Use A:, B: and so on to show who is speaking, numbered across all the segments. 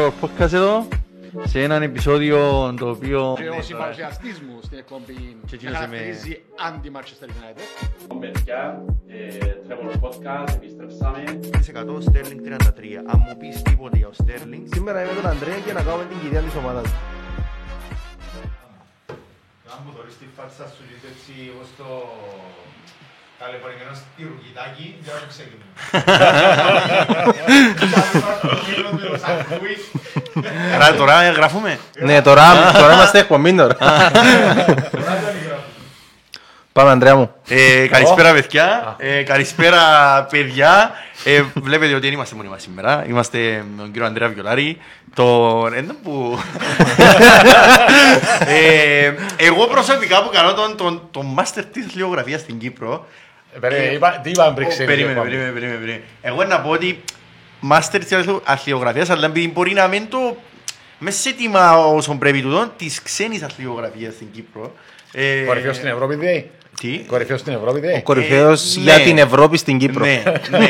A: Τρέβορ Podcast εδώ, σε έναν επεισόδιο το οποίο...
B: Και ο συμπαρουσιαστής μου στην εκπομπή
A: Και εκείνος
B: με
A: είμαι-
B: χαρακτηρίζει anti-Manchester United.
C: παιδιά, ε, Trevor Podcast, επιστρέψαμε.
D: 100 Sterling 33. Αν μου πεις τίποτε για ο Sterling,
E: Σήμερα είμαι τον Ανδρέα και να κάνουμε την κυρία της ομάδας.
F: Αν μου θωρείς τη φάτσα σου και έτσι όπως το ταλαιπωρημένο στυρουκιτάκι, για να ξεκινήσουμε.
A: Άρα τώρα γραφούμε.
E: Ναι, τώρα, τώρα είμαστε εκπομπή τώρα. Πάμε Ανδρέα μου.
A: Ε, καλησπέρα παιδιά, ε, καλησπέρα παιδιά. Ε, βλέπετε ότι δεν είμαστε μόνοι μας σήμερα. Είμαστε με τον κύριο Ανδρέα Βιολάρη. Το... Ένα που... ε, εγώ προσωπικά που κάνω τον, τον, τον μάστερ της λιογραφίας στην Κύπρο.
B: Περίμενε, είπα- τι είπαμε πριν
A: Ω,
B: ξέρεις,
A: Περίμενε,
B: είπαμε.
A: περίμενε, περίμενε, περίμενε. Εγώ να πω ότι μάστερ της αρχαιογραφίας, αλλά επειδή μπορεί να μην το μες σε έτοιμα όσον πρέπει τούτο, της ξένης αρχαιογραφίας στην Κύπρο. Ε,
B: Κορυφαίος στην Ευρώπη δηλαδή.
A: Τι;
B: Κορυφαίος στην Ευρώπη
E: Ο
B: δηλαδή.
E: κορυφαίος
A: ναι.
E: για την Ευρώπη στην Κύπρο.
A: Ναι, ναι, ναι.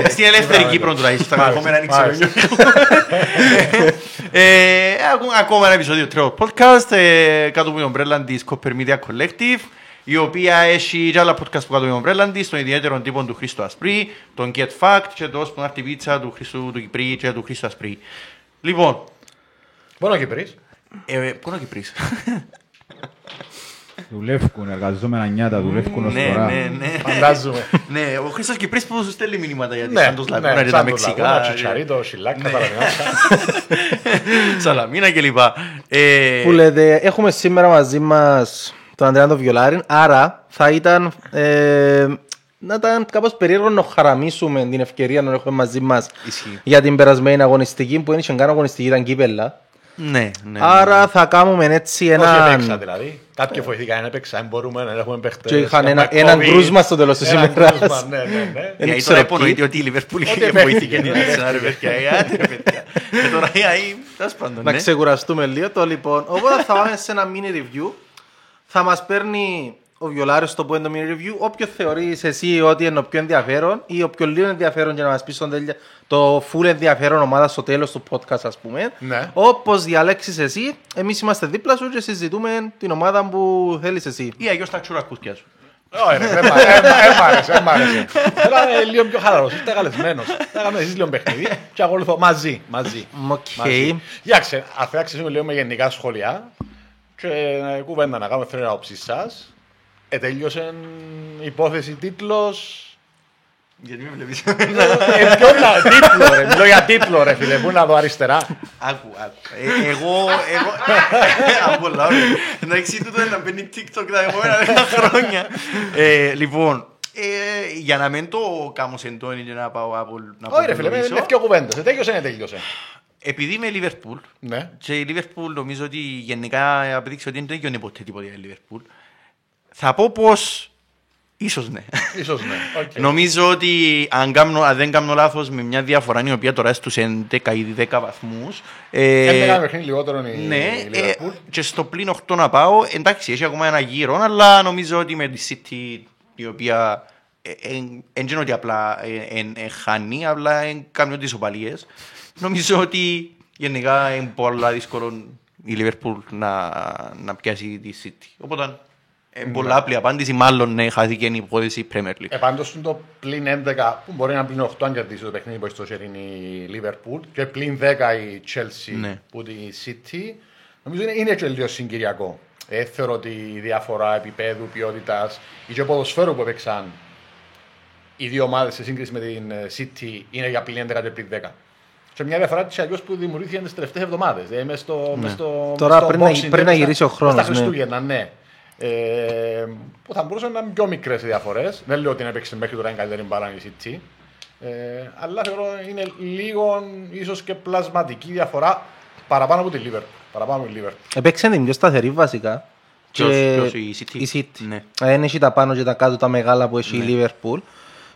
A: Α, Στην ελεύθερη Κύπρο τουλάχιστον. Τα
B: Μάλιστα,
A: δεδομένα δεν ξέρω. Ε, ακού- Ακόμα ένα επεισόδιο τρέο podcast ε, κάτω από την ομπρέλα της Copper Media Collective η οποία έχει και άλλα podcast που κάτω από την ομπρέλα της τον ιδιαίτερο τύπο του Χρήστο Ασπρί τον Get Fact και το ώσπου να έρθει η πίτσα του Χρήστου του Κυπρί και του Χρήστου Ασπρί Λοιπόν,
B: Μόνο Κυπρής.
A: ε, πού είναι ο Κυπρής
G: Δουλεύκουν, εργαζόμενα νιάτα, δουλεύκουν ως
A: Ναι,
G: τώρα.
A: ναι, ναι
B: Φαντάζομαι.
A: Ναι, ο Χρήστος Κυπρής που σου στέλνει μηνύματα για τη
B: Ναι,
A: Σάντος Λαγούνα
B: ναι,
A: και τα
B: σαν το
A: Μεξικά
B: Λαγούνα,
A: και-
B: Τσιτσαρίτο, Σιλάκα, Παραδείγματα.
A: Σαλαμίνα κλπ. Ε,
E: Που λέτε, έχουμε σήμερα μαζί μας τον Ανδρέα τον Βιολάρη, άρα θα ήταν ε, να ήταν κάπως περίεργο να χαραμίσουμε την ευκαιρία να έχουμε μαζί μας
A: Ισχύει.
E: για την περασμένη αγωνιστική που δεν είχε καν αγωνιστική, ήταν κύπελα.
A: Ναι, ναι.
E: Άρα θα κάνουμε έτσι
B: Όχι έπαιξα
E: έναν...
B: δηλαδή. Κάποιοι βοηθήκαν να έπαιξα, δεν μπορούμε να έχουμε παίχτες.
E: Και είχαν
B: έχουμε
E: ένα- έναν
B: COVID.
E: κρούσμα στο τέλος της
B: Έναν
E: ημέρας.
B: κρούσμα, Ναι, ναι, ναι.
E: Δεν
A: Γιατί
E: ξέρω
A: τώρα υπονοείται
E: ποιοι.
A: ότι η Λιβερπούλ
B: Ότι
A: είχε
B: παίχτηκε,
A: βοηθήκε την
B: ναι.
A: Άρσενα, ρε παιδιά. Ε, άντε, ρε παιδιά. Και τώρα η ΑΕ, τέλος πάντων,
E: Να
A: ναι.
E: ξεκουραστούμε λίγο το λοιπόν. Οπότε θα πάμε σε ένα mini review. Θα μας παίρνει ο Βιολάρης το που είναι το mini review. Όποιο θεωρείς εσύ ότι είναι το πιο ενδιαφέρον ή όποιο λίγο ενδιαφέρον για να μας πεις τον τέλεια, το full ενδιαφέρον ομάδα στο τέλος του podcast ας πούμε.
B: Ναι.
E: Όπως διαλέξεις εσύ, εμείς είμαστε δίπλα σου και συζητούμε την ομάδα που θέλεις εσύ.
A: Ή αγιώς τα τσουρακούθια σου.
B: Όχι, ρε, δεν μ' άρεσε, δεν μ' άρεσε, δεν μ' άρεσε. Θέλω να είναι λίγο πιο χαλαρός, είστε καλεσμένος. Θα κάνουμε εσείς λίγο παιχνίδι και ακολουθώ μαζί, μαζί.
E: Οκ.
B: μαζί. Για ξε, αφού θα ξεκινήσουμε λίγο με γενικά σχόλια και ε, κουβέντα να κάνουμε θέλω άποψη σας. Ετέλειωσε η υπόθεση τίτλος.
A: Γιατί με βλέπεις.
B: Ε, ποιο να- τίτλο ρε, μιλώ για τίτλο ρε φίλε, πού να δω αριστερά.
A: Άκου, άκου. Ε, Εγώ, εγώ... Α, πολλά ωραία. Εντάξει, τούτο είναι να μπαίνει TikTok τα επόμενα δέκα χρόνια. Ε, Λοιπόν, ε, για να μην το κάνω σεντόνι και να πάω από... να
B: Όχι ρε φίλε,
A: απολύσω,
B: με πιο κουβέντες, ετέλειωσε, ετέλειωσε.
A: Επειδή είμαι Liverpool,
B: Ναι.
A: Και η Liverpool νομίζω ότι γενικά απέδειξε ότι δεν έγινε ποτέ τίποτα για τη Liverpool. Θα πω πως ίσως ναι.
B: Ίσως ναι. Οκ.
A: νομίζω ότι αν, κάνω, αν δεν κάνω λάθος με μια διαφορά η οποία τώρα στους 11 ή 10 βαθμούς ε,
B: Δεν έκανε παιχνίδι λιγότερο η
A: ναι,
B: η
A: ε,
B: Liverpool.
A: και στο πλήν 8 να πάω εντάξει έχει ακόμα ένα γύρο αλλά νομίζω ότι με τη City η οποία δεν είναι ότι απλά ε, εν- εν χάνει απλά εν κάνει τις οπαλίες νομίζω ότι γενικά είναι πολλά δύσκολο η Liverpool να, να πιάσει τη City οπότε είναι πολλά απλή απάντηση μάλλον ναι, χάθηκε η υπόθεση Premier League
B: Ε, πάντως είναι το πλην 11 που μπορεί να πλην 8 αν κερδίσει το παιχνίδι που έχει στο χέρι είναι η Liverpool και πλην 10 η Chelsea
A: Ναι.
B: που τη City. Νομίζω είναι, είναι και λίγο συγκυριακό. Ε, θεωρώ ότι η διαφορά επίπεδου, ποιότητας ή και ποδοσφαίρου που έπαιξαν οι δύο ομάδες σε σύγκριση με την ε, City είναι για πλην 11 και πλην 10. Και μια διαφορά της αλλιώς που δημιουργήθηκε τις τελευταίες εβδομάδες. Δηλαδή μες στο, μες στο,
E: Τώρα
B: μες στο
E: πριν να-
B: boxing,
E: πριν να
B: μες στα-
E: γυρίσει ο
B: μες
E: χρόνος,
B: Στα
E: ναι.
B: Χριστούγεννα, ναι. Ε, που θα μπορούσαν να είναι πιο μικρές οι διαφορές. Δεν λέω ότι έπαιξε μέχρι τώρα είναι καλύτερη μπάλα η City. Ε, αλλά θεωρώ είναι λίγο ίσως και πλασματική διαφορά παραπάνω από τη Liverpool. Παραπάνω από τη Liverpool.
E: Έπαιξε την πιο σταθερή βασικά.
A: Ποιος-
E: Και
A: ποιος, η City?
E: Η City.
A: Ναι.
E: Δεν έχει τα πάνω και τα κάτω τα μεγάλα που έχει η Liverpool.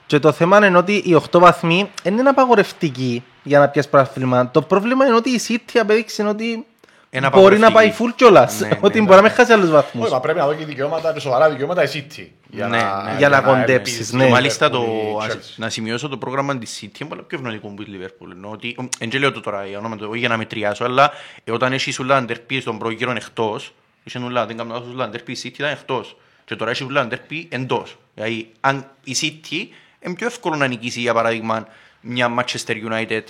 E: Και το θέμα είναι ότι οι 8 βαθμοί δεν είναι απαγορευτικοί για να πιάσεις πρωτάθλημα. Το πρόβλημα είναι ότι η City απέδειξε ότι
A: Ένα
E: μπορεί να πάει
A: απαγορευτική.
E: full κιόλας.
A: Ναι, ναι,
E: Ότι
A: ναι.
E: μπορεί να μην χάσει άλλους βαθμούς.
B: Όχι, μα πρέπει να δω και δικαιώματα, και σοβαρά δικαιώματα η City. Για
A: Ναι,
B: να,
A: ναι.
E: Για να κοντέψεις,
B: εμπιστευτεί
E: ναι.
B: η
A: Μάλιστα το,
B: Liverpool, η
A: ας-
B: Chelsea.
A: να σημειώσω το πρόγραμμα της City είναι πολύ πιο ευνοϊκό που η Liverpool. Ενώ ότι, εν και λέω το τώρα για όνομα του, όχι για να μετριάσω, αλλά ε, όταν έχει ούλα αντερπί στον πρώτο εκτός, είχε ούλα, δεν κάνω λάθος, ούλα αντερπί, η City ήταν εκτός. Και τώρα έχει ούλα αντερπί εντός. Δηλαδή, αν η City είναι πιο εύκολο να νικήσει, για παράδειγμα, μια Manchester United,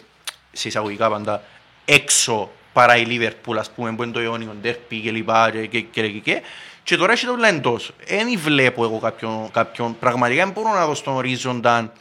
A: σε εισαγωγικά πάντα, έξω παρά η Liverpool, ας πούμε, που είναι το αιώνιο ντέρπι και λοιπά και, και, και, και, και. Και τώρα έχει το ούλα εντός. Δεν βλέπω εγώ κάποιον, κάποιον πραγματικά δεν μπορώ να δω στον ορίζοντα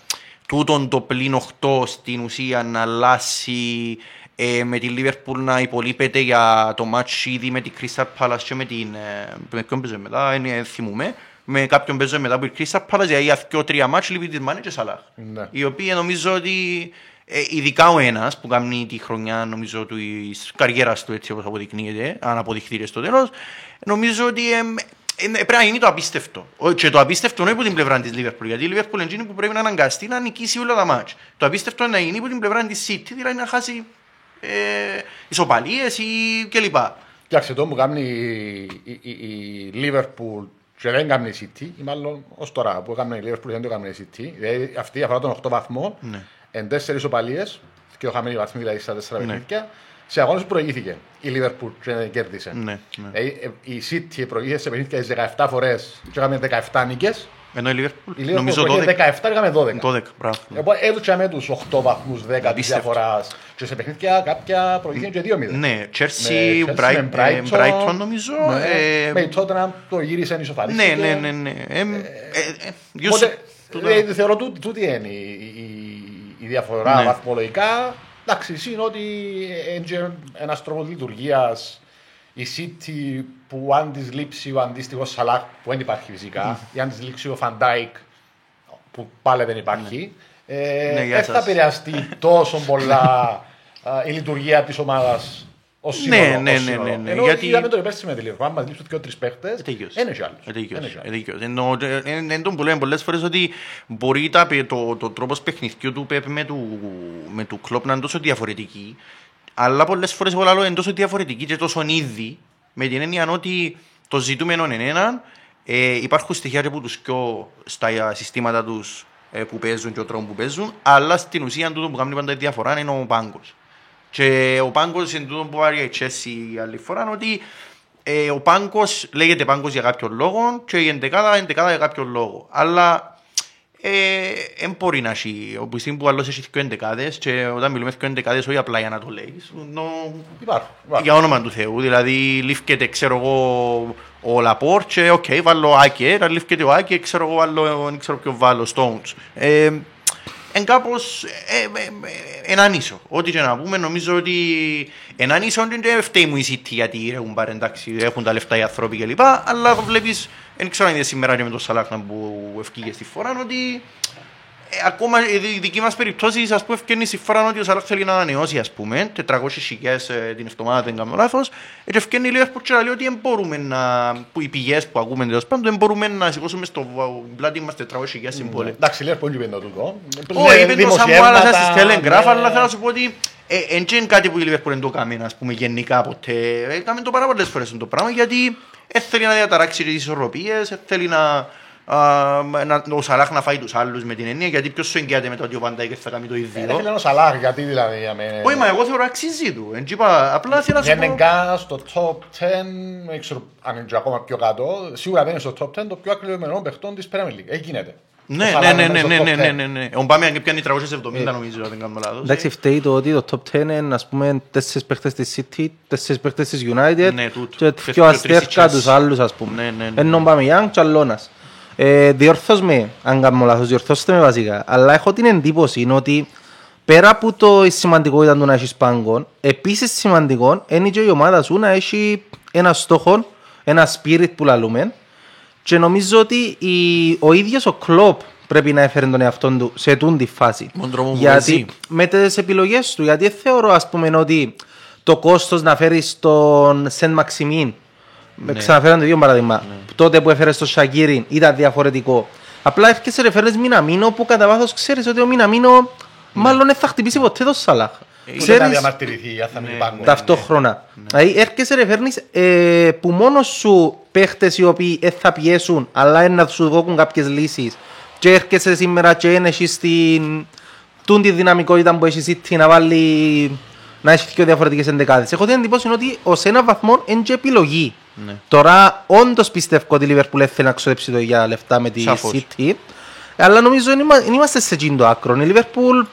A: τούτον το πλήν 8 στην ουσία να αλλάσει ε, με τη Liverpool να υπολείπεται για το match ήδη με την Crystal Palace και με την... Ε, με ποιον παίζουμε μετά, δεν ε, θυμούμε. Με κάποιον παίζουμε μετά από την Crystal Palace, δηλαδή για δύο τρία match λείπει της Μάνε και Σαλάχ.
B: Ναι.
A: Οι οποίοι νομίζω ότι ε, ειδικά ο ένας που κάνει τη χρονιά νομίζω του της καριέρας του έτσι όπως αποδεικνύεται, αν αποδειχθεί στο τέλος, νομίζω ότι ε, ε, πρέπει να γίνει το απίστευτο. Ο- Και το απίστευτο είναι από την πλευρά της Liverpool, γιατί η Liverpool είναι εκείνη που πρέπει να αναγκαστεί να νικήσει όλα τα μάτς. Το απίστευτο είναι να γίνει από την πλευρά της City, δηλαδή να χάσει ε, ισοπαλίες ή κλπ.
B: Κοιτάξτε, το που κάνει η, η, η, η Liverpool και δεν κάνει η City, ή μάλλον ως τώρα που έκανε η Liverpool δεν το έκανε η City, δηλαδή αυτή αφορά των 8 βαθμών,
A: Ναι.
B: εν 4 ισοπαλίες, και ο χαμένοι βαθμοί δηλαδή στα 4 παιχνίδια, σε αγώνες που προηγήθηκε η Liverpool και δεν κέρδισε.
A: Ναι, ναι.
B: Δηλαδή, ε, η City προηγήθηκε σε παιχνίδια τις 17 φορές και έκαμε 17 νίκες,
A: Ενώ η Liverpool,
B: η Liverpool
A: νομίζω 12.
B: προηγήθηκε 17 και έκαμε 12.
A: 12, μπράβο.
B: Οπότε έδουξαμε τους 8 βαθμούς 10 της
A: Απίστευτο.
B: διαφοράς και σε παιχνίδια κάποια προηγήθηκαν και 2-0.
A: Ναι, Chelsea,
B: Με Chelsea,
A: Bright-
B: με
A: ε, Brighton νομίζω.
B: Ναι,
A: ε,
B: με η Tottenham το γύρισαν
A: Ναι,
B: ισοφαρίστηκε.
A: ναι, ναι, ναι. Ε, ε, ε, γιους-
B: Οπότε,
A: τούτα-
B: ε, θεωρώ τούτη τούτη είναι η, η- η διαφορά
A: Ναι.
B: βαθμολογικά. Εντάξει, είναι ότι είναι ένας τρόπος λειτουργίας η City που αν της λείψει ο αντίστοιχος Σαλάχ, που δεν υπάρχει φυσικά, ή αν της λείψει ο Φαντάικ, που πάλι δεν υπάρχει, ε,
A: Ναι, γεια
B: δεν θα
A: σας.
B: επηρεαστεί τόσο πολλά α, η λειτουργία της ομάδας ως σύνολο.
A: Ναι,
B: ως
A: ναι, ναι,
B: σύνολο.
A: ναι, ναι,
B: Ενώ
A: γιατί-
B: είδαμε το υπέρσι με τη Liverpool. Αν μας λείψουν και τρεις παίχτες,
A: Ε, τελείωσε.
B: δεν έχει άλλους.
A: Ε, τελείωσε,
B: Δεν έχει
A: ε,
B: άλλους.
A: τελείωσε. Ενώ, ε, ε, εν τον που λέμε πολλές φορές ότι μπορεί τα, πε- το, το τρόπος παιχνιδιού του Πεπ με του, με του Κλόπ να είναι τόσο διαφορετική, αλλά πολλές φορές εγώ λέω είναι τόσο διαφορετική και τόσο ήδη, με την έννοια ότι το ζητούμενο είναι έναν, ε, υπάρχουν στοιχεία και που τους πιο στα συστήματα τους ε, που παίζουν και ο τρόπος που παίζουν, αλλά στην ουσία τούτο που κάνει πάντα η διαφορά είναι ο πάγκος. Και ο πάγκος είναι τούτο που πάρει η Chelsea άλλη φορά, είναι ότι ε, ο πάγκος λέγεται πάγκος για κάποιον λόγο και η εντεκάδα είναι εντεκάδα για κάποιον λόγο. Αλλά δεν μπορεί να έχει, όπου στιγμή που άλλος έχει δύο εντεκάδες και όταν μιλούμε δύο εντεκάδες όχι απλά για να το λέγεις, νο-
B: Υπάρχουν. υπάρχουν.
A: για όνομα του Θεού. Δηλαδή λείφκεται ξέρω εγώ ο Λαπόρ και οκ, βάλω Άκε, να λείφκεται ο Άκε, ξέρω εγώ βάλω, δεν ξέρω ποιο βάλω, Stones. Ε, εν κάπως ε, ε, ε, έναν ίσο. Ό,τι και να πούμε, νομίζω ότι έναν ίσο δεν φταίει μου η City γιατί έχουν πάρει εντάξει, έχουν τα λεφτά οι άνθρωποι κλπ. Αλλά βλέπεις, δεν ξέρω αν είδες σήμερα και με τον Σαλάχ που εφκήκε στη φόρα, ότι ε, ακόμα η δική μας περίπτωση, ας πούμε, εφκαίνει στη φόρα ότι ο Σαλάχ θέλει να ανανεώσει, ας πούμε, 400 χιλιάδες ε, την εβδομάδα, δεν κάνω λάθος, ε, και ευκαινεί λίγο που λέει ότι δεν μπορούμε να, που οι πηγές που ακούμε τέλος πάντων, δεν μπορούμε να σηκώσουμε στο βα- πλάτη μας 400 χιλιάδες συμβόλαια.
B: Εντάξει, λέει πολύ πέντε τούτο.
A: Όχι, είπε το σαν μου άλλασα στις Telegraph,
B: ναι.
A: αλλά θέλω να σου πω ότι ε, εν και είναι κάτι που η Liverpool δεν το κάνει, ας πούμε, γενικά ποτέ. Ε, Κάμε το πάρα πολλές φορές το πράγμα, γιατί ε, θέλει να διαταράξει τις ισορροπίες, ε, θέλει να, α, να, ο Σαλάχ να φάει τους άλλους με την έννοια, γιατί ποιος σου εγγυάται μετά ότι ο Βαντάικ θα κάνει το ίδιο.
B: Θέλει ένα Σαλάχ, γιατί δηλαδή. για μένα-
A: Όχι, μα εγώ θεωρώ αξίζει του. Εν είπα, απλά θέλω να σου πω...
B: Γενικά στο top 10, δεν ξέρω αν είναι και ακόμα πιο κάτω, σίγουρα δεν είναι στο top 10 το πιο ακριβωμένο παιχτών της Premier League. Εκεί γίνεται.
A: Ναι,
B: Ο
A: ναι,
B: Σαλάχ
A: ναι,
B: είναι
A: ναι,
B: στο
A: ναι,
B: top
A: ναι,
B: 10.
A: ναι, ναι, ναι. Ο Μπάμιαν και πιάνει 370 νομίζω, αν δεν κάνω λάθος.
E: Εντάξει, φταίει το ότι το top 10 είναι ας πούμε τέσσερις παίχτες της City, τέσσερις παίχτες της United
A: Ναι, τούτο.
E: και
A: Και
E: πιο
A: δύο-τρεις
E: αστέρκα
A: της
E: τους
A: Chelsea.
E: άλλους ας πούμε.
A: Ναι, ναι, ναι.
E: Ενώ πάμε Young και Αλλώνας. Ε, διορθώσ' με, αν κάνω λάθος, διορθώστε με βασικά. Αλλά έχω την εντύπωση είναι ότι πέρα από το η σημαντικότητα του να έχεις πάγκον, επίσης σημαντικό είναι και η ομάδα σου να έχει ένα στόχο, ένα spirit που λαλούμε και νομίζω ότι η, ο ίδιος ο Κλόπ πρέπει να έφερε τον εαυτό του σε τούν τη φάση.
A: Τον τρόπο που
E: γιατί
A: παίζει.
E: με τις επιλογές του, γιατί δεν θεωρώ ας πούμε ότι το κόστος να φέρεις τον Σεν Μαξιμίν με ξαναφέραν δύο παράδειγμα. Τότε που έφερε στο Σακύριν ήταν διαφορετικό. Απλά έφτιαξε ρε φέρνεις Μιναμίνο που κατά βάθος ξέρεις ότι ο Μιναμίνο μάλλον δεν θα χτυπήσει ποτέ το Σαλάχ.
B: Ούτε
E: Ξέρεις-
B: να διαμαρτυρηθεί, αν θα μείνει πάγκο.
E: Ταυτόχρονα. Δηλαδή έρχεσαι ρε φέρνεις ε, που μόνος σου παίχτες οι οποίοι δεν θα πιέσουν αλλά είναι να σου δώσουν κάποιες λύσεις και έρχεσαι σήμερα και είναι έχεις την τούν τη δυναμικότητα που έχεις ήτι να βάλει να έχεις δύο διαφορετικές εντεκάδες. Έχω την εντύπωση ότι ως ένα βαθμό είναι και επιλογή. Τώρα όντως πιστεύω ότι η Liverpool θέλει να ξοδέψει το για λεφτά με τη
A: Σαφώς.
E: City αλλά νομίζω δεν είμα- δεν είμαστε σε εκείνο το άκρο. Η Liverpool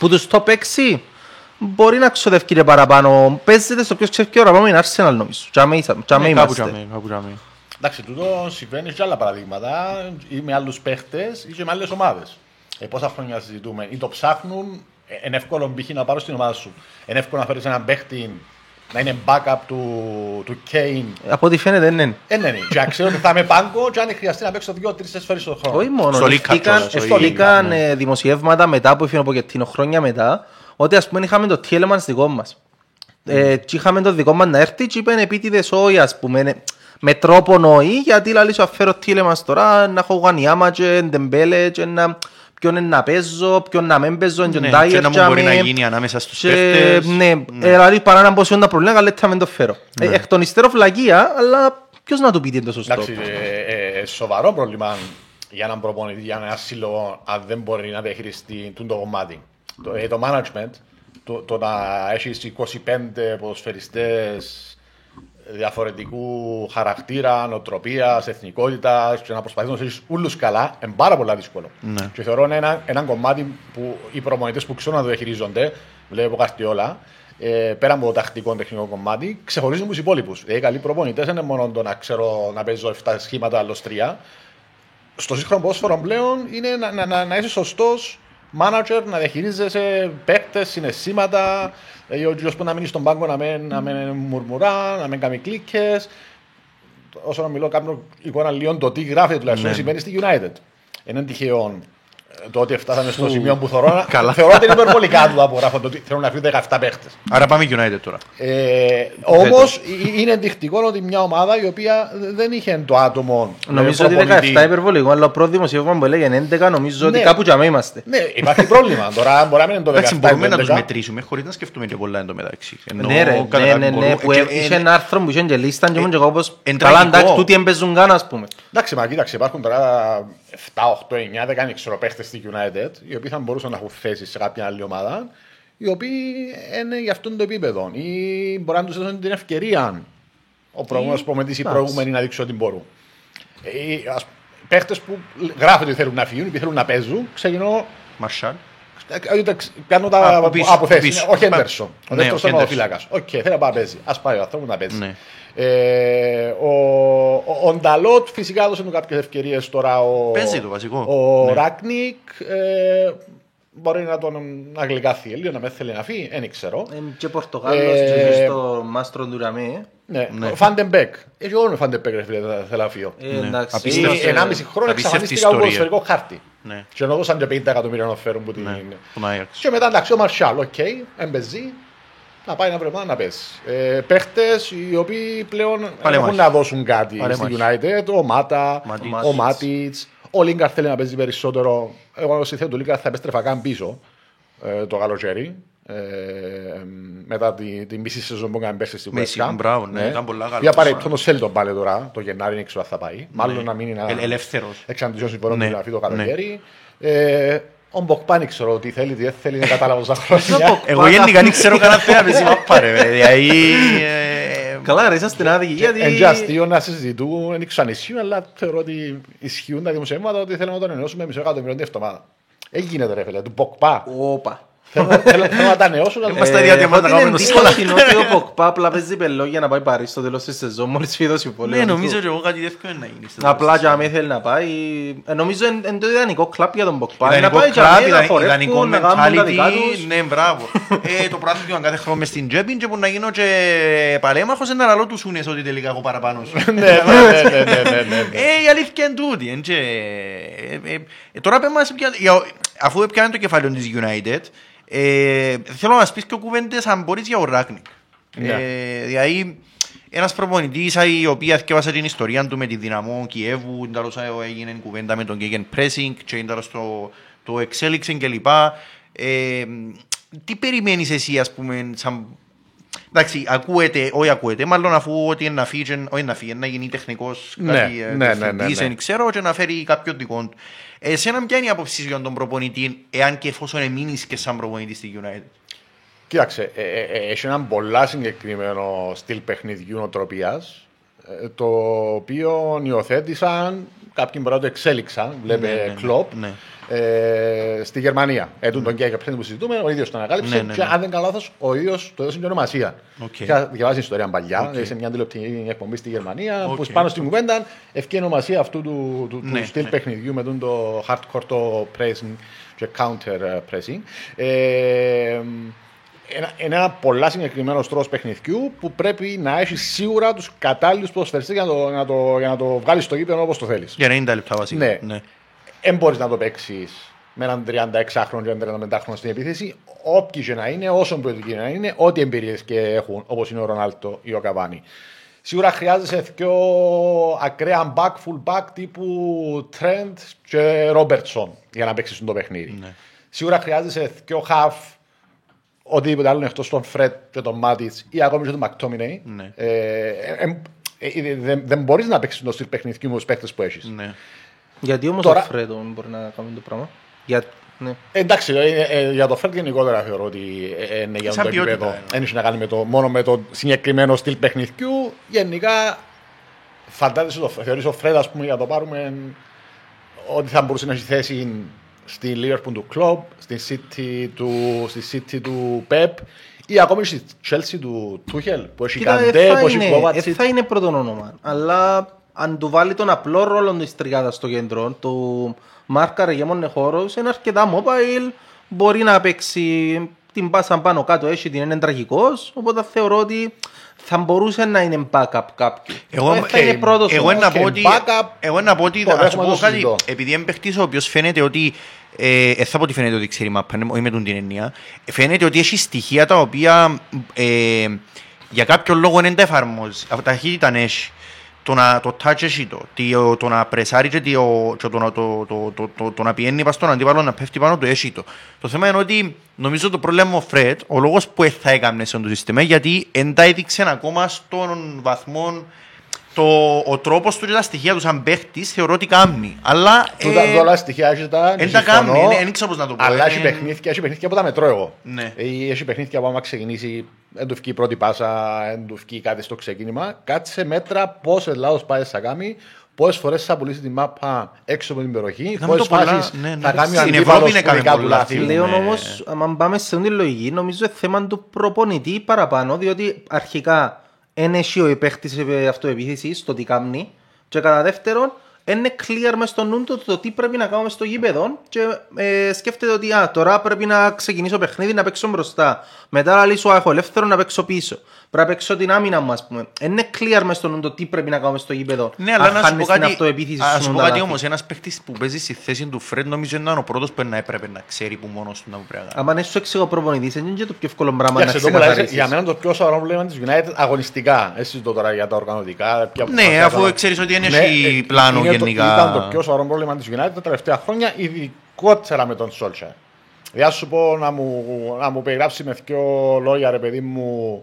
E: που τους top 6 μπορεί να ξοδεύει και παραπάνω. Παίζεται στο ποιος ξέρει ποιο ώρα πάμε είναι Arsenal νομίζω. Τζάμε είσα- τζάμε
A: Ναι, κάπου
E: είμαστε.
A: τζάμε, κάπου τζάμε.
B: Εντάξει, τούτο συμβαίνει και άλλα παραδείγματα ή με άλλους παίχτες ή και με άλλες ομάδες. Ε, πόσα χρόνια συζητούμε, ή το ψάχνουν, ε, είναι εύκολο π.χ. να πάρω στην ομάδα σου. Είναι εύκολο να φέρεις έναν παίχτη να είναι backup του, του Kane.
E: Από ό,τι φαίνεται δεν είναι.
B: Ε, ναι, ναι. Και να ξέρω ότι θα είμαι πάγκο, και αν χρειαστεί να παίξω δύο-τρει φορές το χρόνο.
E: Όχι μόνο.
A: Στο League Cup
E: Βγήκαν-
A: κιόλας,
B: στο League
E: Βγήκαν
B: Cup,
E: ε, δημοσιεύματα μετά που έφυγε ο Ποκετίνο χρόνια μετά ότι ας πούμε είχαμε το Tielemann δικό μας. Ε, και είχαμε το δικό μας να έρθει και είπαν επίτηδες όχι ας πούμε ε, με τρόπο νοή γιατί λαλή σου αφαίρω Tielemann τώρα να έχω Γουανιάμα και Ντεμπέλε και να ποιον είναι να παίζω, ποιον να μην παίζω και
A: Ναι,
E: Ντάιερ
A: και να μου
E: τζάμε.
A: μπορεί να γίνει ανάμεσα στους
E: Και,
A: παίχτες.
E: Ναι, ε, δηλαδή παρά να πω σε όλα τα προβλήματα καλύτερα να μην το φέρω. Ε, Εκ των υστέρων φλαγία, αλλά ποιος να του πει τι είναι το σωστό.
B: Εντάξει, ε, ε, σοβαρό πρόβλημα για έναν προπονητή, για ένα σύλλογο, αν δεν μπορεί να διαχειριστεί τούτο το κομμάτι. Το, ε, το management, το, το να έχεις 25 ποδοσφαιριστές διαφορετικού χαρακτήρα, νοοτροπίας, εθνικότητας και να προσπαθεί να έχει όλους καλά, είναι πάρα πολύ δύσκολο.
A: Ναι.
B: Και θεωρώ είναι ένα, ένα κομμάτι που οι προπονητές που ξέρουν να το διαχειρίζονται, βλέπω Καρτιόλα, ε, πέρα από το τακτικό τεχνικό κομμάτι, ξεχωρίζουν τους υπόλοιπους. Δηλαδή, οι καλοί προπονητές δεν είναι μόνο το να ξέρω να παίζω 7 σχήματα, άλλος 3. Στο σύγχρονο ποδόσφαιρο πλέον είναι να, να, να, να είσαι σωστός manager, να διαχειρίζεσαι παίκτες, συναισθήματα, ε, ο κύριος που να μείνει στον πάγκο να μην, να μην μουρμουρά, να μην κάνει κλίκες. Όσο να μιλώ, κάνω εικόνα λίγο το τι γράφει τουλάχιστον
A: Ναι.
B: συμβαίνει στη United. Είναι τυχαίο ε, το ότι φτάσαμε στο σημείο που θεωρώ,
A: Καλά.
B: θεωρώ ότι είναι υπερβολικά του που γράφω το ότι θέλουν να φύγουν 17 παίχτες.
A: Άρα πάμε United τώρα.
B: Ε, Όμως είναι ενδεικτικό ότι μια ομάδα η οποία δεν είχε το άτομο. ε,
E: Νομίζω ότι
B: προπονητή.
E: 17 υπερβολικό, αλλά το πρώτος δημοσίευμα που έλεγε 11 νομίζω ότι
B: Ναι.
E: κάπου τζαμέ είμαστε.
B: Ναι, υπάρχει πρόβλημα. Τώρα μπορεί να μην είναι το 17.
A: Εντάξει, μπορούμε να
B: 11.
A: τους μετρήσουμε χωρίς να σκεφτούμε και πολλά εν τω μεταξύ. Ενώ
E: Ναι ρε,
A: κατά
E: ναι, ναι, ναι,
A: μπορούμε-
E: που
A: και-
E: ε- είχε
A: ε,
E: ένα άρθρο που είχε και λίστα και ήμουν και εγώ όπως
A: εν
E: καλά
A: τραγικό.
E: εντάξει τούτοι εμπαιζούν καν ας πούμε.
B: Εντάξει, μα κοίταξε, υπάρχουν τώρα 7, 8, 9, 10 δεν ξέρω παίχτες στη United, οι οποίοι θα μπορούσαν να έχουν θέση σε κάποια άλλη ομάδα, οι οποίοι είναι για αυτόν το επίπεδο. Ή μπορεί να τους δώσουν την ευκαιρία ο προηγούμενοι προπονητές ή οι
E: εντάξει.
B: προηγούμενοι να δείξουν ότι μπορούν. Ή, ας, παίχτες που γράφεται ότι θέλουν να φύγουν, ή θέλουν να παίζουν, ξεκινώ.
A: Μαρσιάλ.
B: ε, ε, Κάνω τα
A: Από πίσω,
B: από θέση.
A: από πίσω.
B: Όχι
A: Πα-
B: Έντερσον. Ο
A: Ναι,
B: δεύτερος
A: όχι
B: είναι ο
A: Henderson.
B: φύλακας. Οκ, θέλει να πάει να παίζει. Α πάει ο άνθρωπος να παίζει.
A: Ναι.
B: Ε, ο, ο, ο Νταλότ φυσικά έδωσε του κάποιες ευκαιρίες τώρα. Ο,
A: Παίζει το βασικό.
B: Ο
A: Ναι.
B: Ράκνικ ε, μπορεί να τον αγγλικάθει λίγο, να με θέλει να φύγει, δεν ξέρω.
E: Ε, Και Πορτογάλος
B: Ε,
E: και στο Μάστρο Ντουραμέ.
B: Ναι,
A: Ναι.
B: ο Φαντεμπέκ. Έχει όλο ο Φαντεμπέκ, ρε φίλε, θα- θέλω να φύγω.
E: Ε,
A: Ναι.
E: εντάξει.
A: Απίστευτο.
B: Ή 1,5 χρόνο
A: απίστευτη
B: εξαφανίστηκα από
A: ιστορία.
B: ποδοσφαιρικό χάρτη.
A: Ναι.
B: Και ενώ δώσαν και 50 εκατομμύρια να φέρουν που την.
A: Ναι, τον Άγιαξ.
B: Και μετά εντάξει ο Μαρσιάλ, οκ, εμπεζή, να πάει να βρει ομάδα να πέσει. Ε, Παίχτες οι οποίοι πλέον
A: Παλέμαχοι.
B: έχουν να δώσουν κάτι
A: Παλέμαχοι.
B: στη United. Ο Μάτα,
A: Μάτιτς.
B: ο Μάτιτς, ο Λίγκαρ θέλει να παίζει περισσότερο. Εγώ στη θέση του Λίγκαρ θα επέστρεφα καν πίσω ε, το καλοκαίρι. Ε, μετά τη, τη μισή σεζόν που έκανε πέρσι στη
A: Μέση,
B: West Ham.
A: μπράβο, ναι, ήταν πολλά καλό.
B: Για απαραίτητο το Σέλτον πάλι τώρα, το Γενάρη δεν ξέρω αν θα πάει. Μάλλον
A: Ναι.
B: να μείνει να
A: Ε, ελεύθερος.
B: εξαντλήσει συμφωνώ
A: Ναι,
B: με γραφή το καλοκαίρι. Ε, ο Μποκπά δεν ξέρω τι θέλει, τι δεν θέλει, δεν κατάλαβα όσα
E: Ποιος ο
B: χρόνια.
E: Ποκπά
A: Εγώ γενικά δεν ξέρω κανένα θέμα με μάπα ρε. Δηλαδή, ε,
E: Καλά ρε, είσαστε άδικοι γιατί...
B: Εν και αστείο να συζητούν, δεν ξέρω αν ισχύουν, αλλά θεωρώ ότι ισχύουν τα δημοσιεύματα ότι θέλουμε να τον ενώσουμε μισό εκατομμύριο την εβδομάδα. Δεν γίνεται ρε φίλε, του Ποκπά.
E: Όπα.
B: Θέλω θέλω- θέλω να τα νεώσουν, αλλά
A: Είμαστε
E: Ε,
A: διαδημάτων
E: έχω την
A: να κάνουμε το
E: εντύπωση ότι ο Ποκπά απλά παίζει πελό για να πάει Παρί στο τέλος της σεζόν μόλις φύγει το συμβόλαιο.
A: Ναι,
E: του.
A: νομίζω και εγώ κάτι τέτοιο να γίνει. στο
E: Απλά
A: τέλος
E: και
A: της
E: αν θέλει να πάει, ε, νομίζω είναι είναι το ιδανικό κλαπ για τον Ποκπά. Να
A: Ιδανικό
E: πάει και
A: κλαμπ,
E: να
A: ιδανικό
E: χορεύουν, να κάνουν τα δικά
A: mentality,
E: τους.
A: ναι, μπράβο. Ε, Το πράθυνο κάθε χρόνο μες στην τσέπη και που να γίνω και παλέμαχος ένα λαλό του σούνες ότι τελικά έχω παραπάνω σου.
B: Ναι, ναι, ναι, ναι, ναι, ναι, ναι.
A: Ε, η αλήθεια είναι τούτη. εν και, ε, ε, ε, Τώρα πες μας, ποια- για- αφού έπιανε το κεφάλαιο της United, ε, θέλω να μας πεις και κουβέντες αν μπορείς για ο Ράκνικ.
B: Ναι.
A: Ε, Δηλαδή, ένας προπονητής ο οποίος θυκεύασε την ιστορία του με τη δυναμό Κιέβου, τέλος έγινε κουβέντα με τον Gegen Pressing και τέλος το, το εξέλιξε κλπ. Ε, τι περιμένεις εσύ ας πούμε σαν... Εντάξει, ακούεται, όχι ακούεται, μάλλον αφού ότι είναι να φύγει, και- όχι να φύγει, να γίνει τεχνικός
B: Ναι,
A: κάτι, ε,
B: ναι, ναι, ναι,
A: διευθυντής,
B: ναι.
A: δεν ξέρω, και να φέρει κάποιον δικό του. Εσένα ποια είναι η άποψη σου για τον προπονητή, εάν και εφόσον εμείνεις και σαν προπονητής στη United;
B: Κοίταξε, ε, ε, ε, έχει έναν πολλά συγκεκριμένο στυλ παιχνιδιού νοοτροπίας, το οποίο υιοθέτησαν, κάποιοι μπορεί να το εξέλιξαν, βλέπε
A: Ναι, ναι, ναι,
B: Κλοπ,
A: ναι.
B: Ε, στη Γερμανία. Ετούντο gegen που συζητούμε, ο ίδιος τον ανακάλυψε
A: Ναι, ναι,
B: και
A: ναι.
B: αν δεν κάνω λάθος, ο ίδιος το έδωσε την ονομασία.
A: Οκ.
B: Είχα διαβάσει την ιστορία παλιά,
A: Οκ.
B: σε μια τηλεοπτική εκπομπή στη Γερμανία,
A: Οκ.
B: που πάνω στην κουβέντα εφκήκε η ονομασία αυτού του, του,
A: Ναι,
B: του στυλ
A: ναι.
B: παιχνιδιού με τον το hardcore το pressing και counter ε, pressing. Ε, ένα, είναι ένα πολλά συγκεκριμένος τρόπος παιχνιδιού που πρέπει να έχεις σίγουρα τους κατάλληλους ποδοσφαιριστές για να το, για να το, για να το βγάλεις στο γήπεδο όπως το θέλεις.
A: Για 90 λεπτά βασικά.
B: Ναι.
A: ναι.
B: Δεν μπορεί να το παίξει με έναν 36χρονο και έναν 35χρονο στην επίθεση, όποιοι και να είναι, όσο ποιοτικοί να είναι, ό,τι εμπειρίε και έχουν, όπω είναι ο Ρονάλτο ή ο Καβάνη. Σίγουρα χρειάζεσαι πιο ακραία back, full back τύπου Trent και Robertson για να παίξει το παιχνίδι.
A: Ναι.
B: Σίγουρα χρειάζεσαι πιο half οτιδήποτε άλλο εκτό των Φρετ και των Μάτιτ ή ακόμη και τον Μακτόμινεϊ.
A: Ναι.
B: Ε, ε, ε, ε, δεν, δεν μπορεί να παίξει το στυλ παιχνιδιού με του παίκτε που έχει.
A: ναι.
E: Γιατί όμως
B: Τώρα-
E: ο Φρέτο μπορεί να κάνει το πράγμα; Για... Ναι.
B: Εντάξει, ε, ε, για το Φρέντ γενικότερα θεωρώ ότι ε, ε, είναι για
A: Σαν
B: το
A: ποιότητα,
B: επίπεδο.
A: εννοώ.
B: Δεν έχει να κάνει με το, μόνο με το συγκεκριμένο στυλ παιχνιδιού. Γενικά, φαντάζεσαι το θεωρείς ο Φρέντ, ας πούμε, για να το πάρουμε, ότι θα μπορούσε να έχει θέση στη Liverpool του Club, στη City του, στη City του Pep ή ακόμη στη Chelsea του Tuchel, που έχει
E: Κοίτα,
B: Καντέ,
E: ε, θα
B: που έχει
E: είναι,
B: Kovacic.
E: ε, θα είναι πρώτο όνομα. Αλλά αν του βάλει τον απλό ρόλο της τριγάδας στο κέντρο, του μάρκαρε για μόνο χώρο, είναι αρκετά mobile, μπορεί να παίξει την πάσα πάνω κάτω, έχει την είναι τραγικός. Οπότε θεωρώ ότι θα μπορούσε να είναι backup κάποιου.
A: Εγώ,
E: Ε, θα είναι πρώτος
A: εγώ να πω ότι,
B: backup,
A: εγώ να πω ότι
B: το
A: ας σου
B: δέχομαι,
A: πω
B: το
A: κάτι,
B: συζητώ.
A: επειδή είναι παίχτης ο οποίος φαίνεται ότι ε, ε, θα πω ότι φαίνεται ότι ξέρει μάπα, ναι, όχι με τον την έννοια, φαίνεται ότι έχει στοιχεία τα οποία ε, για κάποιο λόγο δεν τα εφαρμόζει. Από ταχύτητα έχει. Το, να, το touch έχει το, το, το να πρεσάρει και, το, και το, να- το, το, το, το, το να πηγαίνει πας στον αντίπαλο να πέφτει πάνω του έχει το. Το θέμα είναι ότι νομίζω το πρόβλημα με ο Φρέτ, ο λόγος που δεν θα έκανε σε αυτό το σύστημα, γιατί δεν τα έδειξε ακόμα στον βαθμό το, ο τρόπος του και τα στοιχεία τους σαν παίχτης θεωρώ ότι κάνει. Αλλά.
B: Τούτα
A: ε,
B: όλα στοιχεία έχει τα.
A: εν τα
B: συμφωνώ,
A: κάνει, εν- εν ξέρω πώς να το πω.
B: Αλλά
A: Ε,
B: έχει παιχνίδια, έχει παιχνίδια που τα μετρώ εγώ.
A: Ναι.
B: Ε, Έχει παιχνίδια που άμα ξεκινήσει, δεν του βγει η πρώτη πάσα, δεν του βγει κάτι στο ξεκίνημα. Κάτσε μέτρα πόσες λάθος πάει θα κάνει, πόσες φορές θα πουλήσει τη μάπα έξω από την περιοχή,
A: Είδαμε
B: πόσες
A: το πολλά,
B: φάσεις
A: ναι, ναι.
B: θα κάνει ο
A: Στην
B: αντίπαλος
A: Ευρώπη είναι
B: που δικά του
A: πολλά
B: λάθη.
A: φίλε.
E: Πλέον
A: Ναι.
E: όμως, αν πάμε σε αυτή τη λογική, νομίζω είναι θέμα του προπονητή παραπάνω, διότι αρχικά δεν έχει ο παίχτη αυτοεπίθεσης στο τι κάνει, και κατά δεύτερον, είναι clear μες στο νου του το τι πρέπει να κάνουμε στο γήπεδο και ε, σκέφτεται ότι α, τώρα πρέπει να ξεκινήσω παιχνίδι να παίξω μπροστά. Μετά να λύσω έχω ελεύθερο να παίξω πίσω. Πρέπει να παίξω την άμυνα μου, ας πούμε. Είναι clear μες στο νου το τι πρέπει να κάνουμε στο γήπεδο.
A: Ναι, αλλά
E: αν
A: να σου πω
E: χάνεις την
A: κάτι,
E: αυτοεπίθεση
A: να
E: σου
A: σου πω
E: τα
A: κάτι
E: λάθη.
A: όμως, ένας παίχτης που παίζει στη θέση του Φρέντ νομίζω είναι ο πρώτος που να έπρεπε να ξέρει που μόνος του να πρέπει να κάνει.
E: Αν δεν σου εξηγώ προπονητής, είναι και το πιο εύκολο πράγμα να
B: Κοίταξε, το μου λέει,
E: ξεκαθαρίσεις.
B: για μένα το πιο σοβαρό πρόβλημα της United αγωνιστικά. Εσύ το τώρα για τα οργανωτικά. ποια
A: Ναι,
B: προσπάθεια
A: αφού
B: να-
A: ξέρεις ότι δεν
B: Ναι,
A: έχει
B: ε,
A: πλάνο
B: είναι το-
A: γενικά.
B: Ήταν το πιο σοβαρό πρόβλημα της United τα τελευταία χρόνια, ειδικότερα με τον Σόλτσερ. Για να σου πω να μου, να μου περιγράψει με δύο λόγια, ρε παιδί μου,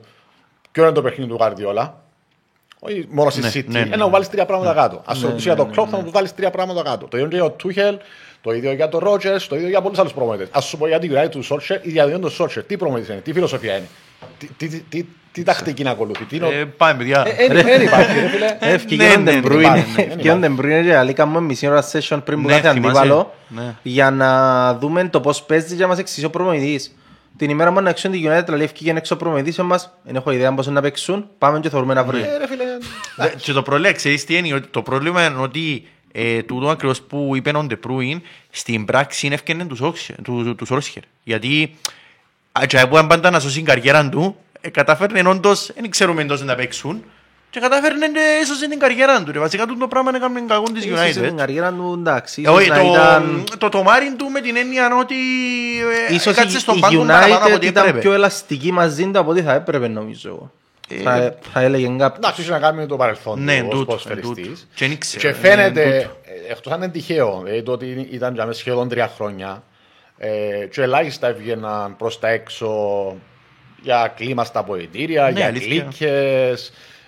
B: ποιο είναι το παιχνίδι του Γαρδιόλα. Όχι μόνο στη
A: Ναι,
B: City.
A: ναι, ναι,
B: Ένα
A: ναι.
B: μου βάλει τρία πράγματα κάτω. Α ρωτήσει για τον Κλοπ, θα μου του βάλει τρία πράγματα κάτω. Το ίδιο και για τον Τούχελ, το ίδιο για τον Ρότζερ, το ίδιο για πολλού άλλου προμονητέ. Α σου πω για την United του Σόλτσερ ή για τον ίδιο Σόλτσερ. Τι προμονητή είναι, τι φιλοσοφία είναι. Τι, τι, τι, τι, τι τακτική να ακολουθεί. Τι είναι ο-
A: Ε, Πάμε παιδιά.
B: Ε, ε, Δεν υπάρχει, ρε φίλε.
E: Ε, Ευκαιρία
A: ναι,
E: τον
A: ναι,
E: De
A: ναι,
E: Bruyne.
B: υπάρχει, ναι, δεν
E: Ευκαιρία τον De Bruyne και άλλη κάνουμε μισή ώρα session πριν που
A: Ναι,
E: κάθε
A: θυμάσαι.
E: αντίπαλο
A: Ναι.
E: για να δούμε το πώς παίζει και να μας εξηγήσει ο προμονητής. Την ημέρα που να έξω την United, λέει ευκήγεν έξω ο προμονητής εμάς, δεν έχω ιδέα πώς να παίξουν, πάμε και θεωρούμε να βρούμε.
B: Ε, ρε φίλε,
A: Δε- Και το πρόβλημα, ξέρεις τι είναι, ότι το πρόβλημα είναι ότι ε, τούτο ακριβώς που είπε ο Ντεπρούιν, στην πράξη είναι ευκαιρνέ τους Σόξε- του- του- του Σόλσχερ. Γιατί α, και που πάντα να σώσει την καριέρα του, ε, καταφέρνε όντως, δεν ξέρουμε εντός να παίξουν, και καταφέρνε και έσωσε την καριέρα του. ρε. Βασικά τούτο πράγμα έκανε κακό της
E: Ίσως στην
A: United.
E: καριέρα του, εντάξει,
A: Ε,
E: ίσως
A: όχι,
E: να
A: το,
E: ήταν...
A: το τομάρι του με την έννοια ότι ε,
E: Ίσως
A: έκατσε
E: η,
A: στον
E: η
A: πάγκο παραπάνω από
E: United
A: ό,τι
E: ήταν
A: έπρεπε.
E: πιο ελαστική μαζί του από ό,τι θα έπρεπε νομίζω εγώ.
A: Ε,
E: Θα, θα έλεγε κάποιος.
B: Εντάξει, έχει να κάνει με το παρελθόν
A: Ναι,
B: του ως
A: τούτο,
B: ποδοσφαιριστής.
A: τούτο. Και δεν ήξερα,
B: Και
A: ε,
B: φαίνεται,
A: τούτο.
B: ε, εκτός αν είναι τυχαίο, δηλαδή το ότι ήταν για μέσα σχεδόν τρία χρόνια, Ε, και ελάχιστα έβγαιναν προς τα έξω για κλίμα στα ποητήρια,
A: Ναι,
B: για
A: αλήθεια.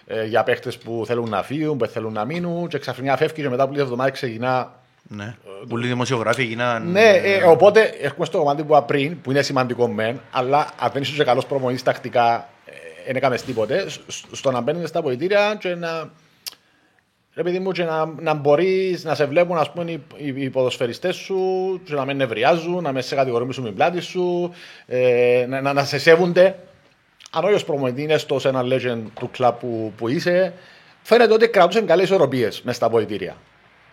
B: Κλίκε, για παίχτες που θέλουν να φύγουν, που θέλουν να μείνουν. Και ξαφνικά φεύγει και μετά από λίγε εβδομάδε ξεκινά.
A: Ναι. Πολλοί δημοσιογράφοι έγιναν.
B: Ναι, ε, οπότε έρχομαι στο κομμάτι που είπα πριν, που είναι σημαντικό μεν, αλλά αν δεν είσαι καλός προμονή τακτικά, ε, δεν έκαμες τίποτε. σ- Στο να μπαίνεις στα ποητήρια και να. Ρε παιδί μου, και να, να μπορείς να σε βλέπουν ας πούμε, οι, οι, οι ποδοσφαιριστές σου, και να με νευριάζουν, να με σε κατηγορούν με την πλάτη σου, ε, να, να, να σε σέβονται. Αν όχι ως προμονητή είναι στο σε ένα legend του κλαμπ που, που είσαι, φαίνεται ότι κρατούσαν καλές ισορροπίες μέσα στα ποητήρια.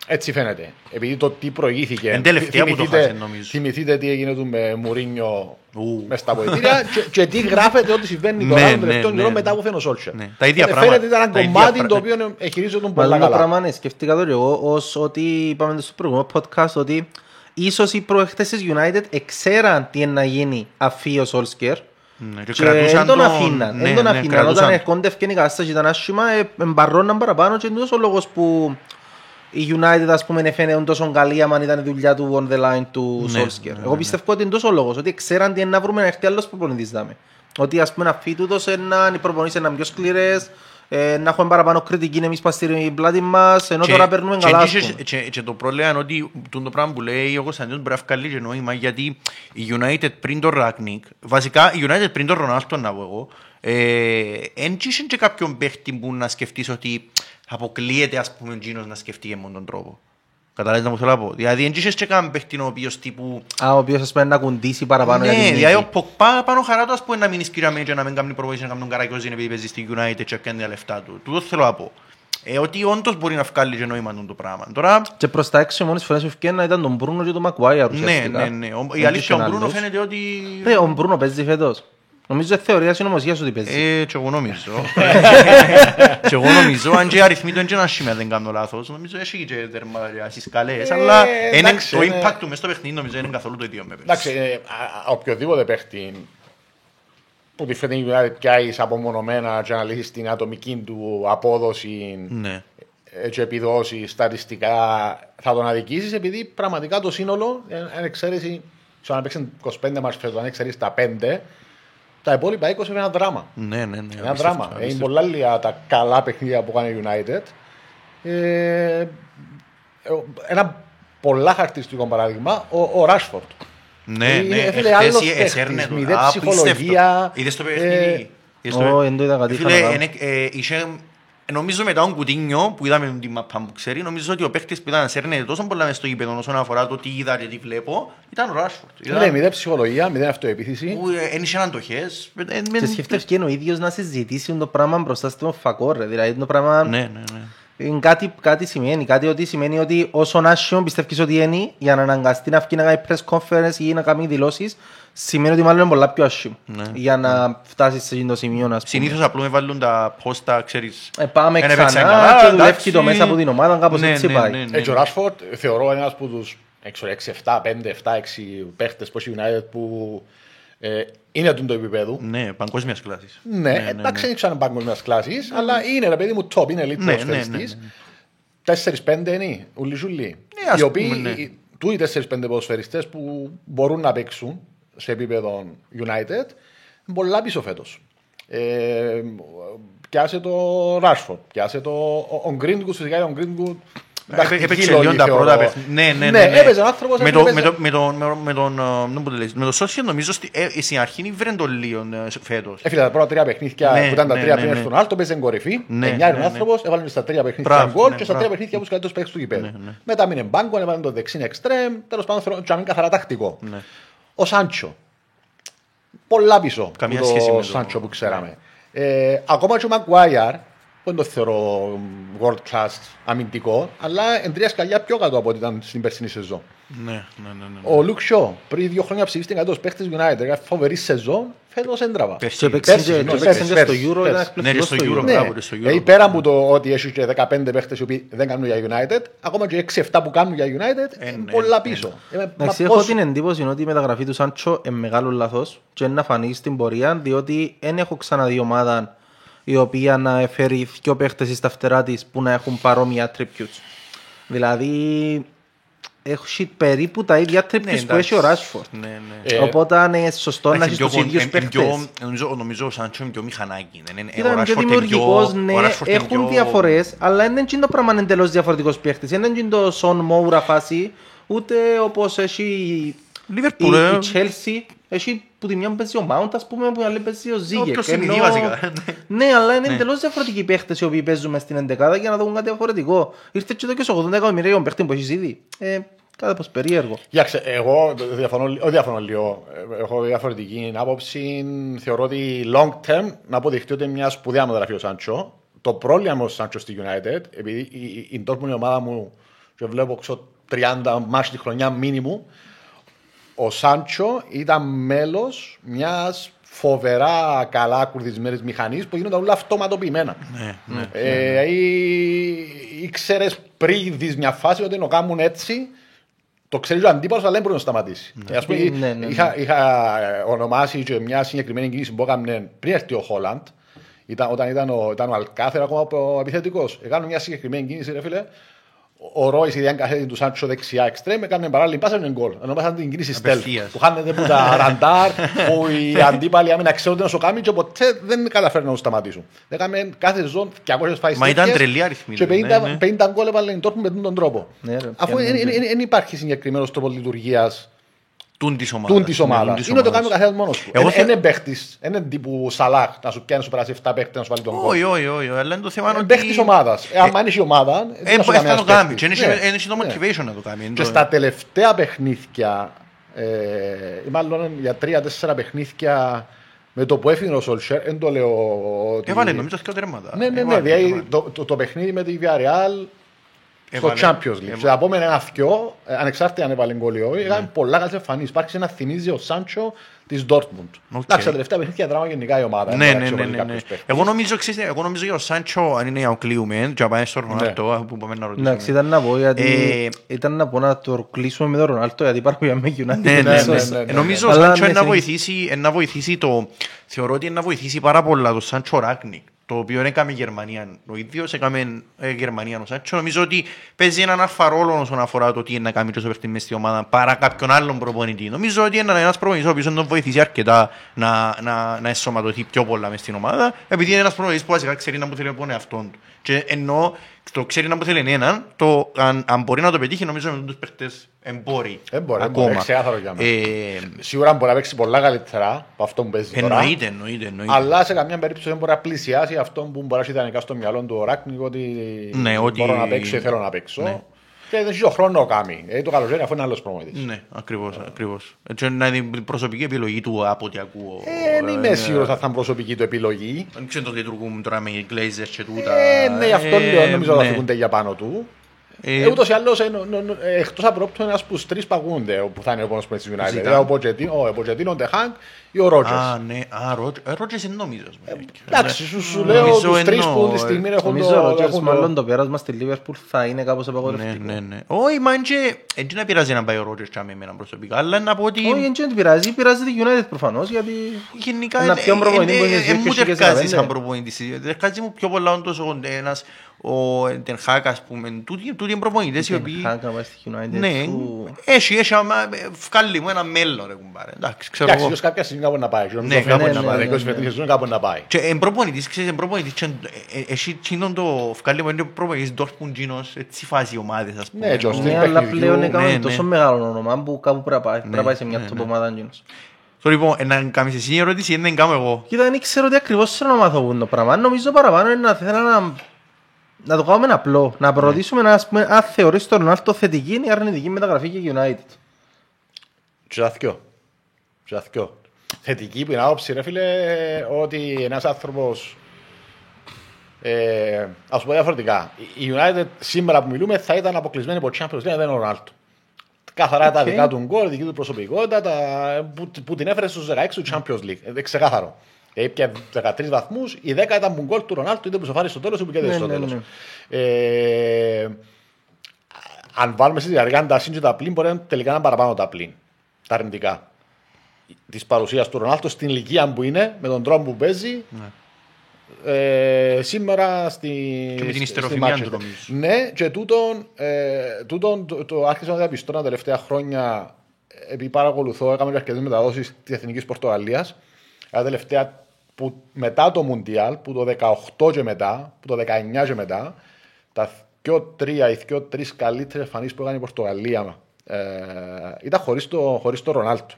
B: Έτσι φαίνεται. Επειδή το τι προηγήθηκε.
A: Εν τελευταία που το
B: θυμηθείτε-
A: χάσε, νομίζω.
B: Θυμηθείτε τι έγινε του με Μουρίνιο
A: Ου.
B: μέσα στα ποητήρια και, και τι γράφεται ότι συμβαίνει
A: Ναι,
B: τώρα
A: ναι,
B: τον τελευταίο
A: ναι,
B: καιρό
A: ναι.
B: μετά που φαίνεται ο Σόλτσερ.
A: Ναι. Τα ίδια
B: Φαίνεται
A: πράγματα.
B: ήταν ένα
A: Τα ίδια
B: κομμάτι
A: πρα-
B: το οποίο εχειρίζεται τον
E: Μα
B: πολλά
E: το
B: καλά.
E: πράγμα είναι, σκεφτήκα το εγώ ως ότι είπαμε στο προηγούμενο podcast ότι ίσως οι προεχτές της United εξέραν τι είναι να γίνει αφή ο Solskjaer
A: Ναι, και
E: και
A: κρατούσαν
E: δεν τον
A: τον-
E: αφήναν.
A: ναι,
E: Δεν τον
A: ναι,
E: αφήναν.
A: κρατούσαν-
E: Όταν ερχόντευκαν η κατάσταση ήταν άσχημα, ε, εμπαρρώναν παραπάνω και είναι ο λόγος που η United ας πούμε έφαινε τόσο καλή άμα ήταν η δουλειά του on the line του
A: Ναι,
E: Solskjaer.
A: ναι, ναι,
E: Εγώ πιστεύω ότι είναι τόσο λόγος, ότι ξέραν τι είναι να βρούμε να έρθει άλλος προπονητής δάμε. Ότι ας πούμε αφή τούτος έναν, οι προπονήσεις είναι πιο σκληρές, ε, να έχουμε παραπάνω κριτική εμείς πας στην πλάτη μας, ενώ
A: Και-
E: τώρα παίρνουμε
A: και
E: καλά. ας
A: και-
E: πούμε.
A: και- και το πρόβλημα είναι ότι τούτο το πράγμα που λέει ο Κωνσταντίνος μπορεί να βγάλει και νόημα γιατί η United πριν τον Ράκνικ, βασικά η United πριν τον Ρονάλτο να πω εγώ, εν είχε και κάποιον παίχτη που να σκεφτείς ότι αποκλείεται ας πούμε εκείνος να σκεφτεί με τον τρόπο. Καταλάβεις να μου θέλω να πω. Δηλαδή εν είχες και κάποιον παίχτη ο οποίος τύπου
E: Α, ο οποίος ας πούμε να κουντήσει παραπάνω για
A: ναι,
E: την
A: δηλαδή ο
E: νίκη.
A: Ποκπά πάνω χαρά του ας πούμε να μείνει σκυραμένη και να μην κάνει προβόηση να κάνει τον Καρακιόζη επειδή παίζει στη United και κάνει τα λεφτά του. Τούτο θέλω να πω. Ε, ότι όντως μπορεί να βγάλει και νόημα το πράγμα. Τώρα,
E: Και προς τα έξω οι μόνες φορές που ευκαιρία ήταν τον Μπρούνο και τον Μακουάια
A: ναι,
E: ουσιαστικά.
A: ναι, ναι. Ο- Η
E: Δεν
A: αλήθεια ο
E: είχε
A: Μπρούνο
E: άλλους.
A: φαίνεται ότι...
E: Ρε, ο Μπρούνο παίζει φέτος. Νομίζω είναι θεωρία συνωμοσίας ότι παίζεις.
A: Ε, και εγώ νομίζω. και εγώ νομίζω, αν και οι αριθμοί του είναι και ένα σημείο, δεν κάνω λάθος, νομίζω έχει και τέρμα στις καλές,
B: Ε,
A: αλλά είναι-
B: εντάξει,
A: το
B: είναι-
A: impact του μες στο παιχνίδι νομίζω είναι καθόλου το ίδιο με πέρσι.
B: Εντάξει, ε, α- α- οποιοδήποτε παίχτη που τη φέτει η United πιάσεις απομονωμένα και αναλύσεις την ατομική του απόδοση
A: Ναι.
B: ε, και επιδόσει στατιστικά θα τον αδικήσεις επειδή πραγματικά το σύνολο, ε, αν εξαίρεση, στο να παίξει 25 μας φέτος, αν εξαιρέσει τα 5, τα υπόλοιπα 20 είναι ένα δράμα.
A: Ναι, ναι, ναι.
B: Ένα
A: απίστευτο,
B: δράμα. Είναι
A: απίστευτο.
B: πολλά λίγα τα καλά παιχνίδια που κάνει η United. Ε, ε, ένα πολλά χαρακτηριστικό παράδειγμα, ο, ο Rashford.
A: Ναι,
B: Είναι-
A: ναι,
B: έφερε
A: εχθές
B: άλλος
A: η-
B: παίχτης,
A: εσέρνε το.
B: μηδέν
A: Απίστευτο.
B: ψυχολογίας,
A: Είδες το
B: ε,
A: παιχνίδι. Είδες το-
E: Ω, εν το είδα κάτι,
A: Φίλε,
E: είχα να
A: είναι- ε, είχε- Νομίζω μετά τον Κουτίνιο που είδαμε την μαπά που ξέρει, νομίζω ότι ο παίχτης που ήταν να σέρνεται τόσο πολλά μες στο γήπεδο όσον αφορά το τι είδα και τι βλέπω, ήταν ο Ράσφορντ.
B: Είναι μηδέν ψυχολογία, μηδέν αυτοεπίθεση.
A: Που ε, εν είχε αντοχές. ε, ε, με-
E: Και σκέφτεσαι και είναι ο ίδιος να συζητήσει το πράγμα μπροστά στον φακό ρε. Δηλαδή το πράγμα
A: Ναι, ναι, ναι.
E: Είναι κάτι, κάτι σημαίνει. Κάτι ότι σημαίνει ότι όσον άσχημο πιστεύεις ότι είναι για να αναγκαστεί να βγει να κάνει press conference ή να κάνει δηλώσεις σημαίνει ότι μάλλον είναι πολλά πιο άσχημο.
A: Ναι.
E: Για να φτάσεις σε αυτό το σημείο να πούμε.
A: Συνήθως απλώς με βάλουν τα πόστα, ξέρεις.
E: Ε, πάμε
A: Ένα παίξαν
E: ξανά
A: καλά,
E: και
A: εντάξει.
E: δουλεύει το μέσα από την ομάδα, κάπως
A: Ναι,
E: έτσι
A: ναι,
E: πάει.
A: ναι, ναι.
B: Έτσι ο Rashford θεωρώ ένας από τους 6, 7, 5, 7, 6 παίχτες που έχει η United που ε, είναι του το επίπεδο.
A: Ναι, παγκόσμιας κλάσης.
B: Ναι, εντάξει δεν ξέρω αν παγκόσμιας κλάσης, αλλά είναι ρε παιδί μου top, είναι elite
A: Ναι, ναι,
B: ποδοσφαιριστής.
A: ναι, ναι.
B: 4-5 είναι, ούλοι ζουλοί.
A: Ναι, ας
B: Οι οποίοι,
A: πούμε, ναι.
B: οι- τούτοι 4-5 ποδοσφαιριστές που μπορούν να παίξουν σε επίπεδο United, είναι πολλά πίσω φέτος. Ε, πιάσε το Rashford, πιάσε το ο, ο Greenwood, φυσικά ο Greenwood
A: Έπαι- Έπαιξε λίγο τα πρώτα παιχνίδια. Ναι, ναι, ναι.
B: Ναι, έπαιζε ο άνθρωπος,
A: Με το-
B: έπαιζε.
A: με το- με τον- με τον- με τον, ε, δεν μπορώ να το λέω, με τον Σόσια νομίζω στη- ε, στην αρχή βρεν τον λίγο ε, φέτος.
B: Έφυγε τα πρώτα τρία παιχνίδια
A: Ναι,
B: που ήταν τα
A: ναι,
B: τρία
A: ναι,
B: πριν
A: ναι.
B: στον Άλτο, παίζε κορυφή.
A: Ναι,
B: Εννιάρη
A: ναι,
B: ο
A: ναι.
B: άνθρωπος, έβαλε στα τρία παιχνίδια
A: Μπράβο,
B: γκολ
A: ναι,
B: και στα τρία
A: μπράβο.
B: παιχνίδια που καλύτερο παίκτη του γηπέδου.
A: Ναι, ναι.
B: Μετά μείνε μπάνκο, έβαλε το δεξί εξτρέμ. Τέλος πάντων, θέλω να είναι καθαρά τακτικό.
A: Ναι.
B: Ο Σάντσο. Πολλά πίσω.
A: Καμία
B: που
A: σχέση με
B: το
A: το-
B: Σάντσο που ξέραμε. Ε, ακόμα και ο Μαγκουάιαρ, που δεν το θεωρώ world class αμυντικό, αλλά εν τρία σκαλιά πιο κάτω από ό,τι ήταν στην περσινή σεζόν.
A: Ναι, ναι, ναι, ναι.
B: Ο Λουκ Σιό, πριν δύο χρόνια ψηφίστηκε 100 παίχτε United, έκανε φοβερή σεζόν, φέτος έντραβα.
A: Πέρσι.
E: Και παίξει
B: Πέρσι,
E: και-
B: ναι,
E: και
B: πέρσι,
E: παίξει και στο
B: πέρσι,
E: Euro,
B: πέρσι.
E: ήταν
A: Ναι,
E: εκπληκτικός
A: στο
E: στο
A: Euro,
E: Euro.
B: Ναι,
A: μπράβο, ρε, στο Euro.
B: ε, πέρα από το ότι έχει και 15 παίχτες οι οποίοι δεν κάνουν για United, ακόμα και 6-7 που κάνουν για United,
A: Ε,
B: είναι
A: ναι,
B: πολλά
A: ναι.
B: πίσω. Ε, μα
E: Εντάξει,
B: πώς-
E: έχω την εντύπωση ότι η μεταγραφή του Σάντσο είναι μεγάλος λάθος και να φανείς στην πορεία διότι δεν έχω ξαναδεί ομάδα η οποία να φέρει δυο παίχτες στα φτερά της που να έχουν παρόμοια attributes. Δηλαδή, έχει περίπου τα ίδια τρίπτες που έχει ο Ράσφορντ.
A: Ναι, ναι.
B: Ε,
E: Οπότε είναι σωστό να
A: Εντάξει,
E: έχεις τους
A: πιο-
E: ίδιους
A: εν- εν πιο-
E: παίχτες.
A: Νομίζω, νομίζω ο Σάντσο είναι πιο μηχανάκι. Είναι- είναι- ο
E: Ήταν πιο
A: Rashford είναι
E: δημιουργικός,
A: πιο-
E: ναι,
A: ο Rashford είναι
E: έχουν
A: πιο-
E: διαφορές, αλλά δεν είναι το πράγμα εντελώς διαφορετικός παίχτης. Δεν είναι το Σον Μόουρα φάση, ούτε όπως έχει η,
A: Liverpool, ε.
E: η Chelsea. Έχει που τη μια παίζει ο Mount, ας πούμε, που την άλλη παίζει ο Ζίγεκ.
A: Όποιος θυμηθεί βασικά.
E: Ναι, αλλά είναι εντελώς διαφορετικοί παίχτες οι οποίοι παίζουν μες στην εντεκάδα για να δουν κάτι διαφορετικό. Ήρθε και εδώ και στο 80 εκατομμυρίων παίχτη που έχεις ήδη. Ε, κάτι πως περίεργο.
B: Κοίταξε, εγώ διαφωνώ, όχι διαφωνώ λίγο. Ε, Έχω διαφορετική άποψη. Θεωρώ ότι long term να αποδειχτεί ότι είναι μια σπουδαία μεταγραφή ο Σάντσο. Το πρόβλημα με ο Σάντσο στη United, επειδή η, η, η Dortmund είναι η ομάδα μου και βλέπω ξέρω, 30 μάτς τη χρονιά μήνυμου, ο Σάντσο ήταν μέλος μιας φοβερά καλά κουρδισμένης μηχανής που γίνονταν όλα αυτοματοποιημένα.
A: Ναι, ναι.
B: Ε, Ήξερες πριν δεις μια φάση ότι να κάνουν έτσι. Το ξέρει ο αντίπαλος, αλλά δεν μπορεί να σταματήσει. Ε, ας πούμε,
E: Ναι, ναι, ναι.
B: είχα, είχα ονομάσει και μια συγκεκριμένη κίνηση που έκαμε πριν έρθει ο Χόλαντ. Ήταν, όταν ήταν ο, ήταν ο Αλκάθερ ακόμα ο επιθετικός. Έκανα μια συγκεκριμένη κίνηση, ρε φίλε. Ο Ρόις, η διάγκαση τους Σάντσο δεξιά εξτρέμ, έκανε παράλληλη πάσα με γκολ. Ονομάσαν την κίνηση στέλ.
A: Απευθείας.
B: Που χάνεται από τα ραντάρ, που οι αντίπαλοι άμυνα ξέρουν ότι να σου κάνει και ποτέ δεν καταφέρουν να τους σταματήσουν. Έκαμε κάθε ζώνη 200 φάσεις
A: Μα ήταν
B: τέτοιες
A: τρελή αριθμή,
B: Και 50,
A: ναι, ναι.
B: 50 γκολ έβαλε η Dortmund με τον τρόπο.
E: Ναι, ρε,
B: Αφού
E: πιάνουν,
B: δεν υπάρχει συγκεκριμένος τρόπος λειτουργίας
A: Τούν της ομάδας.
B: τούν της ομάδα.
A: Ναι, τούν της
B: Είναι το κάνει ο
A: ομάδας.
B: καθένας μόνος του.
A: Εγώ θε-
B: Είναι παίχτης, είναι τύπου Σαλάχ να σου πιάνει, να σου περάσει 7 παίχτες να σου βάλει τον γκολ.
A: Όχι, όχι, όχι. Αλλά είναι το θέμα
B: Είναι
A: ότι...
B: παίχτης ομάδας. Αν είναι η ομάδα,
A: Ε,
B: δεν να σου
A: ε,
B: κάνει
A: θα το
B: ένας
A: κάνει. Και
B: παίχτης.
A: είναι-
B: Ναι.
A: είναι το
B: Ναι.
A: motivation να το κάνει. Είναι
B: Και
A: το-
B: στα τελευταία παιχνίδια, ε, ή μάλλον για τρία-τέσσερα παιχνίδια με το που έφυγε ο Σολσέρ, δεν το λέω ότι...
A: Έβαλε νομίζω και τέρματα.
B: Ναι, ναι, ναι.
A: Έβαλε,
B: Δηλαδή
A: έβαλε.
B: το, το, το παιχνίδι με τη Villarreal στο
A: Έβαλε.
B: Champions League.
A: Έβαλε.
B: Σε τα επόμενα ένα θκυο, ε, ανεξάρτητα αν έβαλε γκολ ή όχι, είχαν πολλά καλές εμφανίσεις. Υπάρχει ένα θυμίζει ο Σάντσο της Dortmund.
A: Οκ.
B: Εντάξει, τα τελευταία παιχνίδια δράμα γενικά η ομάδα.
A: Ναι,
B: δεν
A: ναι, ναι,
B: αξιολογεί
A: ναι,
B: κάποιος
A: ναι.
B: παίχτης.
A: Εγώ νομίζω, ξέρεις, εγώ νομίζω για ο Σάντσο, αν είναι για ο κλείουμε, και να πάμε στο Ρονάλτο, που πάμε να ρωτήσουμε.
E: Εντάξει, ήταν να πω γιατί
A: Ε,
E: ήταν να πω να το κλείσουμε με τον Ρονάλτο γιατί υπάρχουμε με United.
A: Ναι, ναι,
B: ναι,
A: ναι.
B: ναι, ναι.
A: Νομίζω ο
E: Αλλά
A: Σάντσο
E: ναι,
A: είναι να
E: συνεχίζει.
A: βοηθήσει, είναι να βοηθήσει το... Θεωρώ ότι είναι να βοηθήσει πάρα πολλά το Σάντσο Ράκνικ, το οποίο έκαμε η Γερμανία. Ο ίδιος έκαμε ε, Γερμανία ο Σάντσο. Νομίζω ότι παίζει έναν αλφα ρόλο όσον αφορά το τι είναι να κάνει και όσο παίρνει μες στη ομάδα παρά κάποιον άλλον προπονητή. Νομίζω ότι είναι ένας προπονητής ο οποίος να τον βοηθήσει αρκετά να, να, να εσωματωθεί πιο πολλά μες στην ομάδα, επειδή είναι ένας προπονητής που βασικά ξέρει να μου θέλει από τον εαυτόν του. Και ενώ το ξέρει να μου θέλει έναν, το, αν, αν μπορεί να το πετύχει, νομίζω με τους παίχτες εμπόρει.
B: Ε, μπορεί,
A: ακόμα.
B: μπορεί, ξεκάθαρο για μένα.
A: Ε,
B: Σίγουρα μπορεί να παίξει πολλά καλύτερα από αυτό που παίζει τώρα.
A: εννοείται, εννοείται, εννοείται.
B: Αλλά σε καμιά περίπτωση δεν μπορεί να πλησιάσει αυτό που μπορεί να έχει ιδανικά στο μυαλό του ο Ράκνικ ότι,
A: Ναι, ότι-
B: μπορώ να παίξω ή θέλω να παίξω.
A: Ναι.
B: Και δεν έχει ο χρόνο να κάνει. Ε, το καλοκαίρι αφού είναι άλλος προμηθευτής.
A: Ναι, ακριβώς, ακριβώς. Έτσι είναι η προσωπική επιλογή του από ό,τι ακούω.
B: Ε, δεν είμαι σίγουρο αν θα είναι προσωπική του επιλογή.
A: Δεν ξέρω το λειτουργούν τώρα με οι Glazers και τούτα.
B: Ε, ναι, γι' αυτό λέω,
A: Ε,
B: νομίζω ότι
A: ναι.
B: θα φύγουν για πάνω του.
A: Ε,
B: Ε, Ούτως ή άλλως, εκτός από ρόπτου, ένας από τους τρεις παγούνται που θα είναι ο επόμενος που τη United.
A: Ζητάν.
B: Δηλαδή, Ο Ποτσετίνο, ο Ποτσετίνο, ο Ντεχάνκ ή ο Ρότζερς.
A: Α, ναι, α, Ρότζ- ε, Ρότζερς είναι νομίζω.
B: Εντάξει, σου, σου λέω
A: Νομίζω
B: τους τρεις
A: εννοώ,
B: που τη
A: ε,
B: στιγμή έχουν
E: Νομίζω
B: το.
E: ο Ρότζερς
B: έχουν
E: μάλλον
B: το-
E: το πέρασμα στη Λίβερπουλ θα είναι κάπως
A: Ναι,
E: απαγορευτικό.
A: ναι, ναι. Όχι, μα δεν να πειράζει να πάει ο Ρότζερς και με εμένα προσωπικά, αλλά να πω ότι
E: Όχι, δεν την πειράζει, πειράζει τη United προφανώς γιατί
A: γενικά
E: Ένα πιο προπονητή που έχεις
A: ε,
E: δει
A: μου
E: και
A: τερκάζει
E: δεκαπέντε.
A: σαν προπονητής. Τερκάζει μου πιο πολλά όντως ο- ένας ο Τενχάκ, ας πούμε, τούτοι τούτοι είναι προπονητές οι οποίοι...
E: Χάνκα να πάει στη United.
A: Ναι,
E: σου-
A: έχει, έχει, άμα, ε, βγάλει μου ένα μέλλον, ρε κουμπάρε. Εντάξει, ξέρω
B: Εντάξει,
A: εγώ.
B: ίσως κάποια στιγμή κάπου να πάει. Νομίζω
A: Ναι,
B: φέτος
A: κάπου
B: να
E: να
B: πάει.
E: πάει,
B: 20
E: ναι,
B: φετινή σεζόν κάπου να πάει.
A: Και εν προπονητής, ξέρεις, εν προπονητής, και, ε, ε, έχει τσίνον το βγάλει μου είναι προπονητής Dortmund Ginos, έτσι φάση ομάδες, ας πούμε.
B: Ναι, και ο
E: Ναι,
B: Στην
E: αλλά
B: παιχνιδιού,
E: πλέον
A: ναι,
E: έκαμε
A: ναι.
E: τόσο μεγάλο όνομα που κάπου πρέπει να πάει. Πρέπει να πάει σε μια
A: ναι,
E: top
A: ναι.
E: ομάδα εκείνος.
A: Το λοιπόν, ε, να κάνεις εσύ η ερώτηση, δεν κάνω εγώ.
E: Κοίτα, δεν ξέρω τι ακριβώς θέλω να μάθω που είναι το πράγμα. Νομίζω παραπάνω είναι να θέλω να, να το κάνουμε απλό. Να προωθήσουμε να, ας πούμε, αν θεωρείς τον Ρονάλντο θετική ή αρνητική μεταγραφή για United.
B: Και τα θκυο. Και τα θκυο. Θετική που είναι άποψη, ρε φίλε, ότι ένας άνθρωπος ε, ας πω διαφορετικά. Η United σήμερα που μιλούμε θα ήταν αποκλεισμένη από Champions League, δεν είναι ο Ρονάλντο. Καθαρά τα
E: Οκ.
B: δικά του γκολ, δική του προσωπικότητα, τα, που, που την έφερε στους 16 του Champions League. Ε, ξεκάθαρο. Έπια 13 βαθμούς, οι 10 ήταν που γκολ του Ρονάλτο, είτε που σοφάρει στο τέλος, είτε που κέρδισε
E: Ναι,
B: στο
E: ναι,
B: τέλος.
E: ναι.
B: Ε, αν βάλουμε στη διαρκεία τα συν και τα πλήν, μπορεί να είναι τελικά να είναι παραπάνω τα πλήν. Τα αρνητικά. Της παρουσίας του Ρονάλτο στην ηλικία που είναι, με τον τρόπο που παίζει, ε, σήμερα στη,
A: Και με την
B: στη-
A: ιστεροφημία
B: στη
A: του,
B: Manchester.
A: νομίζω.
B: Ναι, και τούτον, ε, τούτον το, το άρχισα να διαπιστώνω τα τελευταία χρόνια επειδή παρακολουθώ, έκαμε και αρκετές μεταδόσεις της Εθνικής Πορτογαλίας τα τελευταία που, μετά το Μουντιάλ, που το 18 και μετά, που το 19 και μετά, τα πιο τρία ή πιο τρεις καλύτερες εμφανίσεις που έκανε η Πορτογαλία ε, ήταν χωρίς το, χωρίς το Ρονάλτο.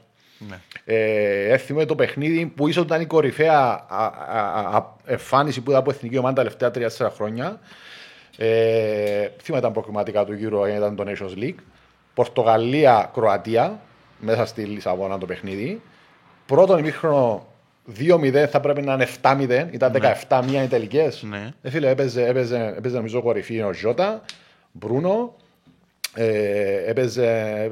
A: Ναι.
B: Ε, έθιμε το παιχνίδι που ίσως ήταν η κορυφαία α, α, α, εμφάνιση που είδα από εθνική ομάδα τα τελευταία 3-4 χρόνια. Ε, θυμάμαι ήταν προκριματικά του γύρω, ήταν το Nations League. Πορτογαλία-Κροατία, μέσα στη Λισαβόνα το παιχνίδι. Πρώτον ημίχρονο 2-0 θα πρέπει να είναι 7-0, ήταν 17-1 οι τελικές.
A: Ναι.
B: Ε, φίλε, έπαιζε, έπαιζε, έπαιζε νομίζω κορυφή ο Ζώτα, Μπρούνο, ε, έπαιζε ε,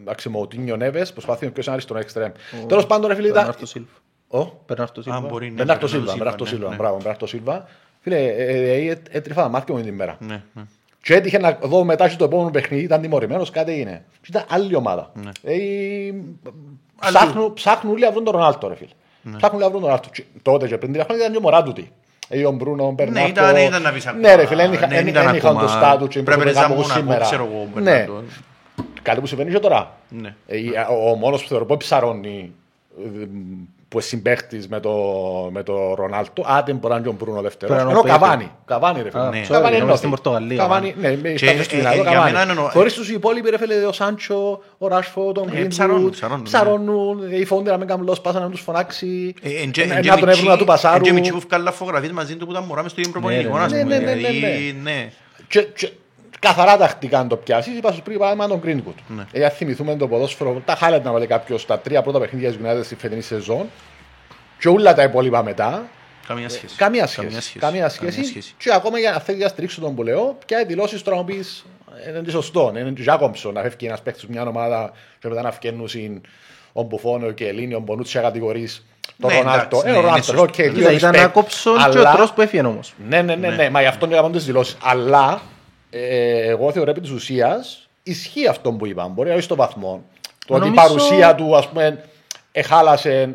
B: εντάξει, Μουτίνιο Νέβε, προσπάθησε ποιο είναι αριστερό εξτρέμ. Τέλος πάντων, ρε φίλε, ήταν.
E: Μπερνάρτο Σίλβα.
B: Ω,
E: Μπερνάρτο
A: Α,
E: Σίλβα.
A: μπορεί, ναι.
B: Μπερνάρτο
A: Μπερνάρτο
B: Σίλβα, Μπερνάρτο
A: ναι,
B: Σίλβα,
A: ναι.
B: μπράβο, Μπερνάρτο Σίλβα. Φίλε, ε, ε, ε, έτριφα τα μάτια μου την ημέρα.
A: Ναι, ναι.
B: Και έτυχε να δω μετά και το επόμενο παιχνίδι, ήταν τιμωρημένος, κάτι έγινε. Και ήταν άλλη ομάδα.
A: Ναι.
B: Ε, ψάχνουν, ψάχνουν όλοι να βρουν τον Ρονάλτο, ρε φίλε.
A: Ναι.
B: Ψάχνουν όλοι να βρουν τον Ρονάλτο. Και Τότε και πριν τρία χρόνια ήταν και ο Μωράτουτη. Ε, ο Μπρούνο, ο Μπερνάρτο.
A: ήταν- ήταν να πεις
B: Ναι,
A: ακόμα.
B: ρε φίλε, δεν είχα-
A: Ναι,
B: δεν
A: ήταν
B: δεν είχαν
A: ακόμα.
B: το στάτου και
A: Πρέπει να
B: κάνουν
A: ήσουν Μονακό,
B: σήμερα.
A: ξέρω εγώ, ο
B: Ναι,
A: Μπερνάρτο.
B: κάτι που συμβαίνει και τώρα.
A: Ναι.
B: Ε, Ο, ο μόνος που θεωρώ που ψαρώνει ε, που συμπαίχτης με το, με το Ρονάλτο, άντε μπορεί να είναι και ο Μπρούνο δεύτερο.
E: Πρέπει να
B: Ενώ
E: είναι ο
B: Καβάνι. Καβάνι, ρε φίλε.
E: Α,
A: ναι.
E: sorry,
B: Καβάνι
E: είμαστε
B: εννοώ.
E: στην Πορτογαλία.
B: Καβάνι, ναι, με
A: Και,
B: στα
A: ε,
B: Χριστούγεννα,
A: ε,
B: το
A: για
B: Καβάνι.
A: μένα εννοώ-
B: Χωρίς τους υπόλοιποι, ρε φίλε, ο Σάντσο, ο Ράσφο, τον
A: Ε, ψαρώνουν,
B: Γκρίνβουτ,
A: ψαρώνουν, ναι.
B: ψαρώνουν, οι φόντες να μην κάνουν λος πάσα να τους φωνάξει,
A: Ε, εν
B: να
A: και- εν
B: να
A: και
B: τον
A: μητσί-
B: έβρουν να του πασάρουν.
A: εν και μητσί που βγάλα φωτογραφίες μαζί του που ήταν μωρά μες στο ίδιο προπονητικός,
E: ναι,
A: ας
B: ναι,
A: πούμε.
B: ναι, ναι, ναι,
A: Δηλαδή, ναι.
B: Και, και καθαρά τακτικά αν το πιάσεις, είπα σου πριν παράδειγμα τον Greenwood.
A: Ναι.
B: Ε, αν θυμηθούμε το ποδόσφαιρο, τα highlight να βάλει κάποιος στα τρία πρώτα παιχνίδια της United στη φετινή σεζόν και όλα τα υπόλοιπα μετά.
A: Καμία σχέση.
B: Καμία σχέση.
A: Καμία σχέση.
B: Καμία σχέση. Και ακόμα για να θέλει να στηρίξει τον που λέω, πια οι δηλώσεις τώρα να πεις είναι και σωστό. Είναι και Ζάκομψο να φεύγει ένας παίκτης μια ομάδα και μετά να φγαίνουν ο Μπουφόνο, ο Κελίνη, ο Μπονούτσι κατηγορείς τον
A: Ναι,
B: Ρονάλτο.
A: εντάξει,
B: Ε,
A: ναι,
B: ο
A: είναι
B: Ρονάλτο,
A: σωστό.
B: οκ, δύο
E: Κοίτα, ήταν
B: respect.
E: άκοψον και ο
B: Αλλά-
E: τρόπος που έφυγε όμως.
B: ναι, ναι, ναι, ναι, μα γι' αυτό έκαναν τις δηλώσεις. Αλλά ε, εγώ θεωρώ επί της ουσίας ισχύει αυτό που είπαμε. Μπορεί να όχι στο βαθμό. Το ότι η
E: Νομίζω-
B: παρουσία του, ας πούμε, εχάλασε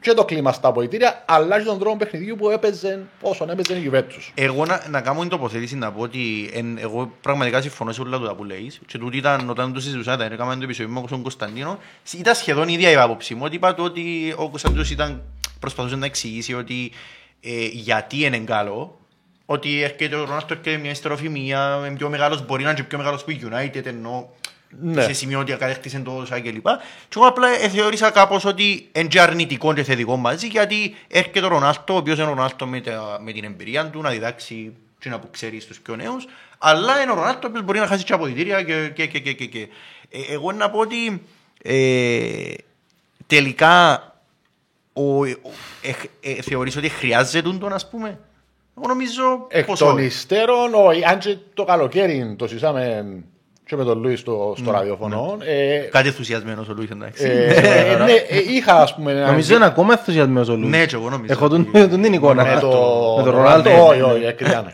B: και το κλίμα στα αποδητήρια, αλλά και τον τρόπο παιχνιδιού που έπαιζε όσον έπαιζε η Juventus.
A: Εγώ να, να κάνω την τοποθέτηση να πω ότι εν, εγώ πραγματικά συμφωνώ σε όλα τούτα που λέεις και τούτο ήταν όταν το συζητούσατε, έκαναμε το επεισόδιο με τον Κωνσταντίνο ήταν σχεδόν η ίδια η άποψη μου ότι είπα το ότι ο Κωνσταντίνος ήταν, προσπαθούσε να εξηγήσει ότι ε, γιατί είναι καλό ότι έρχεται ο Ρονάλτο έρχεται μια ιστεροφημία, είναι πιο μεγάλος, μπορεί να είναι και πιο μεγάλος που η United ενώ
B: Ναι.
A: σε σημείο ότι κατέκτησε το όσα κλπ. Και εγώ απλά ε, θεώρησα κάπως ότι είναι και αρνητικό και θετικό μαζί γιατί έρχεται ο Ρονάλτο, ο οποίος είναι ο Ρονάλτο με, τα- με την εμπειρία του να διδάξει και να που ξέρει στους πιο νέους αλλά είναι ο Ρονάλτο ο οποίος μπορεί να χάσει και αποδητήρια και, και, και, και, και, και. Ε, εγώ να πω ότι ε, τελικά ο, ο, ε, ε, θεωρείς ότι χρειάζεται τον ας πούμε; Εγώ νομίζω
B: Εκ
A: πως
B: των
A: όχι.
B: υστέρων, ο- αν και το καλοκαίρι το συζητάμε και με τον Λούι στο, στο ραδιοφωνό. ε,
A: Κάτι ενθουσιασμένος ο Λούις εντάξει.
B: ε, ναι, ε, είχα ας πούμε ένα-
E: Νομίζω είναι ακόμα ενθουσιασμένος ο Λούις.
A: Ναι, και εγώ νομίζω.
E: Έχω τον- τον την εικόνα.
B: με το,
E: Με τον
B: Ρονάλντο.
E: Ρονάλντο.
B: Όχι, όχι, εκριάνε.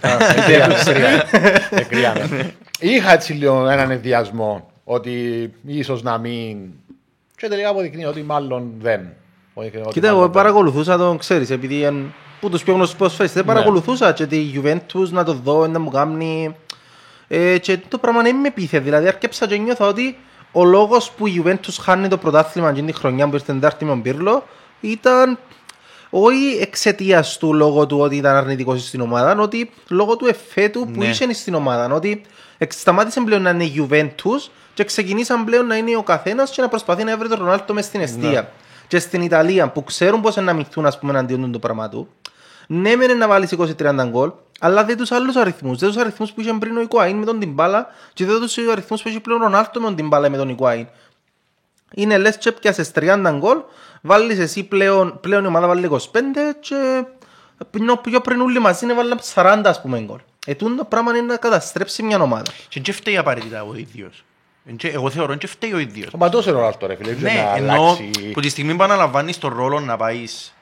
B: Εκριάνε. Είχα έτσι λίγο έναν ενδιασμό ότι ίσως να μην. Και τελικά αποδεικνύει ότι μάλλον δεν. Αποδεικνύει ότι
E: Κοίτα,
B: μάλλον
E: εγώ
B: δεν.
E: παρακολουθούσα τον, ξέρεις, επειδή είναι που τους πιο γνωστούς ποδοσφαιριστές,
B: Ναι.
E: παρακολουθούσα και τη Juventus να το δω, να μου κάνει... Ε, και το πράγμα δεν με πείθε, δηλαδή αρκέψα και νιώθω ότι ο λόγος που η Juventus χάνει το πρωτάθλημα εκείνη τη χρονιά που ήρθε τετάρτη με τον Πύρλο ήταν όχι εξαιτίας του λόγω του ότι ήταν αρνητικός στην ομάδα, αλλά ότι λόγω του εφέτου που
A: Ναι.
E: είχε στην ομάδα. Ότι εξ- σταμάτησε πλέον να είναι η Juventus και ξεκινήσαν πλέον να είναι ο καθένας και να προσπαθεί να βρει τον Ρονάλτο μες στην αιστεία. Και στην Ιταλία που ξέρουν πώς να μυθούν ας πούμε, εναντίον του πράγμα του, ναι, μεν να βάλεις 20-30 γκολ, αλλά δεν τους άλλους αριθμούς. Δεν τους αριθμούς που είχε πριν ο Ικουάιν με τον Τιμπάλα και δεν τους αριθμούς που έχει πλέον ο Ρονάλτο με τον Τιμπάλα με τον Ικουάιν. Είναι λες και πιάσες 30 γκολ, βάλεις εσύ πλέον, πλέον η ομάδα βάλει 25 και πιο, πιο πριν όλοι μαζί είναι βάλει 40 ας πούμε γκολ. Ε, τούτο το πράγμα είναι να καταστρέψει μια ομάδα.
A: Και δεν φταίει απαραίτητα ο ίδιος. Εν και- Εγώ θεωρώ ότι φταίει ο ίδιος.
B: Ο παντός είναι ο Ρονάλντο, ρε φίλε.
A: Ναι,
B: Ναι, να
A: ενώ
B: αλλάξει.
A: που τη στιγμή που αναλαμβάνεις τον ρόλο να πάεις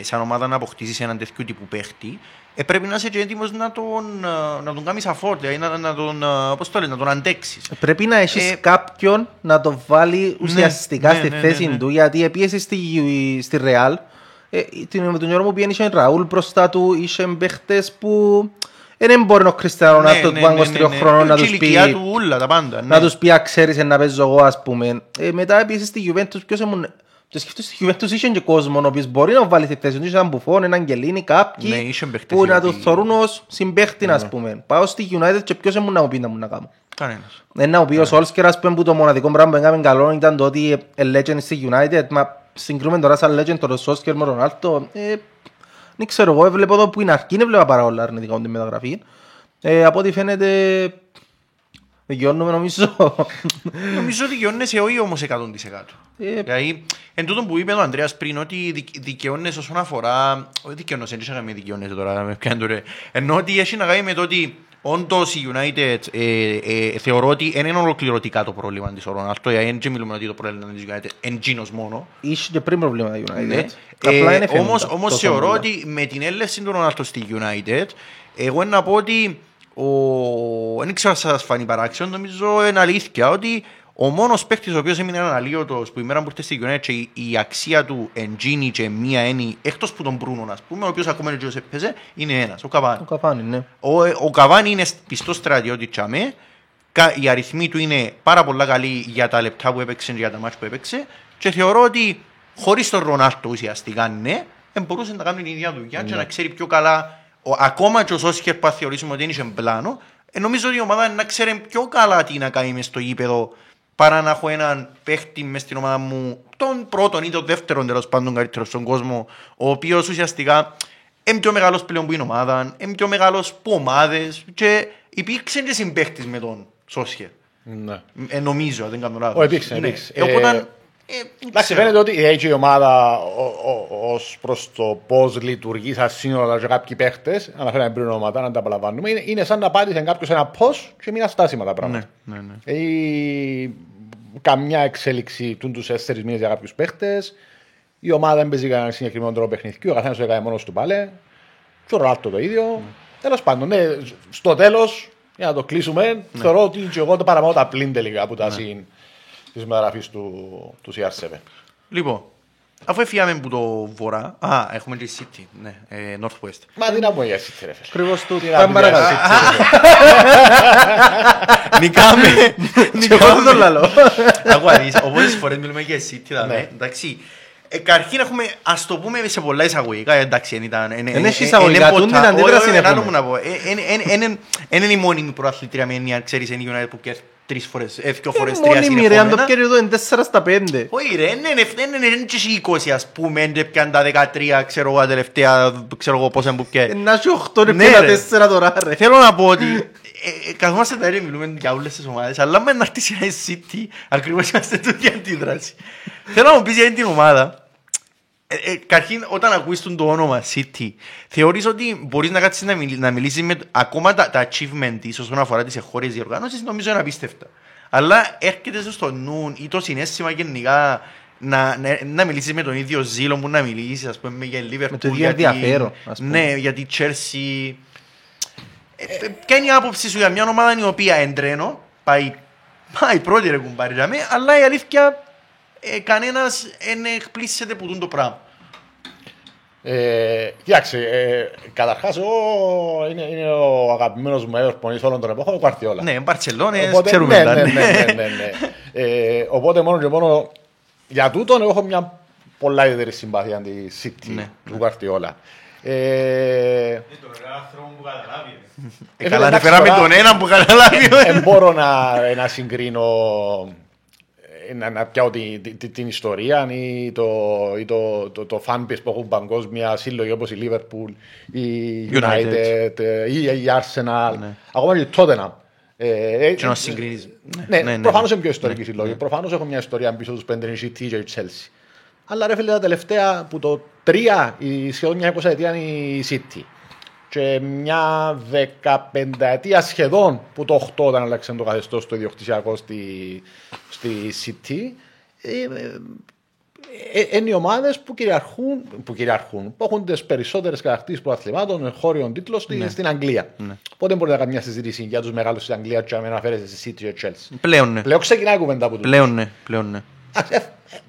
A: σαν ομάδα να αποκτήσεις έναν τέτοιο τύπου παίχτη, ε, πρέπει να είσαι και έτοιμος να τον, ε, να τον κάνεις afford, δηλαδή να, να, τον, ε, πώς το λένε, να τον αντέξεις.
E: Πρέπει να έχεις
A: Ε,
E: κάποιον να το βάλει ουσιαστικά
A: ναι,
E: στη
A: ναι,
E: θέση
A: ναι, ναι.
E: του, γιατί επίεση στη, στη Real Ε, την, τον ώρα που πήγαινε είχε Ραούλ μπροστά του, είχε παίχτες που ε, δεν μπορεί ο Κριστιανό
A: Ναι,
E: Ρονάλτο του 23 χρόνων να
A: Και η
E: τους πει
A: ηλικία του ούλα τα πάντα.
E: να
A: ναι.
E: τους πει «Α, ξέρεις ε, να παίζω εγώ ας πούμε. Ε, μετά επίσης στη Juventus ποιος ήμουν... Και σκεφτούς στη Juventus είχε και κόσμο ο οποίος μπορεί να βάλει στη θέση του, είχε έναν Μπουφόν, έναν Γκελίνη,
A: Ναι,
E: κάποιοι
A: είχε παίχτες
E: που
A: οι
E: να
A: οποίοι-
E: τους θεωρούν ως συμπαίχτη ας πούμε. Πάω στη United και ποιος ήμουν να μου πει να μου να κάνω.
A: Κανένας.
E: Ένα ο οποίος Όλσκερ ας πούμε που το μοναδικό πράγμα που έκαμε καλό ήταν το ότι ε, legend στη United μα συγκρούμε τώρα σαν legend τον Σόσκερ με τον Άλτο ε, δεν ξέρω εγώ έβλεπα εδώ που είναι αρκεί δεν βλέπα πάρα όλα αρνητικά με τη μεταγραφή ε, από ό,τι φαίνεται δικαιώνουμε νομίζω
A: Νομίζω ότι δικαιώνεσαι όχι όμως 100%.
E: Ε,
A: Δηλαδή, εν τούτο που είπε ο Ανδρέας πριν, ότι δικ- δικαιώνεσαι όσον αφορά. Όχι δικαιώνεσαι, δεν είχαμε δικαιώνεσαι τώρα, με πιάνει τώρα. Ενώ ότι έχει να κάνει με το ότι όντως η United ε, ε, θεωρώ ότι δεν είναι ολοκληρωτικά το πρόβλημα της ο Ρονάλτο. Γιατί δεν μιλούμε ότι το πρόβλημα της United είναι εκείνος μόνο.
E: είχε και πριν προβλήματα η United
A: Ναι.
E: απλά
A: Ε,
E: δεν φαίνονταν
A: όμως, όμως
E: τόσο
A: θεωρώ
E: πολλά.
A: ότι με την έλευση του Ρονάλτο στη United, εγώ να πω ότι ο... δεν ξέρω αν σας φανεί παράξενο, νομίζω είναι αλήθεια ότι ο μόνος παίκτης ο οποίος έμεινε αναλύωτος που η μέρα που ήρθε στη United και η, η αξία του εντζίνει και μία έννοια, εκτός που τον Μπρούνο ας πούμε, ο οποίος ακόμα είναι ο έπαιζε, είναι ένας, ο Καβάνη.
E: ο Καφάνη ναι
A: Ο, ο Καβάνη είναι πιστός στρατιώτη τσαμέ. Κα- Οι αριθμοί του είναι πάρα πολλά καλοί για τα λεπτά που έπαιξε και για τα μάτια που έπαιξε. Και θεωρώ ότι χωρίς τον Ρονάλτο ουσιαστικά ναι, δεν μπορούσε να κάνει την ίδια δουλειά και να ξέρει πιο καλά. Ο, ακόμα και ο Σόσχερ που θα θεωρήσουμε ότι είναι είχε πλάνο, ε, νομίζω ότι η ομάδα να ξέρει πιο καλά τι να κάνει μες στο γήπεδο παρά να έχω έναν παίχτη μες στην ομάδα μου, τον πρώτον ή τον δεύτερον τέλος πάντων καλύτερος στον κόσμο, ο οποίος ουσιαστικά είναι πιο μεγάλος πλέον που είναι ομάδα, είναι πιο μεγάλος που ομάδες και υπήρξε και συμπαίχτης με τον Σόσχερ.
B: Ναι.
A: Ε, νομίζω, αν δεν κάνω λάθος.
B: Ω, υπήρξε,
A: Ναι.
B: υπήρξε.
A: Ε, οπότε,
B: Ε,
A: ε, δεν
B: Εντάξει,
A: ξέρω.
B: φαίνεται ότι έχει η ομάδα ως προς το πώς λειτουργεί σαν σύνολο και κάποιοι παίχτες, αναφέραμε πριν ονόματα, να τα απολαμβάνουμε, είναι, είναι σαν να πάτησε κάποιος ένα πώς και μείνει αστάσιμα τα πράγματα.
A: Ναι, ναι, ναι.
B: Έχει καμιά εξέλιξη του τους τέσσερις μήνες για κάποιους παίχτες. Η ομάδα δεν παίζει κανένα συγκεκριμένο τρόπο παιχνιδιού. Ο καθένας το έκανε μόνος του παλέ. Και ο Ρολάτο το ίδιο.
A: Ναι.
B: Τέλος πάντων, ναι, στο τέλος, για να το κλείσουμε,
A: Ναι.
B: θεωρώ ότι και εγώ το παραμάω τα πλήν τελικά που τα συν της μεταγραφής του, του CR7.
A: Λοιπόν, αφού έφυγαμε από το βορρά, α, έχουμε και City, ναι, ε, Northwest.
B: Μα τι να μου έτσι, ρε φίλε.
E: Ακριβώς του
B: Τι να
E: πάμε
B: μου
E: παρακάτω
A: Νικάμε,
E: και εγώ δεν το λαλώ
A: Ακούω, δεις, Οποίες φορές μιλούμε για City, δηλαδή,
B: Ναι.
A: εντάξει. Ε, Καταρχήν έχουμε, ας το πούμε σε πολλά εισαγωγικά, εντάξει, δεν ήταν...
E: Εν έχει εισαγωγικά, τούν την αντίδραση
A: είναι
E: έχουμε.
A: μου να πω. Δεν είναι η μόνιμη προαθλήτρια με έννοια, ξέρεις, είναι η United που κέρδισε τρεις φορές, ε, δυο φορές, τρία
E: μόνιμη ρε αν το
A: συνεχόμενα.
E: πιέρει εδώ είναι 4 στα 5
A: Όχι ρε, είναι είναι είναι και οι 20 ας πούμε, είναι πιαν τα 13, ξέρω εγώ, τα τελευταία, ξέρω εγώ πόσα που πιάνε.
E: να έχει 8 ρε
A: Ναι,
E: πιένα
A: ρε.
E: 4 τώρα ρε
A: Θέλω να πω ότι ε, ε, καθόμαστε τα ρε μιλούμε για όλες τις ομάδες, αλλά με να έρθει η City, ακριβώς είμαστε τούτη αντίδραση. Θέλω να μου πεις για αυτή την ομάδα, ε, ε, Καταρχήν, όταν ακούεις τον το όνομα City, θεωρείς ότι μπορείς να κάτσεις να, μιλ, να μιλήσεις με ακόμα τα, τα achievement της όσον αφορά τις εγχώριες διοργάνωσεις, νομίζω είναι απίστευτα. Αλλά έρχεται σου στο νου ή το συνέστημα γενικά να, να, να μιλήσεις με τον ίδιο ζήλο που να μιλήσεις, ας πούμε, για Liverpool,
E: Με το ίδιο
A: για την-
E: ενδιαφέρον, ας πούμε.
A: Ναι, για τη Chelsea. Ε, ε, Ποια είναι η άποψη σου για μια ομάδα η οποία εντρένω, πάει, πάει πρώτη ρε κουμπάρι για μέ, αλλά η αλήθεια ε, κανένας δεν εκπλήσεται που τούν το πράγμα.
B: Ε, Κοιτάξτε, ε, καταρχάς, είναι, είναι ο αγαπημένος μου έδρο πονή όλων των εποχών, ο Κουαρτιόλα.
A: Ναι, Μπαρτσελόνες,
B: Οπότε,
A: ξέρουμε
B: ναι,
A: τα,
B: ναι,
A: ναι.
B: ναι, ναι, ναι, ναι. Ε, οπότε μόνο και μόνο για τούτον έχω μια πολλά ιδιαίτερη συμπάθεια τη City
A: Ναι,
B: του Κουαρτιόλα. Ε,
F: Είναι τον άνθρωπο που καταλάβει.
A: Ε,
B: Ε,
A: καλά,
B: εντάξει,
A: ανεφεράμε
B: τώρα-
A: τον έναν που καταλάβει.
B: δεν μπορώ να, να συγκρίνω ε, να, να πιάω τη- τη- τη- την ιστορία ή το, ή το, το, το fan base που έχουν παγκόσμια σύλλογοι όπως η Liverpool, η
A: United.
B: United, ε, ή η Arsenal,
A: Ναι.
B: ακόμα και η Tottenham. Ε, ε,
A: Και να συγκρίνεις.
B: ναι,
A: ναι, ναι.
B: προφανώς είναι πιο ιστορική
A: Ναι,
B: συλλογή.
A: ναι.
B: Προφανώς έχω μια ιστορία πίσω τους πέντε είναι η City και η Chelsea. Αλλά ρε φίλε τα τελευταία που το τρία, η σχεδόν μια 20 ετία είναι η City. Και μια 15 ετία σχεδόν που το 8 όταν άλλαξε το καθεστώς το ιδιοκτησιακό στη, στη City. Ε, ε, ε, είναι οι ομάδες που κυριαρχούν, που κυριαρχούν, που έχουν τις περισσότερες κατακτήσεις προαθλημάτων, χώριων τίτλων στη- στην Αγγλία. Οπότε μπορεί να κάνει μια συζήτηση για τους μεγάλους στην Αγγλίας και να μην αναφέρεσαι στη City και Chelsea.
A: Πλέον ναι.
B: Πλέον ξεκινάει η κουβέντα από τους.
A: Πλέον ναι. Πλέον ναι.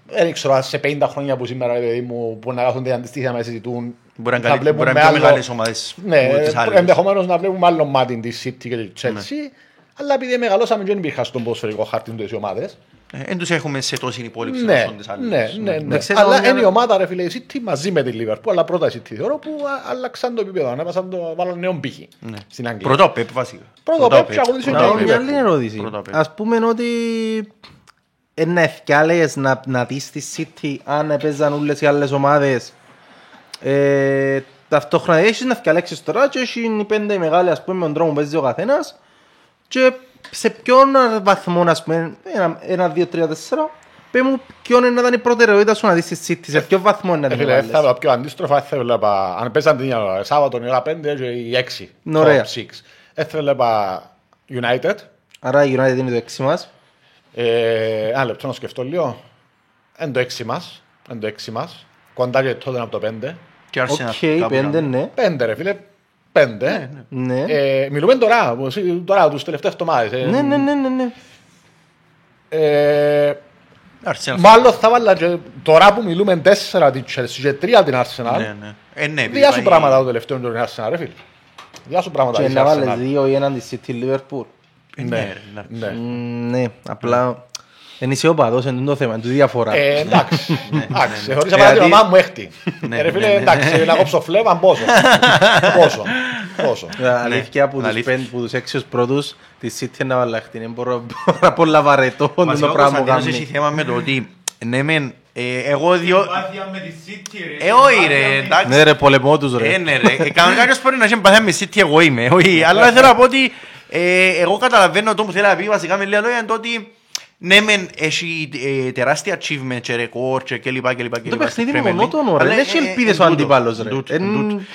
B: Δεν ξέρω, αν σε 50 χρόνια που σήμερα, παιδί μου, που να κάθονται αντιστοίχα να συζητούν.
A: Μπορεί να
B: θα
A: είναι καλύ- μπορεί να
B: βλέπουμε
A: είναι πιο
B: άλλο-
A: μεγάλες ομάδες
B: Ναι,
A: από τις άλλες.
B: ενδεχομένως να βλέπουμε άλλο μάτι της City και της Chelsea.
A: Ναι.
B: Αλλά επειδή μεγαλώσαμε και δεν υπήρχαν στον ποδοσφαιρικό χάρτη του οι ομάδες.
A: Δεν τους έχουμε σε τόση υπόλοιψη
B: Ναι,
A: όσο τις άλλες.
B: ναι, ναι, ναι.
E: Δεν ξέρω
B: Αλλά
E: αν
B: είναι η
E: είναι-
B: ομάδα ρε φίλε η City μαζί με τη Liverpool, αλλά πρώτα η City θεωρώ που α- άλλαξαν το επίπεδο, ανέβασαν το βάλουν νέο πύχη στην Αγγλία.
A: Πρώτα ο Πεπ βασικά.
B: Πρώτα ο
A: Πρώτα
B: Pep και ακολούθησε
A: Πρώτα
B: ο
A: ο
E: Να
A: Pep.
E: μια άλλη ερώτηση.
A: Πρώτα απ'
E: Ας πούμε ότι είναι ευκάλες να, να δεις τη City αν έπαιζαν όλες οι άλλες ομάδες ε, ταυτόχρονα έχεις να ευκαλέξεις τώρα και έχει οι πέντε οι μεγάλοι ας πούμε με τον τρόπο που παίζει ο καθένας και σε ποιον βαθμό ας πούμε ένα, ένα δύο, τρία, τέσσερα πέ μου ποιον είναι να ήταν η προτεραιότητα σου να δεις τη City σε ποιο βαθμό είναι να
B: Ε,
E: την
B: Φίλε, θα
E: βάλεις.
B: έλεγα πιο αντίστροφα, θα έλεγα αν παίζαν την ώρα, Σάββατο η ώρα 5 και η 6.
E: Ναι, ωραία.
B: top six. Ε, θα έλεγα United.
E: Άρα η United είναι το έξι μας
B: Ε, Ένα λεπτό να σκεφτώ λίγο. Είναι το 6 μας. Είναι το 6 μας. Κοντά και τότε από το 5.
A: Και Arsenal
E: Οκ,
A: κάπου
E: πέντε
A: κάπου.
E: ναι
B: 5 ρε φίλε. 5.
E: Ναι
B: Ε, μιλούμε τώρα, που εσύ- τώρα τους τελευταίες εβδομάδες. ε.
E: ναι ναι ναι ναι ναι
B: Ε,
A: Arsenal.
B: Μάλλον θα βάλω και τώρα που μιλούμε 4 την Chelsea και 3 την Arsenal.
A: Ναι, ναι. Ε, ναι, επειδή
B: Διά σου
A: πάει-
B: πράγματα το τελευταίο είναι το Arsenal ρε φίλε. Διά σου πράγματα
E: και
B: της
E: να βάλεις
B: Arsenal.
E: δύο ή έναν τη City Liverpool
A: Ε, Ναι, ρε, εντάξει.
B: Ναι.
E: Μ, Ναι, απλά δεν είσαι οπαδός, είναι το θέμα, είναι τη διαφορά.
B: Ε, εντάξει, εντάξει,
A: ναι.
B: χωρίς
A: Ε,
B: να πάρει την
A: αντί-
B: ομάδα μου έχτη.
A: Ναι,
B: Ε, Ρε
A: ναι,
B: φίλε,
A: ναι.
B: εντάξει, να κόψω φλέβαν πόσο. Πόσο, πόσο.
E: Ε, Αλήθεια από τους
A: αλήθεια.
E: πέντε, που τους έξι ως πρώτους, τη City είναι βαλάχτη. Είναι πολλά- πολλά πολλά βαρετό το
A: Βασικά ο
E: πράγμα που
A: Κωνσταντίνος έχει
E: κάνει.
A: θέμα με το ότι ναι μεν, ε, εγώ δύο...
F: Συμπάθεια με τη City, ρε.
A: Ε, όχι
F: Συμπάθεια
A: ρε,
F: με-
A: εντάξει.
E: Ναι ρε, πολεμό τους
A: Ε,
E: ρε.
A: ναι ρε. Ε, Κανονικά κάποιος μπορεί να έχει εμπαθία με City, εγώ είμαι. Όχι, αλλά θέλω να πω ότι ε, εγώ καταλαβαίνω το που θέλει να πει βασικά με λίγα λόγια είναι το ότι ναι μεν έχει ε, τεράστια achievement και ρεκόρ και κλπ. κλπ.
E: Το παιχνίδι είναι μονότονο, ρε. Δεν έχει ελπίδες ο αντίπαλος, ρε. Εν-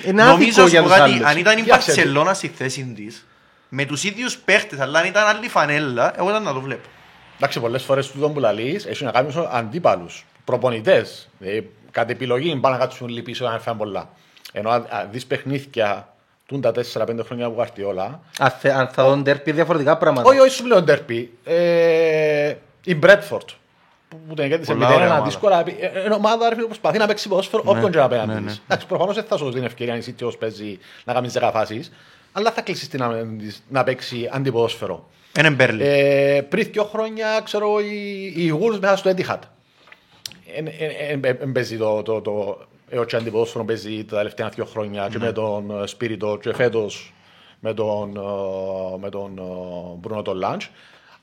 E: είναι
A: Νομίζω
E: άδικο
A: σου
E: για
A: πω
E: τους
A: κάτι,
E: άλλους.
A: αν ήταν η
B: Κοίταξε,
A: Μπαρσελώνα στη θέση της, με τους ίδιους παίχτες, αλλά αν ήταν άλλη φανέλα, εγώ ήταν να το βλέπω.
B: Εντάξει, πολλές φορές τούτο που λαλείς έχει να κάνει με αντίπαλους, προπονητές. Δηλαδή, κατ' επιλογή πάνε να κάτσουν λίγο πίσω να φάνε πολλά. Ενώ αν αν δεις παιχνίδια τούν τα 4-5 χρόνια που Γουαρτιόλα,
E: Αν θε- Αν θα δουν τέρπι διαφορετικά πράγματα.
B: όχι, όχι σου λέω ντέρπι, ε, η Μπρέτφορντ, που που την κέρδισε
A: Πολλά
B: 0-1
A: ωραία ομάδα.
B: δύσκολα, ε, ε, είναι ομάδα ρε φίλε, που προσπαθεί να παίξει ποδόσφαιρο όποιον και να
A: ναι,
B: απέναντι
A: ναι.
B: της. Εντάξει, προφανώς δεν θα σου δώσει την ευκαιρία αν η City ως παίζει να κάνει 10 φάσεις, αλλά θα κλείσεις την απέναντι της να παίξει αντιποδόσφαιρο.
A: Είναι Μπέρλι.
B: Ε, πριν δύο χρόνια, ξέρω, οι, οι Wolves μέσα στο Etihad. Δεν παίζει το, το, το έως και αντιποδόσφαιρο παίζει τα τελευταία δύο χρόνια και με τον ε, Σπύριτο και φέτος με τον, ε, με τον ε, Bruno τον Λάντς.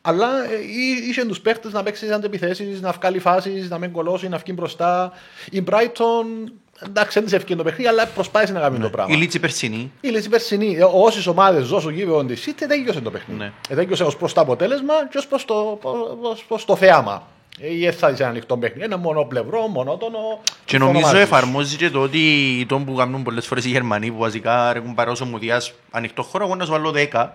B: Αλλά ε, εί- είχε τους παίχτες να παίξεις αντεπιθέσεις, να βγάλει φάσεις, να μην κολώσει, να βγει μπροστά. Η Brighton, εντάξει, δεν της ευκαιρία το παιχνίδι, αλλά προσπάθησε να κάνει το πράγμα.
A: Η Λίτση Περσινή.
B: Η Λύση Περσινή, όσες ομάδες ζώσουν γύρω τη City, τέλειωσε το παιχνίδι.
A: Ναι.
B: Ε, Τέλειωσε ως προς το αποτέλεσμα και ως προς το, ως προς το θέαμα. Ή θα είσαι ένα ανοιχτό παιχνίδι, ένα μονοπλευρό, μονότονο.
A: Και
B: συμφωνώ
A: νομίζω
B: μαζί σου.
A: εφαρμόζει και το ότι το που κάνουν πολλές φορές οι Γερμανοί που βασικά έχουν παρόσο μου διάς ανοιχτό χώρο, εγώ να σου βάλω 10.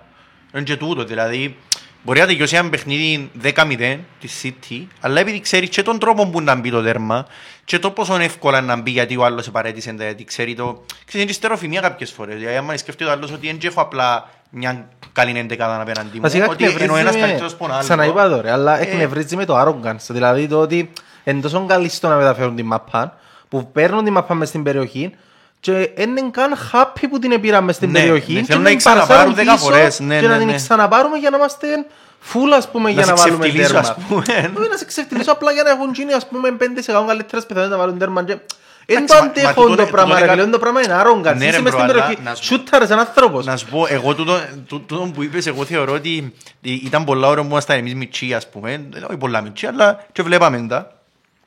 A: Είναι και τούτο, δηλαδή μπορεί να τελειώσει ένα παιχνίδι 10-0 της City, αλλά επειδή ξέρεις και τον τρόπο που να μπει το τέρμα και το πόσο εύκολα να μπει γιατί ο άλλος σε παρέτησε, γιατί ξέρει το... Ξέρεις, είναι στεροφημία κάποιες φορές, δηλαδή άμα σκεφτεί ο άλλος ότι δεν έχω απλά μια καλή εντεκάδα απέναντι μου,
E: Βασικά
A: ότι ενώ ένας καλύτερος
E: εκνευρίζει
A: από τον
E: με,
A: άλλο.
E: ξαναείπα το ρε, αλλά
A: Ε,
E: εκνευρίζει με το arrogance. Δηλαδή το ότι είναι τόσο καλοί στο να μεταφέρουν την μαπά, που παίρνουν την μαπά μες στην περιοχή και δεν είναι καν happy που την πήραν μες στην
A: Ναι,
E: περιοχή
A: ναι,
E: και
A: θέλουν
E: την
A: να την ξαναπάρουν
E: παραφέρουν
A: 10
E: πίσω
A: φορές, ναι,
E: και να
A: ναι,
E: την
A: ναι.
E: ξαναπάρουμε για να είμαστε full ας πούμε για
A: σε
E: να βάλουμε
A: ξεφτυλίσω,
E: τέρμα.
A: ας πούμε.
E: Όχι να σε ξεφτυλίσω απλά για να έχουν γίνει ας πούμε 5% καλύτερες πιθανότητες να βάλουν τέρμα και δεν το
A: Εντάξει, μα- μα
E: αντέχω
A: τούτο
E: το
A: είναι-
E: πράγμα
A: τούτο
E: ρε
A: είναι
E: φίλε,
A: κα-
E: το πράγμα είναι arrogance.
A: Ναι, ρε,
E: Είσαι μες
A: μπρο,
E: στην
A: αλλά
E: περιοχή,
A: να σου-
E: σούταρες έναν άνθρωπος.
A: Να σου πω, εγώ τούτο, τού- τούτο που είπες, εγώ θεωρώ ότι ήταν πολλά ώρα που ήμασταν εμείς μητσί, ας πούμε, όχι πολλά μητσί, αλλά και βλέπαμε τα.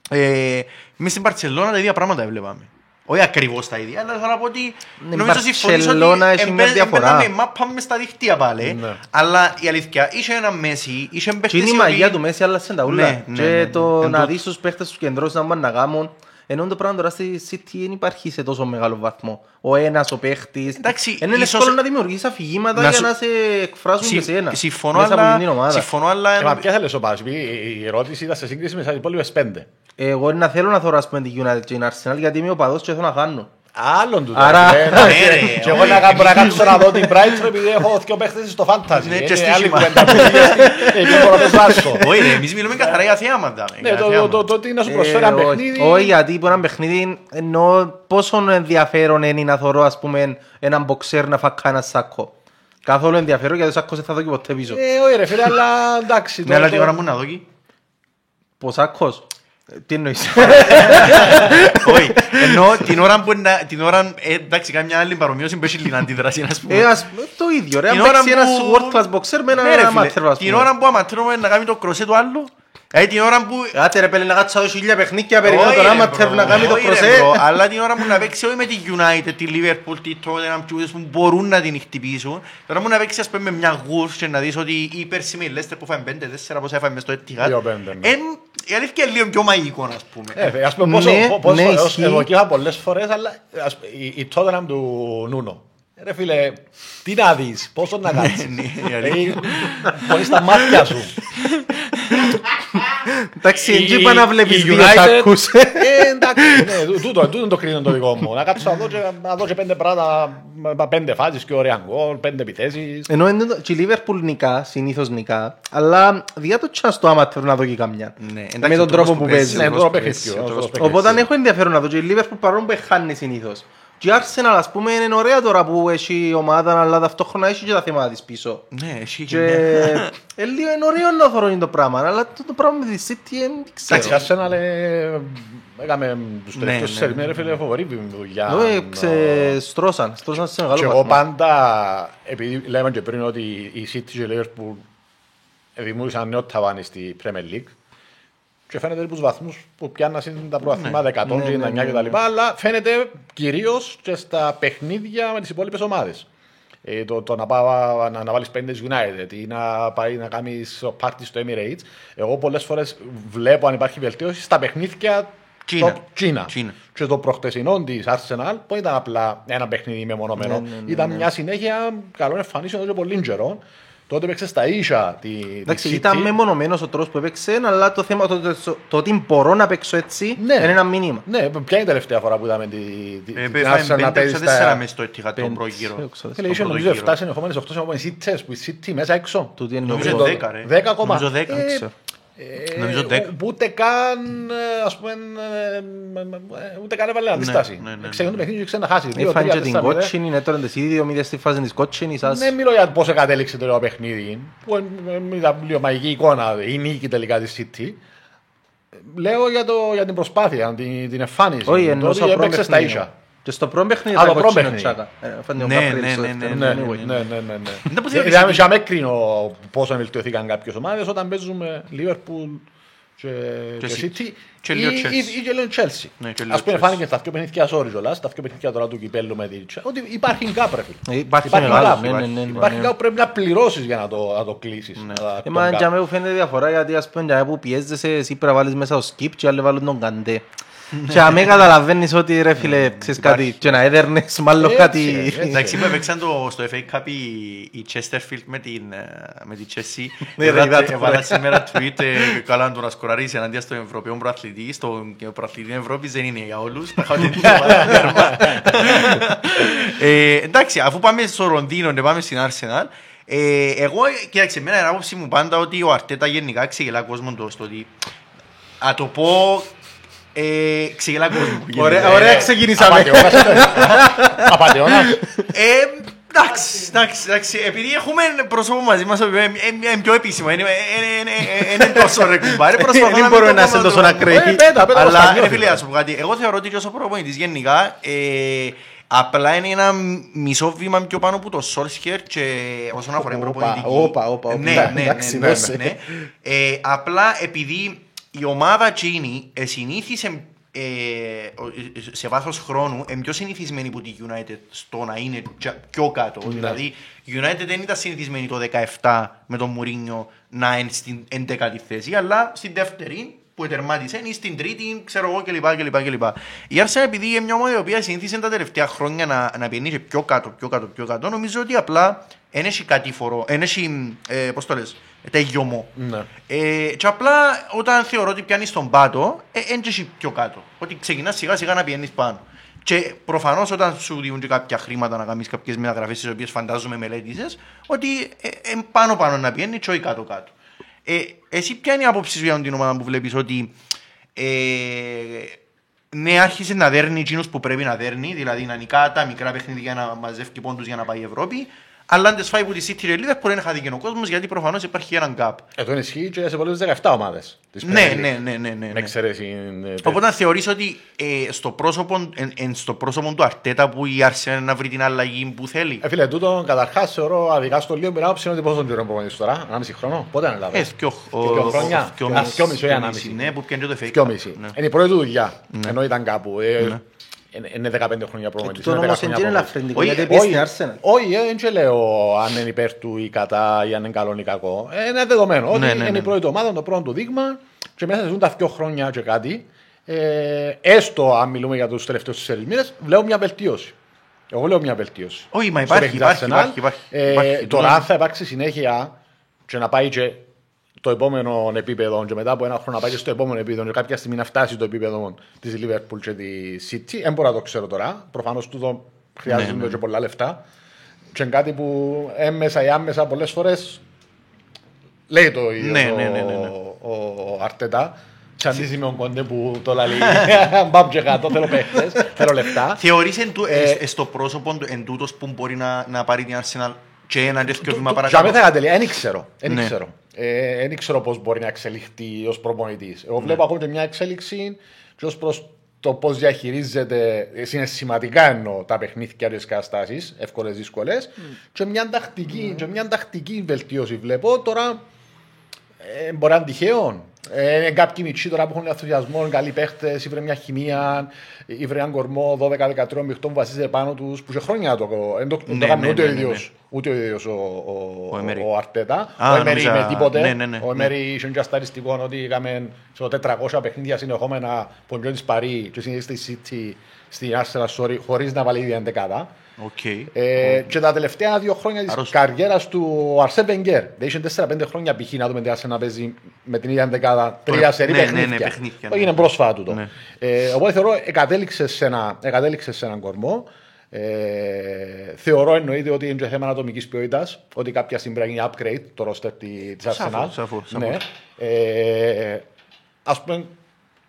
A: Ε, εμείς στην Παρτσελώνα τα ίδια πράγματα βλέπαμε. Όχι ακριβώς τα ίδια, αλλά θέλω να πω ότι
E: η
A: νομίζω συμφωνείς
E: Μπαρτσελώνα
A: ότι
E: έχει μια
A: εμπέ-
E: διαφορά.
A: εμπαίναμε μάπα μες στα δίχτυα πάλι,
B: Ναι.
A: αλλά η αλήθεια, είχε ένα Μέση, είχε
E: Και
A: παίχτες
E: είναι η
A: οι
E: μαγεία
A: οποίοι-
E: του Μέση, αλλά σε τα ούλα.
A: Ναι, ναι,
E: Και
A: ναι, ναι.
E: το
A: Εν
E: να
A: τούτο.
E: δεις τους παίχτες τους κεντρώσεις να πάνε να κάνουν. Ενώ το πράγμα τώρα στη City δεν υπάρχει σε τόσο μεγάλο βαθμό. Ο ένας, ο παίχτης.
A: Εντάξει,
E: Είναι
A: ίσως-
E: εύκολο να δημιουργείς αφηγήματα
A: Να
E: για
A: σου-
E: να σε εκφράσουν και
A: Συ-
E: εσένα.
A: Συμφωνώ,
E: μέσα από
A: αλλά-
E: την ομάδα.
A: συμφωνώ, αλλά
B: Ε, μα ποια θέλεις ο Πας, επειδή η η ερώτηση ήταν σε σύγκριση με τις υπόλοιπες πέντε.
E: Εγώ να θέλω να θωρώ ας πούμε την United και την Arsenal γιατί είμαι οπαδός και θέλω να χάνω.
B: Άλλον τούτο.
E: Άρα-
B: ρε,
A: Ναι, ρε,
B: Και εγώ να κάνω- να κάτσω να δω την Brighton επειδή έχω δύο παίχτες στο fantasy.
A: Ναι, και
B: Είναι
A: στοίχημα.
B: άλλη κουβέντα που πήγε στην- επειδή μπορώ να παίζω άσχο.
A: Όχι, ρε, εμείς μιλούμε καθαρά για θέματα.
B: Ναι,
A: για
B: το- το-
A: θέματα.
B: το- το τι να σου
E: Ε,
B: προσφέρει ένα
E: όχι.
B: παιχνίδι.
E: Όχι, γιατί που ένα παιχνίδι εννοώ πόσο ενδιαφέρον είναι να θωρώ ας πούμε έναν μποξέρ να φακά ένα σάκο. Καθόλου ενδιαφέρον γιατί ο σάκος δεν θα δω και ποτέ πίσω.
B: Ε, όχι ρε φίλε, αλλά εντάξει.
A: Ναι,
B: το-
A: αλλά
B: το-
A: την ώρα μου να δω εκεί;
E: Ο σάκος. Ε, Τι εννοείς;
A: Όχι, εννοώ την ώρα που να- την ώρα, ε, εντάξει, κάμια άλλη παρομοίωση που έχει λίγη αντίδραση, ας πούμε.
E: Ε, ας πούμε, το ίδιο ρε. Αν
A: Την ώρα
E: παίξει ένας
A: που-
E: world class boxer με
A: Ναι, ρε,
E: έναν
A: φίλε,
E: amateur ας
A: Την
E: πούμε.
A: ώρα που αματρούμε να κάνει το κροσέ του άλλου, ε, την ώρα που...
E: Άτε ρε πέλε να κάτσω να δω χίλια παιχνίκια περιμένω
A: Όχι,
E: τον
A: ρε,
E: amateur
A: bro,
E: να κάνει το
A: όχι, ρε,
E: κροσέ.
A: bro, Αλλά την ώρα που να παίξει όχι με τη United, τη Liverpool, τη Tottenham, και ούτες που μπορούν να την χτυπήσουν. Τώρα που να παίξει ας πούμε με μια γουρς και να δεις ότι η πέρσι με η Leicester που φάει 5-4 πόσα έφαγε μες στο Etihad.
B: Δύο πέντε, ναι.
A: εν- Η αλήθεια είναι λίγο πιο μαγικό ας πούμε.
B: Ε, ας πούμε, πόσο,
E: Ναι,
B: πο- πόσο,
E: ναι,
B: εγώ-
E: ισχύει.
B: εγώ και είχα πολλές φορές, αλλά ας πούμε, η, η Tottenham του Νούνο. Ε, Ρε φίλε, τι να δεις, πόσο να κάτσεις.
A: Ναι, η αλήθεια.
B: Ε, Πολύ στα μάτια σου.
E: Εντάξει,
B: Η-
E: εκεί είπα να
B: η
E: βλέπεις δύο
B: United-
E: σάκους.
B: Ε, εντάξει, ναι, τού- τούτο, τούτο το κρίνο το δικό μου. Να κάτσω να δω και- να δω και πέντε πράγματα, με πέντε φάσεις και ωραία γκολ, πέντε επιθέσεις.
E: Ενώ είναι το- και η Liverpool νικά, συνήθως νικά, αλλά διά το chance το amateur να δω και καμιά.
A: Ναι, εντάξει,
E: Με τον
A: ο
E: τρόπος
A: τρόπος
E: που
A: που
E: παίζει.
B: Ναι,
A: ο
B: τώρα
A: τρόπος
B: παιχνιδιού,
A: που
B: ο
A: παίζει,
B: τρόπος
A: ο τρόπος
E: Οπότε αν έχω ενδιαφέρον να δω και η Liverpool παρόλο που χάνει συνήθως. Και η Arsenal ας πούμε είναι ωραία τώρα που έχει η ομάδα αλλά ταυτόχρονα έχει και τα θέματα της πίσω.
A: Ναι, εσύ
E: Και ε, λίγο είναι ωραίο να θωρώ το πράγμα, αλλά το, το πράγμα με τη City δεν
B: Εντάξει,
E: ξέρω.
B: Arsenal ε, έκαμε τους
A: Ναι,
B: τελευταίους
A: ναι,
B: τέσσερις
A: ναι.
B: μέρες φίλε φοβορή δουλειά.
E: Ε, ξεστρώσαν, στρώσαν σε
B: Και
E: μεγάλο
B: εγώ
E: βαθμό.
B: πάντα, επειδή λέμε και πριν ότι η City και η Liverpool δημιούργησαν νέο ταβάνι στη Premier League και φαίνεται τους βαθμούς που πιάννασαν τα προαθήματα 100
E: Ναι,
B: και
E: ναι,
B: 99
E: ναι,
B: και τα λοιπά, αλλά φαίνεται κυρίως και στα παιχνίδια με τις υπόλοιπες ομάδες. Ε, το, το να, πάω, να, να βάλεις πέντε στις United ή να πάει να κάνεις πάρτι στο Emirates, εγώ πολλές φορές βλέπω αν υπάρχει βελτίωση στα παιχνίδια
A: Κίνα.
B: το- Κίνα.
A: Κίνα.
B: Και το προχτεσινό της Arsenal που ήταν απλά ένα παιχνίδι μεμονωμένο.
E: Ναι, ναι, ναι,
B: ήταν
E: ναι.
B: μια συνέχεια καλών εμφανίσεων εδώ και πολύ καιρό. Τότε έπαιξε στα ίσα τη,
E: Εντάξει,
B: τη
E: ήταν
B: City.
E: μεμονωμένος ο τρόπος που έπαιξε, αλλά το θέμα το, το, το ότι μπορώ να παίξω έτσι
B: Ναι.
E: είναι ένα μήνυμα.
B: Ναι, ποια είναι η τελευταία φορά που είδαμε τη, τη,
A: Ε,
B: την
A: πέφανε
B: Arsenal να παίζει
A: 5-4
B: στα...
A: μες στο Etihad τον πρόγυρο.
E: Δεν ξέρω.
B: Φίλε, είχε
A: πρώτο
B: νομίζω
A: γύρο.
B: 7 συνεχόμενες 8 συνεχόμενες ήττες που η City μέσα έξω.
E: Τούτη είναι
A: Νομίζω
E: το-
A: 10 ρε.
B: 10 ακόμα.
A: Νομίζω 10.
B: Ε,
E: ξέρω.
B: Ε,
A: Νομίζω 10.
B: ο- Ούτε καν, ε, ας πούμε, ε, ε, ούτε καν έβαλε αντίσταση.
A: ναι, ναι, ναι.
B: Ξέρει το παιχνίδι και ξέρει να χάσει. Δύο,
E: Έφανε
B: τρία,
E: και την
B: τέσσερα, μηδέν.
E: κότσινη, ναι τώρα τις ήδη ομίδες στη φάση της κότσινης. ας-
B: Δεν μιλώ για πώς κατέληξε το παιχνίδι, που είναι μια λίγο μαγική εικόνα, η νίκη τελικά της City. Λέω για, το, για την προσπάθεια, την, την εμφάνιση.
E: Όχι,
B: Το
E: εννοούσα
B: ότι
E: πρώτο
B: έπαιξε στα
E: παιχνίδι.
B: Ίσα.
E: Και στο πρώτο παιχνίδι
B: Α,
E: ήταν
B: το πρώτο
E: κότσινο
B: παιχνίδι.
E: τσάκα. Ε, φάνε ο
A: Ναι,
E: Κάπριλ
A: ναι,
E: στο
A: ναι,
E: δεύτερο.
A: ναι,
B: Ναι,
E: Anyway.
B: ναι, ναι, ναι, ναι.
A: Δεν που
B: Για-
A: θεωρείς
B: Για
A: ότι-
B: για με κρίνω πόσο βελτιωθήκαν κάποιες ομάδες όταν παίζουμε Liverpool και,
A: Και
B: και
A: City.
B: City
A: Και
B: ή-
A: λίγο
B: ή-
A: Chelsea.
B: ή και λίγο Chelsea.
A: Ναι, και λίγο
B: Ας πούμε
A: Chelsea.
B: φάνηκε στα δύο παιχνίδια sorry κιόλας, στα δύο παιχνίδια τώρα του κυπέλου με την Chelsea, ότι υπάρχει γκάπ ρε φίλε.
E: Ε, Υπάρχει
B: Υπάρχει
E: μεγάλο,
B: γκάπ,
E: ναι, ναι, ναι, ναι,
B: Υπάρχει
E: ναι.
B: γκάπ που πρέπει να πληρώσεις για να το, να το κλείσεις. να-
E: Ε,
B: τον
E: μα
B: γκάπ.
E: για μένα μου φαίνεται διαφορά γιατί ας πούμε για μένα που πιέζεσαι εσύ πρέπει να βάλεις μέσα το skip και άλλοι βάλουν τον καντέ. Και αν με καταλαβαίνεις ότι ρε φίλε ξέρεις κάτι και να έδερνες μάλλον
B: Έτσι,
E: κάτι.
B: έτσι.
A: Εντάξει, που έπαιξαν το, στο FA Cup η, η Chesterfield με την, ε, με την Chelsea.
E: Ναι,
A: Έβαλε-
E: ρε, είδα το,
A: Έβαλα
E: ρε.
A: σήμερα tweet ε, καλά να τον ασκοραρίσει εναντίον στον Ευρωπαίο προαθλητή. Στον προαθλητή Ευρώπης δεν είναι για όλους. Τα είχαμε την ομάδα τέρμα. Ε, Εντάξει, αφού πάμε στο Ροντίνο και πάμε στην Arsenal, ε, εγώ, κοίταξε, εμένα είναι άποψη μου πάντα ότι ο Αρτέτα γενικά ξεγελά κόσμο το στο ότι Α το πω ε, ξεγελά κόσμος.
E: Ωραία,
A: γενικά.
E: ωραία ξεκινήσαμε.
B: Απατεώνας ήταν. Απατεώνας.
A: Ε, εντάξει, εντάξει, εντάξει, επειδή έχουμε πρόσωπο μαζί μας, ε, ε, ε, είναι πιο επίσημο, είναι είναι- είναι- είναι τόσο ρε κουμπάρε, προσπαθώ
E: Δεν
A: να
E: μπορούμε
A: μην το
E: να είσαι
A: πω
E: τόσο
A: το-
E: ακραίοι.
B: Ε, πέτα, πέτα,
A: Αλλά,
B: μας
A: ρε
B: τα
A: φίλε,
B: νιώθει.
A: να σου πω κάτι, εγώ θεωρώ ότι και ως ο προπονητής γενικά, ε, απλά είναι ένα μισό βήμα πιο πάνω από το Solskjaer και όσον αφορά την
E: Όπα,
A: προπονητική.
E: όπα, όπα, όπα.
A: Ναι, ναι, ναι,
E: Εντάξει,
A: ναι,
E: δώσε.
A: ναι. Ε, Απλά επειδή η ομάδα Τσίνη συνήθισε ε, ο- σε βάθος χρόνου είναι πιο συνηθισμένη από τη United στο να είναι τσα- πιο κάτω. Δηλαδή η United δεν ήταν συνηθισμένη το 17 με τον Μουρίνιο να είναι στην 11η θέση, αλλά στην δεύτερη που τερμάτισε ή στην τρίτη, ξέρω εγώ κλπ. κλπ, κλπ. Η Arsenal επειδή είναι μια ομάδα η οποία συνήθισε τα τελευταία χρόνια να, να πηγαίνει και πιο κάτω, πιο κάτω, πιο κάτω, νομίζω ότι απλά δεν έχει κατήφορο, δεν έχει, ε, πώς το λες, τελειωμό.
B: Ναι.
A: Ε, και απλά όταν θεωρώ ότι πιάνεις τον πάτο, δεν έχει πιο κάτω. Ότι ξεκινάς σιγά σιγά να πηγαίνει πάνω. Και προφανώς όταν σου δίνουν και κάποια χρήματα να κάνεις κάποιες μεταγραφές, τις οποίες φαντάζομαι μελέτησες, ότι ε, ε, πάνω πάνω να πιένεις και όχι κάτω κάτω. Ε, εσύ, ποια είναι η άποψη σου για την ομάδα που βλέπεις ότι ε, ναι, άρχισε να δέρνει εκείνου που πρέπει να δέρνει, δηλαδή να νικά τα μικρά παιχνίδια για να μαζεύει πόντους για να πάει η Ευρώπη. Αλλά αν τις φάει που τη City και Liverpool είναι χαθεί ο κόσμος γιατί προφανώς υπάρχει έναν gap.
B: Εδώ ισχύει και σε πολλές 17 ομάδες. της
A: Ναι,
B: Premier League.
A: ναι, ναι, ναι, ναι,
B: Με
A: ναι.
B: εξαίρεση. ε,
A: Οπότε θεωρείς ότι ε, στο, πρόσωπο, εν, εν, στο πρόσωπο του Αρτέτα που η Arsenal να βρει την αλλαγή που θέλει.
B: Ε, φίλε, τούτο καταρχάς θεωρώ αδικά στο λίγο με άποψη είναι ότι πόσο καιρό προπονητής τώρα, 1,5 χρόνο. Πότε είναι Ελλάδα.
A: Ε, δυο,
B: δυο χρόνια.
A: δυο
B: Α,
A: μισή-
B: δυο μισή, όχι
A: δυο
B: ανάμιση.
A: μισή, Ναι, που πιάνει το FA Cup.
B: Δυόμιση.
A: Ναι.
B: Είναι η πρώτη του δουλειά. Ενώ ήταν κάπου. Ε, Είναι είναι 15 χρόνια προπονητής.
E: Τούτο
B: είναι 10
E: όμως
B: χρόνια
E: δεν είναι
B: προπονητής.
E: ελαφρυντικό,
A: Όχι,
E: γιατί
A: ε,
E: πήγε
B: Όχι,
E: στην Arsenal.
B: όχι, ε, δεν και λέω αν είναι υπέρ του ή κατά ή αν είναι καλό ή κακό. Ε, Είναι δεδομένο ότι
A: Ναι, ναι,
B: είναι
A: ναι.
B: η πρώτη του ομάδα, το πρώτο του δείγμα και μέσα σε ζουν τα δύο χρόνια και κάτι. Ε, έστω αν μιλούμε για τους τελευταίους τέσσερις μήνες, βλέπω μια βελτίωση. Εγώ λέω μια βελτίωση.
A: Όχι, μα
B: Στο
A: υπάρχει,
B: παιχνίδι
A: υπάρχει,
B: Arsenal.
A: υπάρχει, υπάρχει,
B: Ε,
A: υπάρχει.
B: Τώρα,
A: Τούτο-
B: αν θα υπάρξει συνέχεια και να πάει και το επόμενο επίπεδο και μετά από ένα χρόνο να πάει και στο επόμενο επίπεδο και κάποια στιγμή να φτάσει το επίπεδο της Liverpool και της City, δεν μπορώ να το ξέρω τώρα. Προφανώς τούτο χρειάζεται
A: Ναι, ναι.
B: και πολλά λεφτά. Και είναι κάτι που έμμεσα ή άμεσα πολλές φορές λέει το ίδιο
A: Ναι,
B: ο,
A: ναι, ναι, ναι, ναι.
B: ο, ο Αρτέτα. Σε αντίθεση με τον Κοντέ που το λέει Μπαμ και κάτω, θέλω παίχτες, θέλω λεφτά.
A: Θεωρείς εν, του,
B: Ε,
A: ε, ε, στο πρόσωπο του εν τούτος που μπορεί να, να πάρει την Arsenal και ένα τέτοιο βήμα
B: Για
A: παρακάτω.
B: μένα θα κατελεί, δεν ξέρω. Δεν
A: Ναι.
B: ξέρω. Ε, δεν ξέρω πώς μπορεί να εξελιχθεί ως προπονητής. Εγώ βλέπω ακόμα και μια εξέλιξη και ως προς το πώς διαχειρίζεται συναισθηματικά εννοώ τα παιχνίδια και τι καταστάσεις, εύκολες, δύσκολες, και, μια τακτική, και μια τακτική βελτίωση βλέπω. Τώρα ε, μπορεί να είναι τυχαίο. Ε, είναι κάποιοι μητσοί τώρα που έχουν ενθουσιασμό, καλοί παίχτες, ήβρε μια χημεία, ήβρε έναν κορμό 12-13 μειχτών που βασίζεται πάνω τους, που σε χρόνια το δεν το,
A: Ναι,
B: το έκανε
A: ναι,
B: ούτε,
A: ναι,
B: ο
A: ναι,
B: ίδιος, ούτε ο ίδιος ο, ο,
A: Ο Εμέρι.
B: ο Αρτέτα.
A: Α,
B: ο Εμέρι
A: νόμιζα-
B: με τίποτε.
A: ναι, ναι, ναι,
B: ο
A: ναι.
B: Εμέρι είχε και σταριστικό ότι είχαμε στο 400 παιχνίδια συνεχόμενα που ο της Παρή και συνέχισε στη City στην Arsenal sorry, χωρίς να βάλει ίδια εντεκάδα.
A: Οκ.
B: Ε, και τα τελευταία δύο χρόνια της
A: Αρρώστια.
B: καριέρας του Αρσέ Βενγκέρ. Δεν είχε 4-5 χρόνια π.χ. να δούμε την Arsenal να παίζει με την ίδια δεκάδα τρία
A: Τώρα,
B: σερή
A: ναι, ναι,
B: παιχνίδια.
A: ναι, παιχνίδια, ναι.
B: Όχι, είναι πρόσφατα τούτο.
A: Ναι.
B: Ε, οπότε θεωρώ εκατέληξε σε, ένα, εκατέληξε σε έναν κορμό. Ε, θεωρώ εννοείται ότι είναι και θέμα ανατομική ποιότητας, ότι κάποια στιγμή πρέπει να γίνει upgrade το roster τη Arsenal.
A: Σαφώς, σαφώς, σαφώς.
B: Ναι. Ε, ας πούμε,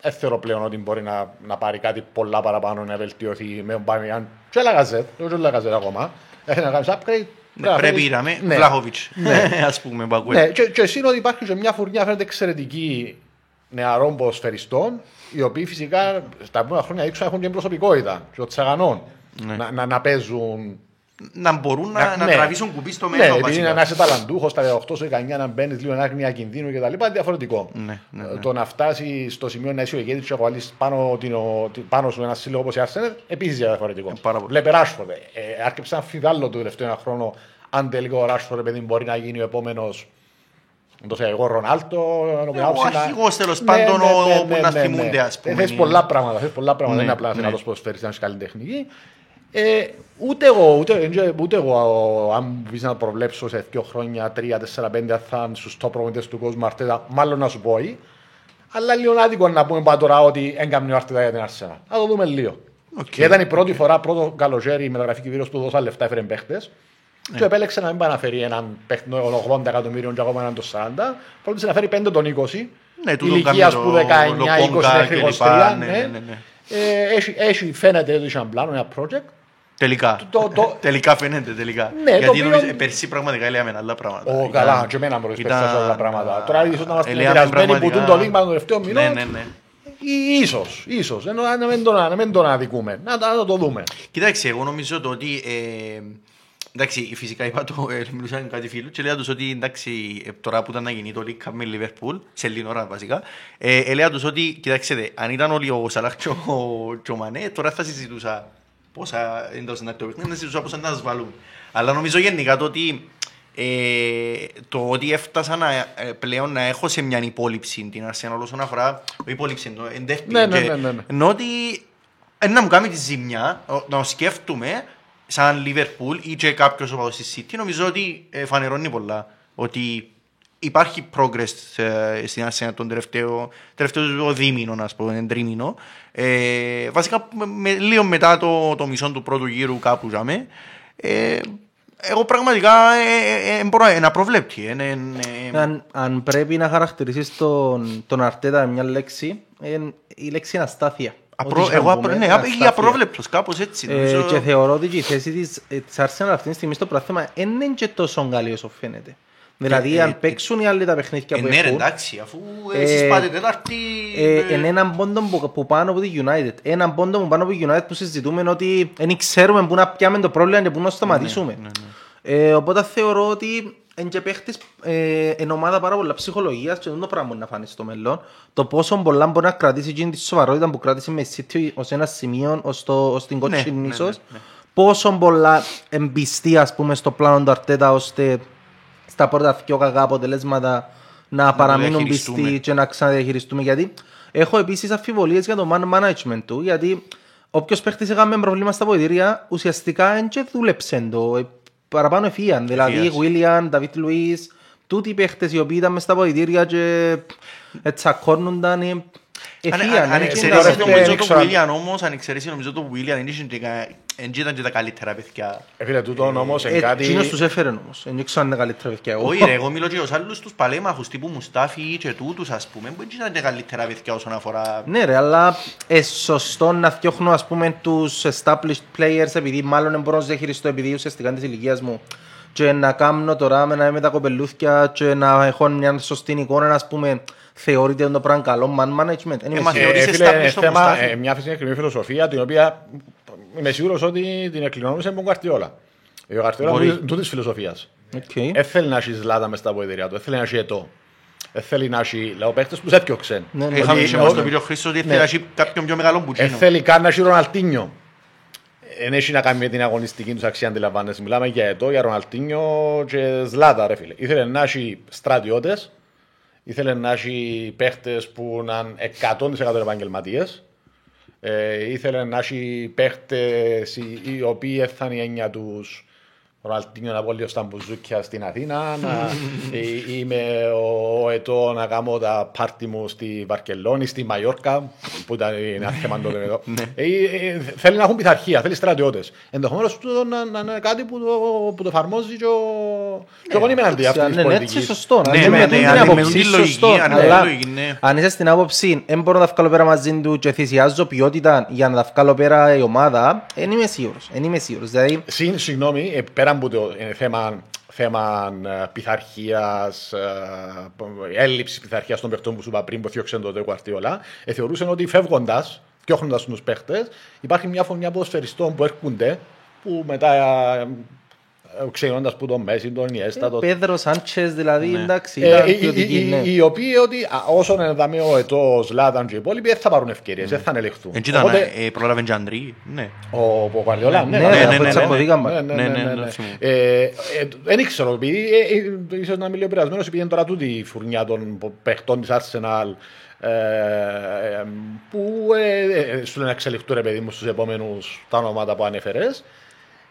B: δεν θεωρώ πλέον ότι μπορεί να, να πάρει κάτι πολλά παραπάνω να βελτιωθεί με τον Μπάμιαν και ο Λαγαζέτ, δεν ο Λαγαζέτ ακόμα. Έχει να κάνεις upgrade.
A: Ναι, πρέπει να με
B: Ναι.
A: Βλάχοβιτς. Ας πούμε, που ακούει.
B: Ναι, και, και εσύ είναι ότι υπάρχει και μια φουρνιά φαίνεται εξαιρετική νεαρών ποδοσφαιριστών, οι οποίοι φυσικά στα επόμενα χρόνια δείξουν να έχουν και προσωπικότητα και ο Τσαγανών
A: Ναι.
B: να, να, να παίζουν.
A: Να μπορούν να, να
B: ναι.
A: τραβήσουν κουμπί στο
B: Ναι,
A: μέλλον
B: επειδή
A: βασικά.
B: να είσαι ταλαντούχος στα 18 σου 19 να μπαίνεις λίγο να έχεις κινδύνου κτλ. είναι διαφορετικό.
A: Ναι, ναι, ναι.
B: Το να φτάσει στο σημείο να είσαι ο ηγέτης και να βάλεις πάνω, την, ο- την- πάνω σου ένα σύλλογο όπως η Arsenal επίσης διαφορετικό.
A: Ε, πάρα πολύ.
B: Βλέπε Ράσφορντ. Ε, άρχισε να αμφιβάλλω το τελευταίο ένα χρόνο αν τελικά ο Ράσφορντ παιδί μπορεί να γίνει ο επόμενος. Το ξέρω εγώ, Ρονάλτο.
A: ο αρχηγός, τέλος πάντων, ο- που να θυμούνται, ας πούμε.
B: Θες πολλά πράγματα. Θες πολλά πράγματα.
A: Ναι,
B: δεν είναι απλά
A: ναι.
B: να το προσφέρεις να είσαι καλή τεχνική. Ε, ούτε εγώ, ούτε, ούτε εγώ, αν μου πεις να προβλέψω σε δύο χρόνια, τρία, τέσσερα, πέντε, αν θα είναι στους top προπονητές του κόσμου Αρτέτα, μάλλον να σου πω όχι. Αλλά λίγο άδικο να πούμε πάντα τώρα ότι έγκαμνε ο Αρτέτα για την Άρσεναλ. Να το δούμε λίγο.
A: Οκ.
B: Και ήταν η πρώτη φορά, πρώτο καλοκαίρι η μεταγραφική περίοδος που δώσα λεφτά έφερε παίχτες.
A: Ναι.
B: Και επέλεξε να μην πάει να φέρει έναν παίχτη των 80 εκατομμύριων και ακόμα έναν των 40. Προτίμησε να φέρει 5 των 20.
A: Ναι, τούτον
B: ηλικίας
A: κάνει
B: που
A: το
B: 19, 20
A: Λοκόγκα
B: μέχρι
A: και
B: 23.
A: λοιπά,
B: ναι.
A: ναι, ναι, ναι.
B: Ε, έχει, έχει, φαίνεται ότι είχε ένα πλάνο, ένα project.
A: Τελικά.
B: Το- το-
A: τελικά φαίνεται τελικά.
B: Ναι, το
A: Γιατί
B: οποίο-
A: νομίζω, ε, πέρσι πραγματικά έλεγαμε άλλα πράγματα.
B: Ω,
A: Ήταν-
B: καλά, και εμένα μου ρωτήσει
A: ήταν-
B: περισσότερα άλλα πράγματα. Τώρα ίσως να είμαστε
A: Έλεγαμε
B: επηρεασμένοι που
A: πραγματικά-
B: τούν το δείγμα των τελευταίων
A: Ναι,
B: μηνών.
A: ναι, ναι.
B: Ή- Ίσως, ίσως. Ενώ να μην το, να μην το αδικούμε. Να, το- να το δούμε.
A: Κοιτάξτε, εγώ νομίζω το ότι. Ε, εντάξει, φυσικά είπα το, ε, μιλούσα με κάτι φίλους και λέγα τους ότι εντάξει, ε, τώρα που ήταν να γίνει το League Cup με Liverpool, σε λίγη ώρα βασικά, ε, ε, έλεγα τους ότι, κοιτάξτε, αν ήταν όλοι ο Σαλάχ και ο, και ο Μανέ, τώρα θα συζητούσα πόσα εντός να το παιχνίδι, να συζητούσα πόσα να σας βάλουν. Αλλά νομίζω γενικά το ότι ε, το ότι έφτασα να, ε, πλέον να έχω σε μια υπόλοιψη την Arsenal όσον αφορά, όχι υπόλοιψη, το εντεύχτη.
B: Ναι, ναι,
A: και-
B: ναι, ναι, ναι.
A: Ενώ ότι ε, να μου κάνει τη ζημιά, ο- να σκέφτομαι σαν Liverpool ή και κάποιος οπαδός στη City, νομίζω ότι ε, φανερώνει πολλά. Ότι υπάρχει progress ε, στην Arsenal τον τελευταίο, τελευταίο δίμηνο, ας πούμε, τρίμηνο. Ε, βασικά, με, λίγο μετά το, το μισό του πρώτου γύρου κάπου ζάμε, ε, εγώ πραγματικά ε, ε, ε, μπορώ να προβλέπει. Ε, ε, ε,
E: Αν, αν πρέπει να χαρακτηρίσεις τον, τον Αρτέτα με μια λέξη, ε, η λέξη είναι αστάθεια.
A: απρο-
E: Ό,τι και να
A: εγώ
E: πούμε,
A: απρο- ναι,
E: είναι
A: απ-
E: αστάθεια.
A: απρόβλεπτος, κάπως έτσι.
E: Ε,
A: νομίζω.
E: και θεωρώ ότι και η θέση της, ε, της Arsenal αυτή τη στιγμή στο πράγμα δεν είναι και τόσο καλή όσο φαίνεται. Δηλαδή,
A: ε,
E: αν
A: ε,
E: παίξουν οι άλλοι τα παιχνίδια
A: Ε,
E: που
A: ναι, ρε,
E: έχουν,
A: εντάξει, αφού
E: Ε,
A: εσείς πάτε τέταρτη...
E: ε,
A: ε,
E: είναι έναν πόντο που, που πάνω από τη United. Έναν πόντο που πάνω από τη United που συζητούμε ότι δεν ξέρουμε πού να πιάμε το πρόβλημα και πού να σταματήσουμε.
A: ναι,
E: Ε, οπότε θεωρώ ότι εν και παίχτης ε, εν ομάδα πάρα πολλά ψυχολογίας και δεν το πράγμα μπορεί να φανεί στο μέλλον. Το πόσο πολλά μπορεί να κρατήσει εκείνη τη σοβαρότητα που κράτησε με η City ως ένα σημείο, ως, το, ως την
A: Ναι,
E: κότσινη
A: ναι,
E: ίσως.
A: ναι, ναι.
E: Πόσο πολλά εμπιστεί ας πούμε στο πλάνο του Αρτέτα ώστε στα πρώτα δυο κακά αποτελέσματα να, παραμείνουν
A: διαχειριστούμε.
E: πιστοί και να ξαναδιαχειριστούμε. Γιατί έχω επίσης αμφιβολίες για το man management του, γιατί όποιος παίχτης έκαμε προβλήμα στα βοηθήρια, ουσιαστικά δεν και δούλεψε το. Ε, Παραπάνω εφίαν. Δηλαδή,
A: Εφίας.
E: Βίλιαν, Νταβίτ Λουίς, τούτοι οι παίχτες οι οποίοι ήταν μες στα βοηθήρια και ε, τσακώνονταν. ε,
A: Αν-
E: Εφίαν.
A: αν
E: ε,
A: εξαιρέσεις
E: και-
A: νομίζω το
B: ξέρω αν-
A: William όμως, αν εξαιρέσεις νομίζω το William, δεν είχε και κα- δεν ήταν και τα καλύτερα παιδιά.
B: Ε, φίλε, τούτον όμως είναι
E: Ε,
B: κάτι...
E: εκείνος τους έφερε όμως. Δεν ξέρω αν είναι καλύτερα παιδιά. εγώ.
A: Όχι ρε, εγώ μιλώ και για τους άλλους τους παλέμαχους τύπου Μουστάφι και τούτους ας πούμε, που δεν ήταν και καλύτερα παιδιά όσον αφορά...
E: Ναι ρε, αλλά ε, σωστό να φτιάχνω ας πούμε τους established players επειδή μάλλον δεν μπορώ να τους διαχειριστώ επειδή ουσιαστικά είναι της ηλικίας μου και να κάνω τώρα με, να, με τα κοπελούθια και να έχω μια σωστή εικόνα ας πούμε θεωρείται το πράγμα καλό man management. Δεν είμαι
A: μα
E: σίγουρος.
A: θεωρείς
B: Ε, φίλε,
A: established
B: είναι
A: το
B: θέμα,
A: Μουστάφι.
B: ε, μια συγκεκριμένη φιλοσοφία την οποία είμαι σίγουρος ότι την εκκληρώνουμε από τον Καρτιόλα. Ο Καρτιόλα
A: Μπορεί.
B: είναι τούτης φιλοσοφίας.
E: Οκ.
B: Δεν θέλει να έχει ζλάτα μες στα βοηθήρια του, δεν θέλει να έχει ετώ. Δεν θέλει να έχει λέω, παίχτες που σε έπιωξεν.
E: Ναι, ναι.
A: Είχαμε
B: Ότι-
A: και μας
B: ο-
A: το πει ο Χρήστος ότι
E: Ναι.
A: θέλει να έχει κάποιον πιο μεγάλο
B: Δεν
A: μπουτσίνο.
B: θέλει καν να έχει Ροναλτίνιο. Δεν έχει να κάνει με την αγωνιστική τους αξία, αντιλαμβάνεσαι. Μιλάμε για ετώ, για Ροναλτίνιο και Ζλάτα, ρε φίλε. Ήθελε να έχει στρατιώτες, ήθελε να έχει παίχτε που να είναι 100% επαγγελματίες. Ε, ήθελε να έχει παίχτες οι, οι οποίοι θα είναι η έννοια τους Ροναλτίνιο να πω λίγο στα μπουζούκια στην Αθήνα, να, ή- είμαι ο, ο ετώ να κάνω τα πάρτι μου στη Βαρκελόνη, στη Μαϊόρκα, που ήταν ένα θέμα τότε εδώ. Ε, ε, θέλει να έχουν πειθαρχία, θέλει στρατιώτες. Ενδεχομένως να, να, είναι κάτι που το, που το εφαρμόζει και ο. Και εγώ είμαι εναντίον αυτής της
E: Ναι, ναι, έτσι
B: πολιτική.
E: σωστό.
A: Ναι,
E: Αν
A: ναι,
E: με
A: ναι,
E: την
A: αν με
E: άποψη,
A: την λογική,
E: σωστό.
A: αν με την
E: Αλλά
A: λογική, ναι.
E: αν είσαι στην άποψη, δεν μπορώ να τα βγάλω πέρα μαζί του και θυσιάζω ποιότητα για να τα βγάλω πέρα η ομάδα, δεν είμαι σίγουρος. Δεν είμαι σίγουρος. Δηλαδή,
B: Συν, συγγνώμη, ε, πέρα από το ε, θέμα, θέμα πειθαρχίας, έλλειψης πειθαρχίας των παιχτών που σου είπα πριν που θιώξε το Τέο Κουαρτιόλα, ε, θεωρούσαν ότι φεύγοντας, διώχνοντα τους παίχτες, υπάρχει μια φωνιά ποδοσφαιριστών που έρχονται που μετά ε, ξεκινώντα που τον Μέση, τον Ιέστα, τον
E: Πέδρο Σάντσες δηλαδή, εντάξει,
B: ε,
E: ήταν
B: οι- οι-
E: ποιοτική,
B: οι-
E: ναι.
B: Οι οποίοι ότι α, όσον ενδαμε ο Ετώ, Λάταν και οι υπόλοιποι δεν θα πάρουν ευκαιρίες, δεν θα ανελεχθούν.
A: Έτσι ήταν,
B: Οπότε,
A: ε, πρόλαβε και Αντρί, ναι.
B: ο ο Γουαρδιόλα, ναι,
E: Ναι,
B: ναι,
E: ρε,
A: ναι,
E: από
A: ναι,
E: έτσι
A: ναι,
E: αποδίκαμε.
B: ναι, ναι,
A: Ναι,
B: ναι,
A: ναι,
B: ναι,
A: ναι,
B: ναι.
A: θυμούμαι.
B: Ε, ε, Δεν ήξερα, επειδή ε, ε, ίσως να είμαι λίγο πειρασμένος, επειδή είναι τώρα τούτη η φουρνιά των παιχτών της Arsenal ε, ε, που ε, ε, σου λένε να εξελιχτούν ρε παιδί μου στους επόμενους τα ονόματα που ανέφερες.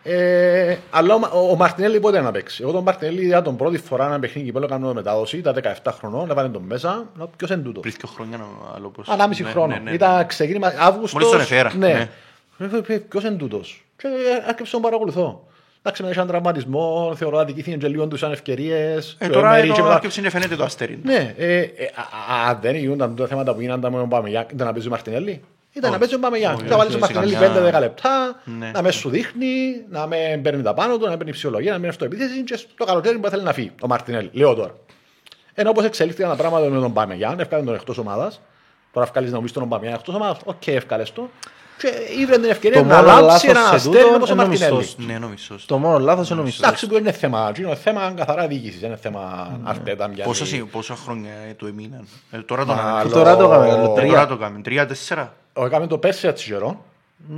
B: Ε, αλλά ο, Μα- ο, ο Μαρτινέλη πότε να παίξει; Εγώ τον Μαρτινέλη είδα τον πρώτη φορά ένα παιχνίδι που έκανα μετάδοση, τα 17 χρονών, έβαλε τον μέσα. Λέω, Ποιος είναι τούτος;
A: Πριν δύο χρόνια ο άλλο πως.
B: Ανάμιση
A: Ναι,
B: χρόνο.
A: ναι, ναι, ναι.
B: Ήταν ξεκίνημα Αύγουστος.
A: Μόλις τον εφέρα,
B: Ναι.
A: ναι.
B: ναι. Ποιος είναι τούτος; Και άρχισα να τον παρακολουθώ. Εντάξει, μετά είχαν τραυματισμό, θεωρώ ότι αδικήθηκαν και λίγο τους αν ευκαιρίες.
A: Ε,
B: και
A: τώρα
B: μέρη και
A: εδώ
B: μετά-
A: άρκεψε και φαίνεται το αστέρι.
B: Ναι, ε, ε, α- α- αν δεν γίνονταν τα θέματα που γίνονταν με τον Παμεγιάν, ήταν να παίζει ο Μαρτινέλη. Ήταν
A: Όχι.
B: να παίζει ο Παμεγιάν.
A: Όχι,
B: Να βάλεις τον
A: όχι,
B: Μαρτινέλη
A: καμιά-
B: 5-10 λεπτά,
A: Ναι.
B: να μες σου δείχνει, να με παίρνει τα πάνω του, να με παίρνει ψυχολογία, να μην είναι αυτοεπίθεση και το καλοκαίρι που θέλει να φύγει ο Μαρτινέλη. Λέω τώρα. Ενώ όπως εξελίχθηκαν τα πράγματα με τον Παμεγιάν, έφκανε τον εκτός ομάδας. Τώρα ευκάλεις να μου πεις τον Παμεγιάν εκτός ομάδας. Οκ, ευκάλες το. Και είδε την ευκαιρία
E: Το
B: να
E: μόνο
B: λάμψει
E: λάθος
B: έναν
E: σε
B: αστέρι
E: τούτο
B: όπως ο
E: είναι ο
B: Μαρτινέλη.
E: μισθός.
A: Ναι, νομίζω.
E: Το μόνο λάθος είναι ο μισθός.
B: Εντάξει, που είναι θέμα, είναι θέμα καθαρά διοίκησης, δεν είναι θέμα αρτέτα. μοιάζει.
A: Πόσα, συ- πόσα χρόνια ε, του έμειναν. Ε, τώρα το
B: Άλλο-
A: κάνουμε.
E: Τώρα το έκαμε, άλλο
A: Ε,
E: τρία.
A: Τώρα το κάνουμε. Τρία, τέσσερα.
B: Ο, έκαμε το πέρσι έτσι καιρό.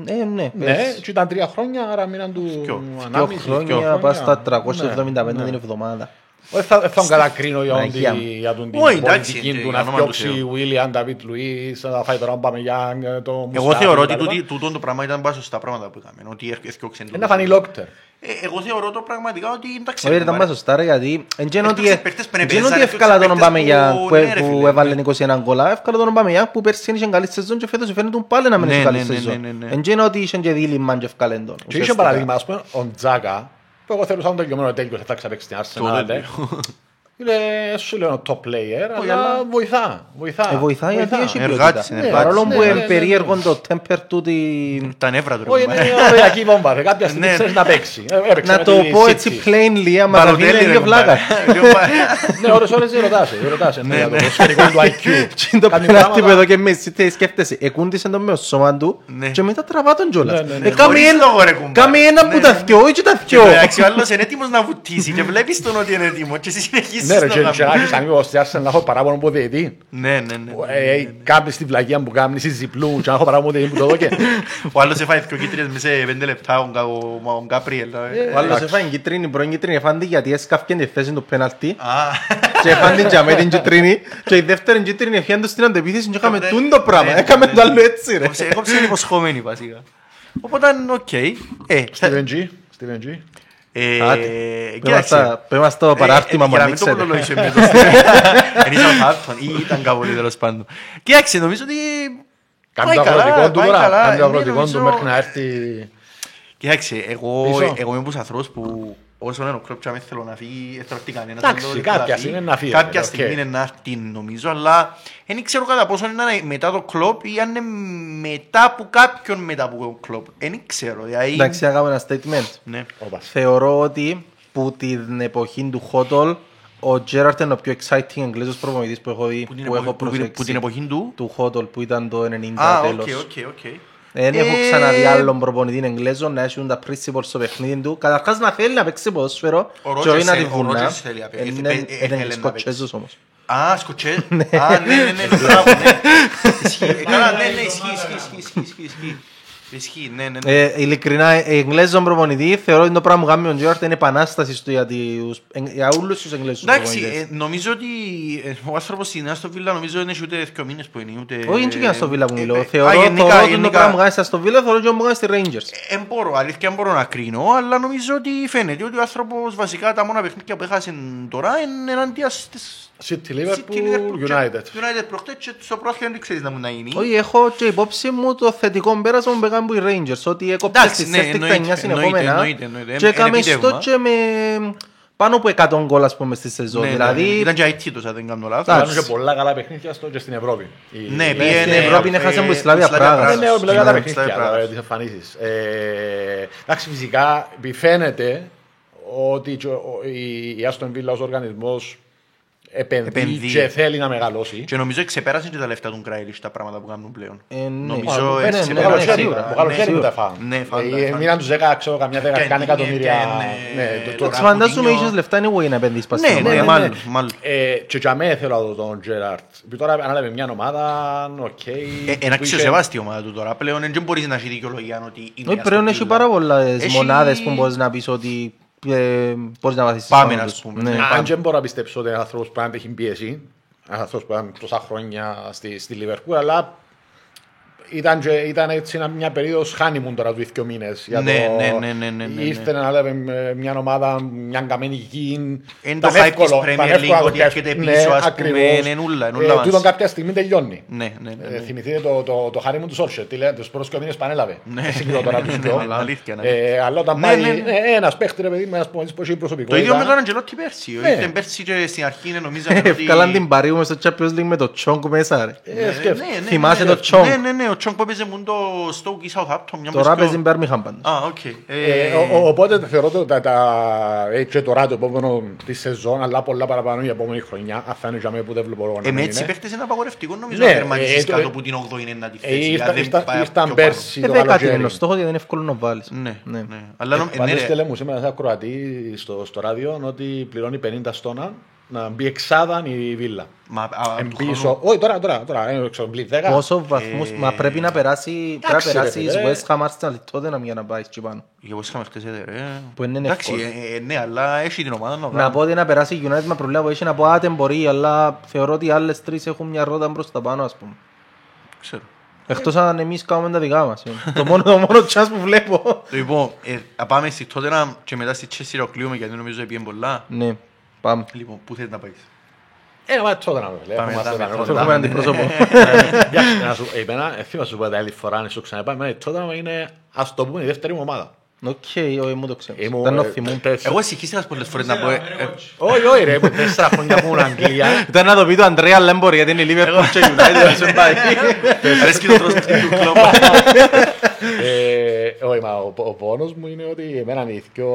E: Ε, ναι,
B: Ναι,
E: πες.
B: και ήταν τρία χρόνια, άρα μείναν του
A: Δυο.
E: Δυο
B: ανάμιση,
E: χρόνια πας στα 375
B: Ναι.
E: την εβδομάδα.
B: Δεν θα, δεν θα τον κατακρίνω για
E: Παναγία
B: τον-
E: μου.
B: για τον την
A: Όχι, εντάξει,
B: πολιτική
A: ε,
B: του
A: για
B: να
A: όνομα του
B: φτιάξει
A: Θεού.
B: Βίλιαν, Νταβίτ Λουίς, να φάει τώρα πάμε για το
A: Εγώ
B: Μουστάφι
A: θεωρώ
B: κτλ.
A: ότι τούτη- τούτο το πράγμα ήταν πάρα σωστά πράγματα που έκαμε. Ότι έφτιαξε
B: Ε, Να φανεί Λόκτερ.
A: Εγώ θεωρώ το πραγματικά ότι εντάξει.
E: Όχι,
A: ρε,
E: ήταν
A: μάρε.
E: πάρα σωστά ρε, γιατί εν τζεν ότι
A: Έφτιαξε παίκτες που είναι
E: εν τζεν ότι
A: παίζανε,
E: εύκολα τον
A: έφτιαξε
E: Ομπάμεγιαν
A: παίκτες
E: που,
A: που- ναι, ρε,
E: που
A: φίλε,
E: έβαλε
A: ναι.
E: 21 γκολά, εύκολα τον Ομπάμεγιαν που πέρσι είχε καλή σεζόν και φέτος φαίνεται του πάλι να μην
A: Ναι,
E: έχει καλή
A: ναι, ναι,
E: σεζόν.
A: ναι, ναι, ναι.
E: Εν τζεν ότι είχε και δίλημαν και ευκάλεν τον.
B: Και είχε
E: ουσιαστικά.
B: παραδείγμα, ας πούμε, ο Τζάκα, που εγώ θεωρούσα τον τελειωμένο τέλειο, θα ξαπέξει την
A: Το
B: Arsenal.
A: Τέλειο.
B: ε. Είναι, σου λέω, top player,
A: Όχι,
B: αλλά
A: αλλά-
B: βοηθά. Βοηθά.
E: Ε, βοηθάει γιατί έχει
A: Εργάτης
E: ποιότητα.
A: είναι,
E: Ναι,
A: εργάτης.
E: Παρόλο
B: Ναι,
E: που
B: ναι,
E: είναι
B: ναι,
E: περίεργο το temper του τη...
A: Τα νεύρα του. ρε,
B: Όχι,
A: μάρε.
B: είναι ωριακή βόμβα. ρε. Κάποια στιγμή
A: Ναι.
B: ξέρεις να παίξει. Ε, έπαιξε
E: Να
B: με
E: το
B: τη
E: πω
B: City.
E: έτσι plainly, άμα θα
A: Μπαλοτέλη,
E: βγει
A: ρε,
E: λίγο βλάκα.
A: μάρε. Λίγο μάρε.
B: Ναι, ώρες ώρες ρωτάσαι. Ρωτάσαι ναι, για το προσφαιρικό του IQ.
E: Τι είναι το
B: Κάνει
E: πέναλτι που
B: πράγματα-
E: εδώ και εμείς τι σκέφτεσαι. Εκούντισε τον με το σώμα του
A: Ναι.
E: και μετά τραβά τον κιόλας.
B: Ναι, ναι, ναι.
E: Ε, κάμε
A: Χωρίς
E: ένα-
A: λόγο, ρε, κουμπάρε.
E: Κάμε ένα
A: Ναι,
E: που τα
A: ναι.
E: θκιό, όχι τα
A: Και
E: θκιό.
A: εντάξει, ο άλλος είναι έτοιμος να βουτήσει και βλέπεις τον ότι είναι έτοιμο και εσύ συνεχίσεις
B: Ναι, ρε,
A: να
B: και-
A: το
B: και να
A: κάνεις.
B: έχεις αμίγος στη Arsenal να έχω παράπονο που διαιτή.
A: Ναι, ναι, ναι.
B: Ε, Κάνεις τη βλαγία που κάνεις, εσύ ζυπλού και να έχω παράπονο που διαιτή που το δώκε.
A: Ο άλλος έφαγε δύο κίτρινες μέσα σε πέντε λεπτά, ο Κα- ο- ο Γκάπριελ. ε.
E: Ο άλλος έφαγε κίτρινη, πρώην κίτρινη, έφαγε την γιατί έσκαφκε τη θέση του πέναλτι
A: Α,
E: και έφαγε την τζαμέ την κίτρινη και η δεύτερη κίτρινη έφυγε του στην αντεπίθεση και έκαμε
A: Ναι,
E: τούν το πράγμα.
A: ναι,
E: Έκαμε
A: ναι.
E: το άλλο έτσι ρε.
A: Έκοψε- Έκοψε είναι υποσχόμενη βασικά. Οπότε, οκ. Ε, στα-
B: Steven G. Steven G.
A: ε,
E: Άντε. Πες μας
A: κοίταξε.
E: τα- πες μας το παράρτημα
A: Ε,
E: που
A: για να μην το
E: ανοίξετε.
A: πολλολογήσω με το Εν ήταν Southampton ή ήταν κάπου εκεί, τέλος πάντων. Κοίταξε, νομίζω ότι
B: Κάνει
A: πάει
B: το
A: καλά,
B: αγροτικό του
A: πάει
B: τώρα.
A: καλά.
B: Κάνει το
A: Ναι,
B: αγροτικό του
A: νομίζω-
B: μέχρι να έρθει.
A: Κοίταξε, εγώ,
B: Πίσω.
A: εγώ είμαι από τους ανθρώπους που όσο είναι ο Κλοπ και αν θέλω να φύγει, δεν θέλω να κανένας.
B: Εντάξει,
A: δεν θέλω
B: κάποια
A: φύγει.
B: στιγμή είναι να φύγει,
A: Κάποια
B: οκ.
A: στιγμή είναι να έρθει νομίζω, αλλά δεν ξέρω κατά πόσο είναι μετά το Κλοπ ή αν είναι μετά από κάποιον μετά από τον Κλοπ. Δεν ξέρω, δηλαδή...
E: Εντάξει, να κάνω ένα statement.
A: Ναι.
B: Όπα.
E: Θεωρώ ότι που την εποχή του Χοντλ ο Τζέραρντ είναι ο πιο exciting Εγγλέζος προπονητής που έχω δει,
A: Που την
E: που έχω
A: εποχή- που την-
E: προσέξει.
A: που την εποχή του;
E: Του Χοντλ που ήταν το 90
A: Α, οκ,
E: τέλος.
A: οκ, οκ.
E: Δεν
A: Ε,
E: έχω ξαναδεί άλλον προπονητή Εγγλέζο να έχουν τα principles στο παιχνίδι του. Καταρχάς να θέλει να παίξει ποδόσφαιρο
A: Ο
E: και όχι
A: Ρότζερς
E: να τη
A: θέλει- ο
E: βουνά.
A: Ρότζερς θέλει να παίξει.
E: Είναι
A: Ε, ε,
E: είναι
A: θέλει να
E: Σκοτσέζος όμως.
A: Α, σκοτσέ. Α, ναι, ναι, ναι, μπράβο, ναι. Ισχύει. Ε, Καλά, ναι, ναι, ισχύει, ισχύει, ισχύει, ισχύει, ισχύει, ισχύει. Ισχύει, ναι, ναι, ναι.
E: Ε, ειλικρινά, ε, Εγγλέζον προπονητή θεωρώ ότι το πράγμα που κάνει ο Τζέραρτ είναι επανάσταση του για, τους, για όλους τους Εγγλέζους
A: Εντάξει,
E: προπονητές.
A: ε, νομίζω ότι ε, ο άνθρωπος στην Άστο Βίλα νομίζω δεν έχει ούτε δύο μήνες που είναι, ούτε...
E: Όχι, είναι και στο Βίλα που
A: ε,
E: μιλώ.
A: ε,
E: Θεωρώ
A: α,
E: θεωρώ
A: γενικά,
E: ότι το
A: γενικά.
E: πράγμα που κάνει στο Βίλα θεωρώ και που κάνει στη Rangers.
A: Ε, Εν μπορώ, αλήθεια δεν μπορώ να κρίνω, αλλά νομίζω ότι φαίνεται ότι ο άνθρωπος βασικά τα μόνα παιχνίδια που έχασε τώρα είναι εναντία στις
B: City
A: City,
B: Liverpool
A: Liverpool και-
B: United.
A: United προχτές και στο πρόθυμα δεν ξέρεις να μου να γίνει.
E: Όχι, έχω και υπόψη μου το θετικό πέρασμα που έκαμε που οι Rangers. Ότι έκοψε
A: Εντάξει,
E: στη
A: ναι,
E: Celtic τα
A: εννοείται,
E: 9 συνεχόμενα
A: εννοείται, εννοείται,
E: και
A: εν-
E: έκαμε
A: εν
E: στο
A: επίτευγμα.
E: και με πάνω από 100 γκολ ας πούμε στη σεζόν.
A: Ναι, ναι,
E: Δηλαδή,
A: ναι. Ήταν και αιτήτως, αν δεν κάνω λάθος.
E: Εντάξει.
B: Κάνουν και πολλά καλά παιχνίδια στο και στην Ευρώπη. Η-
A: Ναι,
B: η-
A: πήγαινε,
E: στην Ευρώπη είναι
A: ε,
E: χάσαν που η
A: η
E: Σλάβια Πράγας.
B: Ναι, ναι, μιλάω για τα
A: Ναι,
B: παιχνίδια,
A: Σλάβια
B: τώρα,
A: Πράγας.
B: τις εμφανίσεις. Ε, Εντάξει, φυσικά φαίνεται ότι και ο- η- η Άστον Βίλα ως οργανισμός επενδύει
A: Επενδύει.
B: και θέλει να μεγαλώσει.
A: Και νομίζω ξεπέρασαν και τα λεφτά του Γκράιλις τα πράγματα που κάνουν πλέον.
E: Ε, ναι.
A: Νομίζω
E: Α,
A: έτσι
E: ναι, ναι,
B: Το
E: ναι,
B: καλοκαίρι,
E: σίγουρα.
B: το καλοκαίρι
A: Ναι,
B: που τα φάνε.
A: Ναι, φάντα,
B: Ε,
A: φάντα.
B: Μοίραν τους 10, ξέρω, καμιά 10
A: Και
B: κάνει εκατομμύρια.
A: ναι,
B: Ναι, το- το-
A: τώρα-
E: Εντάξει, φαντάζομαι
A: Ραπουτίνιο.
E: είχες λεφτά anyway να επενδύσεις πας
A: Ναι,
E: στην
A: ναι,
E: ομάδα.
A: μάλλον, μάλλον.
B: Ε, Και για μένα θέλω να δω τον Τζεράρτ. Επειδή τώρα ανάλαβε μια ομάδα, οκ.
A: Ε,
B: που
A: Ένα
B: είχε-
A: αξιοσεβάστη ομάδα του τώρα. Πλέον δεν μπορείς να έχει δικαιολογία ότι είναι
E: Όχι,
A: Aston
E: πλέον έχει
A: Villa.
E: πάρα πολλές
A: Έχει-
E: μονάδες που μπορείς να πεις ότι ε, μπορείς να βαθίσεις
A: Πάμε,
E: πάνω
A: ας
E: τους.
A: πούμε,
E: Ναι.
A: ναι.
B: Αν και μπορώ να πιστέψω ότι είναι ένας άνθρωπος που αν έχει πίεση, ένας άνθρωπος που ήταν τόσα χρόνια στη, στη Λιβερπούλ, αλλά ήταν, και, ήταν έτσι ένα- μια περίοδος honeymoon τώρα τους δύο μήνες. Για
A: Ναι,
B: το,
A: ναι, ναι, ναι, ναι, ναι,
B: Ήρθε να λέμε με μια ομάδα, μια καμένη γη.
A: Εν
B: Ήταν
A: το hype
B: εύκολο,
A: της
B: ήταν
A: Premier
B: εύκολο
A: League
B: να
A: ότι
B: το
A: έρχεται
B: πιάσεις.
A: πίσω,
B: Ναι,
A: ας πούμε,
B: ακριβώς.
A: είναι ούλα, είναι
B: Ε,
A: ούλα
B: τούτον
A: μαζί.
B: κάποια στιγμή τελειώνει.
A: Ναι, ναι, ναι.
B: Ε,
A: ναι.
B: θυμηθείτε το, το, το χάρη μου του Σόρσερ, τι λένε, τους πρώτους δύο μήνες πανέλαβε.
A: Ναι.
B: Δεν συγκρίνω τώρα τους
A: Ναι,
B: δυο.
A: ναι, αλήθεια, ναι.
B: Ε, Αλλά όταν
A: Ναι,
B: πάει
A: ναι, ναι.
B: ε, ένας παίχτης, ρε παιδί, με ένας που έχει
A: Το
B: προσωπικότητα.
A: ίδιο με τον Αντζελότη πέρσι.
B: Ναι.
A: Ήρθε πέρσι και στην αρχή νομίζαμε ότι...
E: Ευκάλαν την παρήγου μες στο Champions League με το Chong μέσα ρε.
B: Ε, σκέφτομαι.
A: Ναι, ναι,
E: Θυμάσαι
A: ναι,
E: το Chong;
A: Ναι, ναι, ναι, ο Chong που έπαιζε μου το Stoke ή Southampton. μια
E: Τώρα
A: μες
E: παίζει
A: πιο-
E: Birmingham πάντως.
A: Α, οκ.
B: Ε, ο- ο- Οπότε θεωρώ ότι τα, τα, έτσι και τώρα το επόμενο τη σεζόν, αλλά πολλά παραπάνω η επόμενη χρονιά, αν θα είναι για μένα που δεν βλέπω εγώ να
A: Ε,
B: μην
A: με έτσι
B: είναι.
A: παίχτες είναι απαγορευτικό νομίζω
B: Ναι,
A: να
B: ε,
A: τερματίσεις
B: ε,
A: κάτω
B: ε,
A: από την 8η είναι να τη
B: Ε,
A: θέση.
B: ήρθα-
A: δηλαδή,
B: ήρθα-
A: πάει
B: Ήρθαν
A: πιο πάνω.
B: πέρσι
E: Ε,
B: το
E: δέκατη είναι
B: καλοκαίρι.
E: ο στόχος γιατί είναι εύκολο να βάλεις.
A: Ναι,
E: Ναι.
A: ναι. Αλλά νο- ε, ναι,
B: Πάντως
A: ρε.
B: στέλνε μου σήμερα ένα ακροατή στο, στο ράδιο ότι πληρώνει 50 στόνα να μπει εξάδα η Βίλα.
A: Μα, α,
B: Εν
A: του
B: πίσω.
A: χρόνου.
B: Όχι, τώρα, τώρα, τώρα, δεν ξέρω, μπει 10.
E: Πόσο βαθμούς, μα πρέπει να περάσει, πρέπει να
B: εντάξει, ρε
E: περάσει
B: φίλε.
E: η West Ham Arsenal τότε για να πάει εκεί πάνω.
A: Για πώς είχαμε χτες, ε, ρε.
E: Που είναι
A: Εντάξει,
E: εύκολο.
A: ε, ε, ναι, αλλά έχει την ομάδα να
E: Να
A: βγάλει.
E: πω ότι να περάσει η United με προβλήμα που έχει να πω άτε μπορεί, αλλά θεωρώ ότι οι άλλες τρεις έχουν μια ρότα μπρος τα πάνω, ας πούμε.
A: Ξέρω.
E: Εκτός αν εμείς κάνουμε τα δικά μας. είναι. Το μόνο, το μόνο chance που βλέπω.
A: Λοιπόν, ε, α πάμε στη Tottenham και μετά στη Chelsea να κλείουμε γιατί νομίζω ότι πήγαινε πολλά.
E: Ναι, πάμε.
A: Λοιπόν, πού θέλεις να πάεις.
B: Ε, μα τότε να με
A: Πάμε,
B: Έχουμε
A: πάμε,
B: αυτό,
A: πάμε.
B: έχουμε
E: Έχουμε αντιπρόσωπο.
B: Για να σου, εμένα, ε, θυμάσαι σου πω τα άλλη φορά, αν σου ξαναπάει, εμένα η Tottenham είναι, ας το πούμε, η δεύτερη μου ομάδα.
E: Οκ, όχι, μου το ξέρω.
B: Ήμουν,
E: Ήταν ο
B: ε,
E: θυμού.
B: τέσσερα-
A: Εγώ συγχύστηκα πολλές φορές να πω... ε, ε,
B: Όχι, όχι ρε, που τέσσερα χρόνια που ήμουν Αγγλία.
E: Ήταν να το πει το Αντρέα, αλλά δεν μπορεί γιατί είναι η Liverpool και η United, δεν σε πάει.
A: Αρέσκει το τρόπο του Κλοπ.
B: Ε, Όχι, μα ο, ο πόνος μου είναι ότι εμένα οι πιο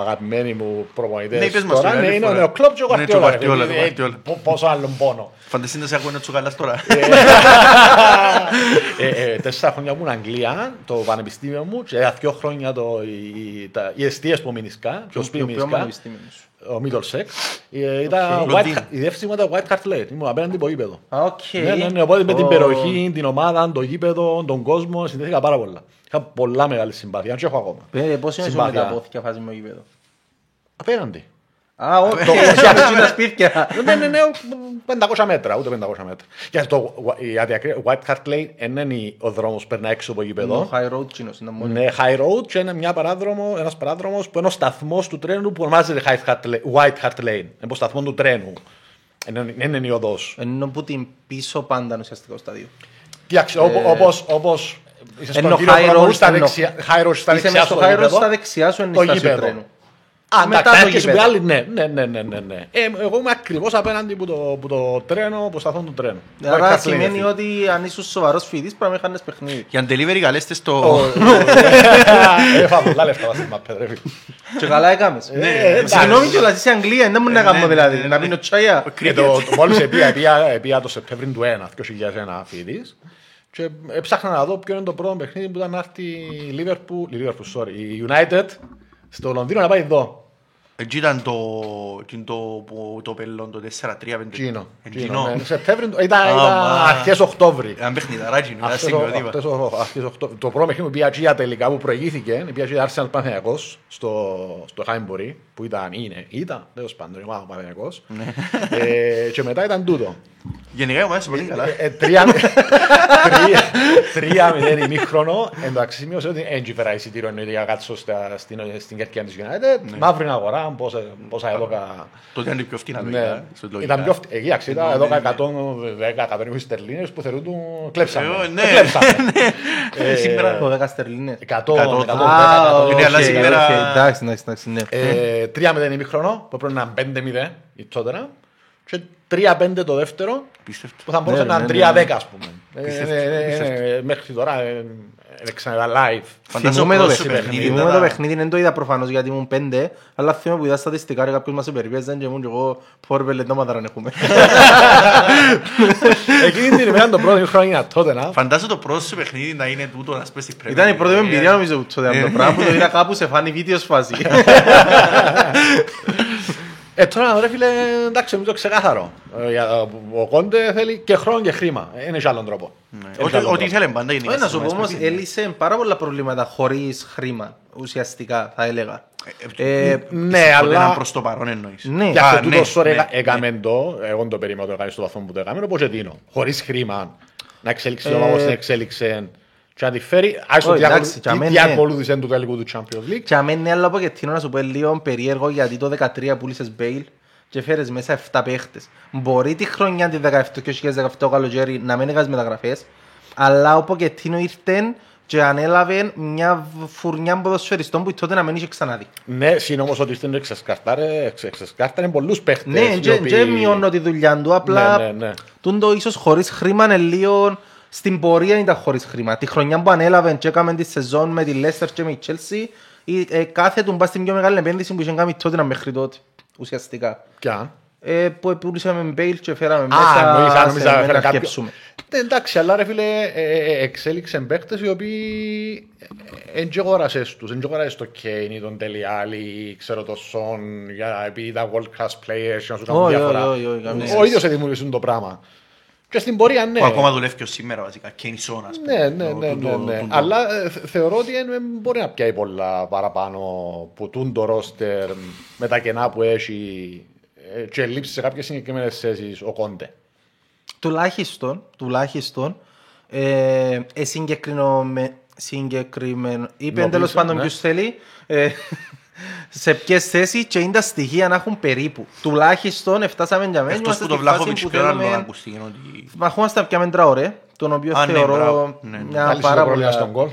B: αγαπημένοι μου
A: Ναι,
B: προπονητές
A: είπες μας
B: τώρα
A: την άλλη
B: ναι, είναι
A: φορά.
B: ο Κλοπ και ο
A: Ναι, και ο
B: Γκουαρντιόλα.
A: Guardiola,
B: ρε,
A: ο
B: ε,
A: Guardiola.
B: πο- Πόσο άλλον πόνο.
A: Φανταστείτε να σε ακούω έτσι ο καλάς τώρα.
B: Ε, ε, Τέσσερα χρόνια που ήμουν Αγγλία, το πανεπιστήμιο μου και δύο χρόνια το- οι- τα- οι εστίες που μείνισκα, το σπίτι
E: Ποιο
B: μείνισκα,
E: πανεπιστήμιο σου.
B: ο Middlesex, ε, ήταν
A: Οκ.
B: White-
A: Λονδίνο.
B: η δεύτερη μου ήταν White Hart Lane, ήμουν απέναντι από γήπεδο.
E: Α, οκ.
B: Ναι, ναι, ναι, οπότε με την
E: Ω.
B: περιοχή, την ομάδα, το γήπεδο, τον κόσμο, συνδέθηκα πάρα πολλά. Είχα πολλά μεγάλη συμπάθεια, αν και έχω ακόμα.
E: Ε, Πώς είναι σου με
B: Συμπάθεια.
E: τα πόθηκια φάση με γήπεδο;
B: Απέναντι.
E: Α, οκ, εσύ αυτοί τα σπίτια.
B: Ναι, ναι, ναι, 500 μέτρα, ούτε 500 μέτρα. Και το η αδιακρή- White Hart Lane δεν είναι ο δρόμος που περνά έξω από το
E: Το
B: γήπεδο.
E: high road κοινός είναι μόνο.
B: Είναι high road και είναι μια παράδρομο, ένας παράδρομος που είναι ο σταθμός του τρένου που ονομάζεται High Hart Lane- White Hart Lane. Είναι ο σταθμός του τρένου. Δεν είναι- είναι η οδός.
E: Ενώ που την πίσω πάντα ουσιαστικά στο στάδιο.
B: Εντάξει, όπω- όπως, όπως είσαι στον
E: Ενώ
B: κύριο
E: high
B: Προνομού
E: road,
B: στα
E: ενώ-
B: δεξιά, high road στα
E: Είσαι
B: δεξιά
E: μέσα
B: στο
E: στο high road,
B: γήπεδο.
E: στα δεξιά σου είναι
B: το
E: η στάση του
B: γήπεδο.
E: Τρένου.
B: Α,
E: Μετά
B: μετά
E: το
B: το και
E: γήπεδο.
B: άλλη, ναι, ναι, ναι, ναι, ναι, ναι. Ε, εγώ είμαι ακριβώς απέναντι που το, που το τρένο, που σταθμό του τρένου.
E: Άρα
B: White Hart Lane,
E: σημαίνει
B: φίλε.
E: ότι αν ήσουν σοβαρός φοιτής πρέπει να χάνεις παιχνίδι.
A: Για delivery καλέστες στο...
B: Έφα πολλά λεφτά μας στην μαπέ, ρε φίλε.
E: Και καλά έκαμες.
B: Ε, εντάξει.
E: Συγγνώμη κιόλας, είσαι Αγγλία, δεν μου να κάνω δηλαδή. Να πίνω τσάια.
B: Και το, το μόλις επία, επία, επία το Σεπτέμβριο του 1, 2001 φοιτής και έψαχνα να δω ποιο είναι το πρώτο παιχνίδι που ήταν να έρθει η Liverpool, η Liverpool, sorry, η United στο Λονδίνο να πάει εδώ.
A: Εκεί ήταν το... εκείνο το, που- το πέλλον, το 4-3-5.
B: Κίνο.
A: Εκείνο.
B: Ναι, Σεπτέμβριο, του- ήταν,
A: Α,
B: ήταν
A: μα.
B: αρχές Οκτώβρη.
A: Ένα παιχνιδαράκι, ένα
B: Αυτές ο-
A: συγκροτήμα.
B: αυτές ο- αυτές ο- το- Το πρώτο παιχνίδι που πήγα εκεί τελικά που προηγήθηκε, πήγα εκεί Arsenal Παναθηναϊκός στο, στο Χάιμπορι, που ήταν, είναι, ήταν, τέλος πάντων, η ομάδα του Παναθηναϊκός. Ε, και μετά ήταν τούτο.
A: Γενικά η ομάδα είσαι πολύ καλά.
B: Ε, ε, Τρία τρία- τρία μηδέν ημίχρονο. Εντάξει, σημείωσε ότι δεν φέρα εισιτήριο εννοείται για να κάτσω στα- στην, στην κερκία της United. Μαύρη αγορά, πόσα, πόσα έδωκα.
A: Τότε ήταν πιο φτηνά
B: Ναι.
A: λογικά. στο λογικά.
B: Ήταν πιο φτ- εκεί, εντάξει, ήταν
A: Ναι,
B: έδωκα
A: ναι, ναι.
B: 110-120 στερλίνες που θεωρούν του κλέψαμε.
A: Ε, ναι.
B: Ε, κλέψαμε.
A: Ε, Σήμερα...
E: Το 10 στερλίνες.
B: 100,
A: Εκατό,
B: 110,
E: Α,
B: 120.
A: Είναι, αλλά
E: οκ,
A: σήμερα-
E: οκ, Εντάξει, εντάξει, εντάξει, ναι.
B: Ε, 3-0 ημίχρονο, που πρέπει να είναι 5-0 η Τότερα. Και 3-5 το δεύτερο,
A: Πίστευτο.
B: που θα μπορούσε
E: Ναι,
B: να
E: ναι,
B: είναι
E: ναι,
B: 3-10 ας πούμε. Ε,
A: Πίστευτο,
B: ε, ε,
A: πίστευτο.
B: ε, Μέχρι τώρα ε, ε, ξαναδά live.
A: Φαντάζομαι
E: Θυμούμαι το
A: πρώτο σου
E: παιχνίδι.
A: παιχνίδι
E: Θυμούμαι
A: ήταν-
E: το παιχνίδι, δεν το είδα προφανώς γιατί ήμουν πέντε, αλλά θυμούμαι που είδα στατιστικά και κάποιος μας υπερπίεζε και ήμουν και εγώ πόρβελ εντόματα δεν έχουμε.
B: Εκείνη την ημέρα το πρώτο ημίχρονο είναι τότε να.
A: Φαντάζομαι το πρώτο σου παιχνίδι να είναι τούτο να σπέσει Premier
E: Ήταν η πρώτη μου
A: League.
E: εμπειρία νομίζω που τότε
A: Ε,
E: το πράγμα που το είδα κάπου σε φάνη βίντεος φάση.
B: Ε, τώρα ρε φίλε, εντάξει, νομίζω ξεκάθαρο. Ε, για- Ο Κόντε θέλει και χρόνο και χρήμα. Ε, Είναι και άλλον τρόπο.
A: Ναι.
B: Είναι
A: Ότι-
B: και άλλον
A: Ότι
B: τρόπο.
A: ήθελε πάντα γενικά.
E: Όχι να
A: στις
E: σου πω
A: ομάδες
E: όμως,
A: παιχνίδι.
E: έλυσε πάρα πολλά προβλήματα χωρίς χρήμα, ουσιαστικά θα έλεγα.
A: Ε,
E: Ε,
B: Ναι,
A: Τότε ήταν
B: αλλά
A: προς το παρόν εννοείς.
E: Ναι.
B: Γι'
A: Α,
B: αυτό
A: ναι,
B: τούτο τώρα
A: ναι,
B: έκα-
A: ναι.
B: έκαμε το, εγώ δεν το περίμενα το έκανε στο βαθμό που το έκαμε, ο Ποτσετίνο. Χωρίς χρήμα, να εξέλιξει
E: Ε,
B: το όπως την εξέλιξε και να τη φέρει, άσο
E: Όχι, εντάξει, για μένα, ναι.
B: διακολούθησε του τελικού του Champions League.
E: Και αμένει άλλο από εκείνο να σου πω λίγο περίεργο γιατί το 13 πούλησες Μπέιλ και φέρες μέσα 7 παίχτες. Μπορεί τη χρονιά τη 17 και 2017 καλοκαίρι να μην έκανες μεταγραφές, αλλά ο Ποκετίνο ήρθε και ανέλαβε μια φουρνιά ποδοσφαιριστών που τότε να μην είχε ξαναδεί.
B: Ναι, συν όμως ότι στην εξασκάρταρε, εξασκάρταρε πολλούς παίχτες.
E: Ναι,
B: οι
E: και
B: οποίοι-
E: και μειώνω τη δουλειά του, απλά
B: Ναι, ναι, ναι.
E: τούτο ίσως χωρίς χρήμα είναι λίγο στην πορεία ήταν χωρίς χρήμα. Τη χρονιά που ανέλαβε και έκαμε τη σεζόν με τη Leicester και με η Chelsea, η- ε, κάθε του μπας στην πιο μεγάλη επένδυση που είχε κάνει τότε μέχρι τότε, ουσιαστικά.
B: Κι αν.
E: ε, που πουλήσαμε Μπέιλ και φέραμε
B: Α,
E: μέσα
B: νόμιζα,
E: σε-
B: νόμιζα,
E: να
B: έφερε κάποιο.
E: αρκεψούμε.
B: Ναι, εντάξει, αλλά ρε φίλε, ε, ε, εξέλιξε παίχτες οι οποίοι δεν και αγοράσες τους, δεν και αγοράσες το Κέιν ή τον Τελιάλη ή ξέρω το Σον, για, επειδή ήταν world class players και να σου κάνουν
E: Όχι,
B: διάφορα.
E: όχι, όχι, καμία
B: Ο
E: σχέση.
B: ίδιος δημιουργήσουν το πράγμα. Και στην πορεία, ναι.
A: Που ακόμα δουλεύει και ως σήμερα βασικά. Και είναι η Σόνα, ας πούμε.
B: Ναι, ναι,
A: Το-
B: ναι,
A: το-
B: ναι,
A: το-
B: ναι.
A: το-
B: Αλλά ε, θε- θεωρώ ότι δεν μπορεί να πιάει πολλά παραπάνω που τούν το ρόστερ με τα κενά που έχει ε, και λείψει σε κάποιες συγκεκριμένες θέσεις ο Κόντε.
E: Τουλάχιστον, τουλάχιστον, ε, ε, συγκεκριμένο, συγκεκριμένο, είπε
B: Νοπίσω,
E: τέλος πάντων
B: ναι.
E: ποιος θέλει, ε, σε ποιες θέσεις και είναι τα στοιχεία να έχουν περίπου. Τουλάχιστον φτάσαμε για μένα.
A: Εκτός
E: είμαστε
A: που το
E: στη φάση
A: Βλάχοβιτς
E: που
A: και ο άλλο
E: θέλουμε-
A: ακούστηκε ότι...
E: Μα έχουμε στα πια μέτρα ωραία, τον οποίο
A: Α, ναι,
E: θεωρώ
A: μπράβο. Ναι, ναι.
E: μια
B: Άλλη
E: πάρα
B: πρόβλημα
E: πολλά...
B: στον κολ.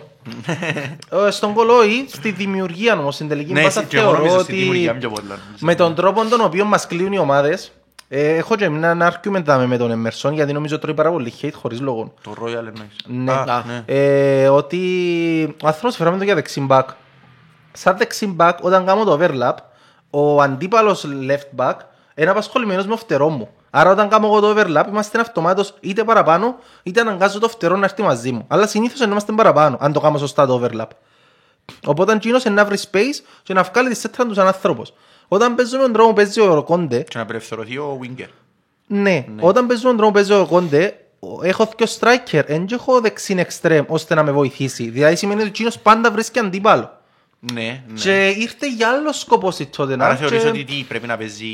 E: Ε, Στον κολόι, στη δημιουργία όμως, στην τελική
A: Ναι,
E: μπάσα
A: εσύ και εγώ νομίζω
E: θεωρώ
A: στη δημιουργία
E: ότι
A: πιο πολλά.
E: με τον τρόπο τον οποίο μας κλείουν οι ομάδες, ε, έχω και ένα argument δάμε με τον Εμερσόν γιατί νομίζω τρώει πάρα πολύ hate χωρίς λόγο.
A: Το Royal εννοείς.
E: Ναι.
A: Α, ναι.
E: Ε, ότι ο άνθρωπος φέραμε το για δεξί back. Σαν δεξί back, όταν κάνω το overlap, ο αντίπαλος left back είναι απασχολημένος με το φτερό μου. Άρα όταν κάνω εγώ το overlap, είμαστε αυτομάτως είτε παραπάνω, είτε αναγκάζω το φτερό να έρθει μαζί μου. Αλλά συνήθως δεν είμαστε παραπάνω, αν το κάνω σωστά το overlap. Οπότε εκείνος είναι να βρει space και να βγάλει τη σέτρα του σαν άνθρωπος. Όταν παίζουμε τον τρόπο που παίζει ο Κόντε,
A: Και να απελευθερωθεί ο Winger.
E: ναι, όταν παίζουμε τον τρόπο που παίζει ο Κόντε, έχω και striker, δεν έχω δεξίν εξτρέμ ώστε να με βοηθήσει. Δηλαδή σημαίνει ότι εκείνος πάντα βρίσκει αντίπαλο.
A: Ναι, ναι.
E: Και ήρθε για άλλο σκοπό στη τότε
A: Άρα θεωρείς ότι τι πρέπει να παίζει...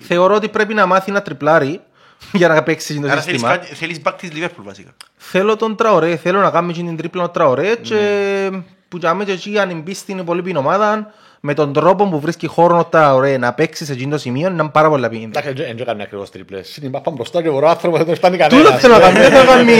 E: Θεωρώ ότι πρέπει να μάθει να τριπλάρει για να παίξει το
A: Άρα θέλεις,
E: σύστημα.
A: κάτι- θέλεις back της Liverpool βασικά.
E: Θέλω τον τραωρέ, θέλω να κάνουμε και την τρίπλα τραωρέ και που για μένα και εκεί αν μπει στην υπολείπη ομάδα με τον τρόπο που βρίσκει χώρο ο τραωρέ να παίξεις σε εκείνο το σημείο είναι πάρα πολύ πίνη.
B: Εντάξει, δεν έκανε ακριβώς τρίπλες. Στην πάμε μπροστά και ο άνθρωπος δεν τον φτάνει
E: Τούτο
B: κανένας.
E: θέλω να κάνω, δεν θέλω να κάνει,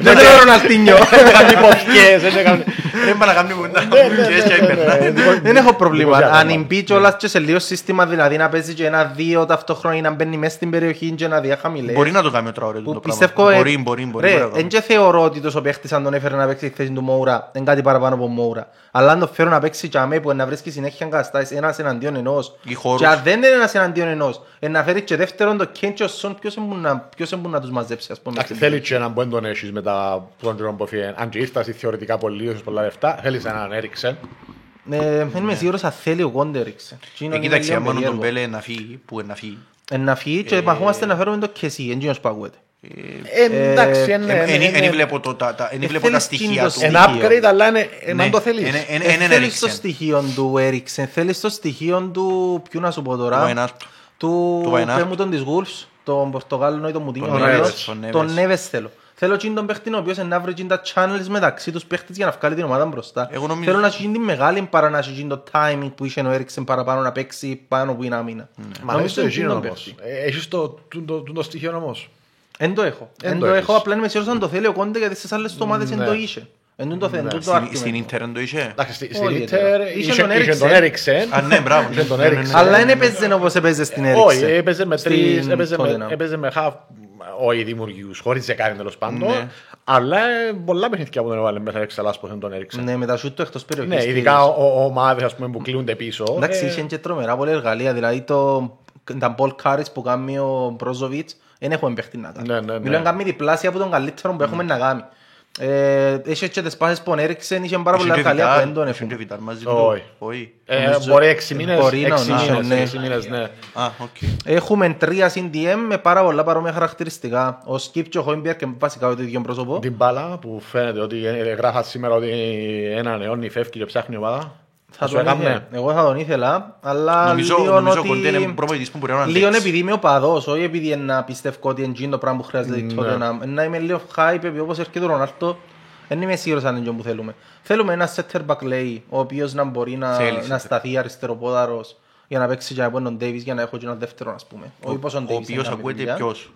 E: δεν θέλω να Ροναλτίνιο.
B: Δεν έκανε υποθηκές, δεν έκανε...
A: Δεν πάει να κάνει κουντά.
B: Ναι, ναι,
A: Και έτσι
B: ναι, ναι,
A: υπερνά.
B: ναι.
E: Δεν έχω πρόβλημα.
B: Εντυπωσιακό.
E: Αν μπει κιόλας και σε λίγο σύστημα, δηλαδή να παίζει και ένα-δύο ταυτόχρονα ή να μπαίνει μέσα στην περιοχή και να διαχαμηλές.
A: Μπορεί να το κάνει ο Τραωρέ
E: Που
A: το
E: πιστεύω.
A: πράγμα.
E: ε,
A: Μπορεί, μπορεί, μπορεί.
E: Ρε,
A: μπορεί να το
E: εν
A: κάνει.
E: και θεωρώ ότι τόσο παίχτης αν τον έφερε να παίξει τη θέση του Μόουρα, είναι κάτι παραπάνω από Μόουρα. Αλλά αν το φέρω να παίξει και αμέ που να βρίσκει συνέχεια καταστάσεις ένας εναντίον ενός.
A: Ή χώρους.
E: Και αν δεν είναι ένας εναντίον ενός, ε, να φέρει και δεύτερον το Κέν και ο Σον, ποιος είναι να- ποιος είναι που να τους μαζέψει, ας πούμε.
B: Εντάξει, θέλει και έναν που δεν τον έχεις μετά τον καιρό που έφυγε. Αν και ήρθας θεωρητικά πολύ, ίσως πολλά λεφτά, θέλεις έναν Έριξεν.
E: Ε, Δεν είμαι σίγουρος αν θέλει ο Κόντε ρίξε.
A: Ε, Κοίταξε, αν μόνο τον Πέλε να φύγει, που είναι να φύγει.
E: Ε, Να φύγει και μαχόμαστε να φέρουμε το Κεσί, εντός που ακούεται.
B: Ε, Εντάξει,
E: Ε,
B: ναι, ναι, ναι,
A: Δεν
B: ναι.
A: βλέπω το- τα- τα- εν
E: Ε,
A: βλέπω τα
E: θέλεις
A: στοιχεία
E: το
A: του.
E: στοιχείο.
B: Ένα upgrade, αλλά είναι ε,
A: Ναι,
B: να το θέλεις.
A: είναι- είναι-
E: Ε,
A: είναι
E: θέλεις το
A: Eriksen.
E: στοιχείο του Έριξεν, θέλεις το στοιχείο του, ποιου να σου πω
A: Του
E: τώρα,
A: Βαϊνάρτου.
E: του
A: Του Βαϊνάρτου.
E: πέ μου τον της Wolves, τον Πορτογάλο ή τον Μουτίνιο,
A: Τον
E: ο άλλος.
A: Neves, τον Neves.
E: τον Neves θέλω. Θέλω εκείνον τον παίχτη ο οποίος να βρει εκείνα τα channels μεταξύ τους παίχτες για να βγάλει την ομάδα μπροστά.
A: Εγώ νομίζω-
E: Θέλω να έχει την μεγάλη παρά να έχει εκείνο το timing που είχε ο Έριξεν παραπάνω να παίξει πάνω που είναι άμυνα.
B: Μα
E: Νομίζω
B: έχεις το
E: είναι
B: εκείνο
E: εκείνον
B: όμως.
E: παίχτη.
B: Ε, Έχεις το το- το- το στοιχείο όμως.
E: Εν το έχω.
B: Εν
E: Εν
B: το
E: το
B: έχεις.
E: έχω, απλά είμαι σίγουρος αν το θέλει ο Κόντε γιατί στις άλλες του ομάδες εν
B: Ναι.
E: το είχε. Εν τούτο θε- εν τούτο
A: Στην-
E: argument.
A: Στην Ίντερ δεν το είχε;
B: Εντάξει, στη-
E: Όχι,
B: στην
E: ρε,
B: Ίντερ
E: τώρα. Είχε
B: είχε
E: τον
B: είχε τον
E: Eriksen.
B: Έριξεν.
A: Α, ναι, μπράβο.
B: Είχε τον
A: Ναι, ναι, ναι.
B: Eriksen.
E: Αλλά δεν έπαιζε όπως έπαιζε στην Έριξεν.
B: Όχι, έπαιζε με
E: Στην
B: τρεις, έπαιζε με,
E: Tottenham.
B: έπαιζε με half, όχι δημιουργιούς, χωρίς δεκάρι τέλος πάντων.
A: Ναι.
B: Αλλά ε, πολλά παιχνίδια που τον έβαλε μέσα εξελάς πως δεν τον έριξε.
E: Ναι, με τα σούτ του εκτός περιοχής.
B: Ναι,
E: κυρίως.
B: ειδικά ο- ο- ομάδες ας πούμε, που κλείονται πίσω.
E: Εντάξει,
B: ε,
E: είχε και τρομερά πολλά εργαλεία. Δηλαδή το, τα ball carries που κάνει ο Μπρόζοβιτς δεν έχουμε παίχτη να κάνει.
B: Ναι, ναι, ναι.
E: Μιλάμε κάνει διπλάσια από τον καλύτερο που έχουμε να κάνει. Ε, Είχε και τις πάσεις που έριξε, είχε πάρα πολλά
A: Είχε και
E: εργαλεία που
A: Βιδάλ,
E: δεν τον
A: είχε και
E: έχουμε.
A: Βιδάλ μαζί του.
B: Όχι.
A: Όχι.
B: ε,
E: νομίζω-
B: Μπορεί έξι μήνες,
E: μπορεί να
B: έξι
E: ονείσαι,
B: μήνες,
E: ναι.
B: έξι μήνες, ναι.
A: Α, οκ.
E: Έχουμε τρία CDM με πάρα πολλά παρόμοια χαρακτηριστικά. Ο Σκιπ και ο Χόιμπιεργκ και βασικά το ίδιο πρόσωπο.
B: Την μπάλα που φαίνεται ότι ε, γράφα σήμερα ότι ένα νεόνι φεύγει και ψάχνει ομάδα.
E: Θα
B: σου
E: τον
B: έκαμνε.
E: ήθελα. Εγώ θα τον ήθελα, αλλά
A: Νομίζω
E: λίγο
A: νομίζω ο
E: ότι...
A: Κοντέ είναι προπονητής που μπορεί να
E: Λίγο
A: αντέξει.
E: επειδή είμαι οπαδός, όχι επειδή να πιστεύω ότι είναι εκείνο το πράγμα που χρειάζεται η
B: Ναι.
E: Tottenham. Να είμαι λίγο hype, επειδή όπως έρχεται ο Ρονάλτο, δεν είμαι σίγουρος αν είναι εκείνο που θέλουμε. Θέλουμε ένα setter back λέει, ο οποίος να μπορεί να,
A: Θέλει
E: να
A: setter.
E: σταθεί αριστεροπόδαρος για να παίξει για να τον Davis για να έχω και έναν δεύτερο ας πούμε. Όχι πως ο
A: Ο
E: Davis
A: οποίος
E: να κάνει
A: ακούεται
E: δουλειά.
A: ποιος;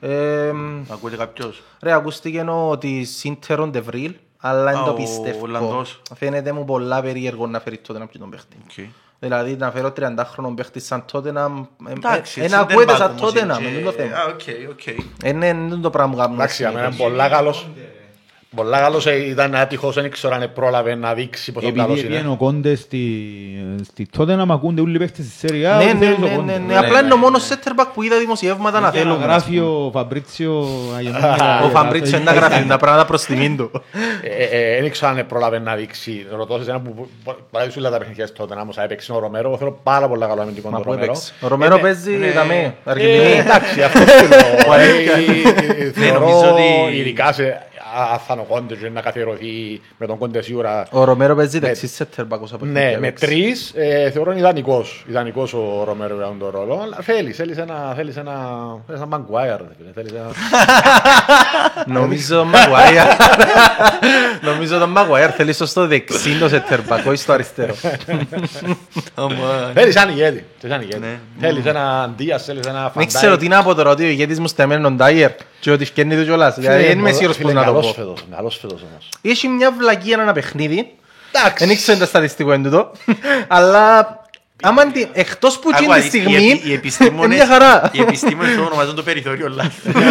E: Ε,
A: Ακούεται κάποιος;
E: Ρε, ακούστηκε ότι Σίντερον Ντεβρίλ, αλλά δεν
A: Α,
E: το
A: ο
E: πιστεύω.
A: Ολλανδός.
E: Φαίνεται μου πολλά περίεργο να φέρει τότε να πει τον παίχτη.
A: Οκ.
E: Δηλαδή να φέρω 30χρονο παίχτη σαν τότε να...
A: Εντάξει,
E: Ένα
A: center
E: ακούεται
A: back
E: σαν
A: όμως
E: τότε
A: είναι
E: να,
A: και-
E: με το θέμα.
A: Α, οκ, οκ.
E: Είναι είναι το πράγμα που κάνουμε.
B: Εντάξει, για μένα είναι
E: συνήθως.
B: πολλά καλός. Πολλά καλός ε, ήταν άτυχος, δεν ξέρω αν πρόλαβε να δείξει πόσο καλός
G: Επειδή είναι
B: είναι.
G: ο Κόντε στη, στη τότε να μ' ακούνται όλοι οι παίχτες στη Σέρια.
E: Ναι, ναι, ναι, ναι, ναι. Απλά είναι ο μόνος center back που είδα δημοσιεύματα να θέλουν.
G: Γράφει ο Φαμπρίτσιο
E: Ο Φαμπρίτσιο είναι να γράφει τα πράγματα προς τιμήν του.
B: Ε, ε, Δεν ξέρω αν πρόλαβε να δείξει. Ρωτώ σε ένα που παράδειγμα όλα τα παιχνίδια τότε να μας έπαιξε ο Ρομέρο. Εγώ θέλω πάρα πολλά καλό αμυντικό
E: Μα
B: τον
E: που
B: Ρομέρο.
E: έπαιξε. Ο Ρομέρο
B: Ε,
E: παίζει
B: ναι.
E: δαμέ,
B: Ε,
E: Αργεντινή.
B: Εντάξει, αυτό θέλω.
A: αλήθεια.
B: Ε, ε, Θεωρώ
A: νομίζω ότι-
B: ειδικά σε αθάνο κόντε και να καθιερωθεί με τον κόντε σίγουρα.
E: Ο Ρομέρο παίζει
B: Ναι.
E: δεξί center back όσα
B: Ναι,
E: παιχνίδια
B: με
E: έπαιξε.
B: τρεις ε, θεωρώ είναι ιδανικός. Ιδανικός ο Ρομέρο για τον ρόλο. Αλλά θέλεις, θέλεις ένα. Θέλεις ένα. Θέλεις ένα Μαγκουάιρ. Θέλεις ένα.
E: Νομίζω τον Μαγουάιρ. Νομίζω τον Μαγουάιρ θέλει στο στο δεξί το center back, όχι στο αριστερό.
B: Θέλεις σαν ηγέτη. Θέλεις σαν ηγέτη.
A: Ναι.
B: Θέλεις ένα Δία, θέλεις ένα
E: Δεν ξέρω τι να πω τώρα, ότι ο ηγέτης μου στεμένει τον Τάιερ και ότι φκένει του κιόλας. Δηλαδή δεν είμαι σίγουρος πώς να το πω.
B: Καλός φέτος όμως.
E: Έχει μια βλακία ένα παιχνίδι,
B: Εντάξει.
E: δεν ήξερα τα στατιστικό είναι τούτο, αλλά άμα τη- εκτός που εκείνη
A: Άκουα,
E: τη
A: οι-
E: στιγμή,
A: οι- οι
E: είναι
A: επιστήμονες-
E: μια χαρά.
A: Οι επιστήμονες το ονομάζουν το περιθώριο λάθος.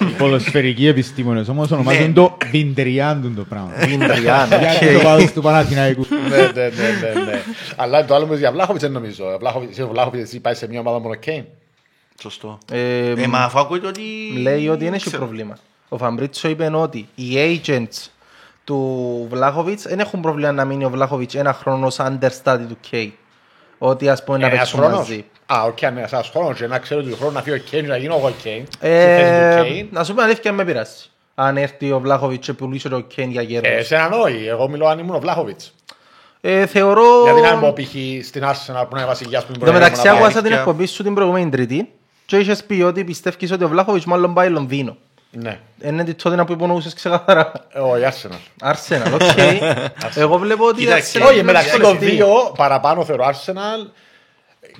G: Οι ποδοσφαιρικοί επιστήμονες όμως ονομάζουν
A: Ναι.
G: το Βιντριάντουν το πράγμα.
E: Βιντριάν,
G: Γιατί το πάδος του Παναθηναϊκού.
B: Ναι, ναι, ναι, ναι, ναι. Αλλά το άλλο μου για Βλάχοβιτς δεν νομίζω. Ο Βλάχοβιτς- Ο Βλάχοβιτς εσύ πάεις σε μια ομάδα μόνο Κέιν.
A: Σωστό.
E: Ε,
A: Ε, μα αφού ακούγεται ότι...
E: λέει ότι δεν έχει
A: ξέρω.
E: πρόβλημα. Ο Φαμπρίτσο είπε ότι οι agents του Βλάχοβιτς δεν έχουν πρόβλημα να μείνει ο Βλάχοβιτς ένα χρόνο ως understudy του Κέιν. Ότι ας πούμε να
B: Ένας
E: παίξουν
B: χρόνος;
E: μαζί.
B: Α, οκ, ναι, ένας χρόνος και να ξέρω ότι χρόνο να φύγει ο Κέιν να γίνω εγώ Κέιν. Στη θέση
E: Ε,
B: του Κέιν;
E: να σου πω αλήθεια με πειράσει. Αν έρθει ο Βλάχοβιτς και πουλήσει τον Κέιν για
B: Ε,
E: γέρος.
B: σε έναν όχι. Εγώ μιλώ αν ήμουν ο Βλάχοβιτς.
E: Ε, θεωρώ...
B: Γιατί να μου π.χ. στην Arsenal που είναι βασιλιάς που
E: Εν τω μεταξύ
B: μπορεί να
E: άκουσα
B: πάει.
E: την
A: και-
E: εκπομπή σου την προηγούμενη Τρίτη και είχες πει ότι πιστεύεις ότι ο Βλάχοβιτς μάλλον πάει Λονδίνο.
B: Ναι.
E: Είναι τη τότε που υπονοούσες ξεκαθαρά.
B: Ε, Όχι, Arsenal.
E: Arsenal, οκ. Εγώ βλέπω ότι... η
A: Κοίταξε,
E: Arsenal
B: Όχι,
E: είναι
B: μεταξύ των
E: δυσκολευτή.
B: δύο παραπάνω θεωρώ Arsenal.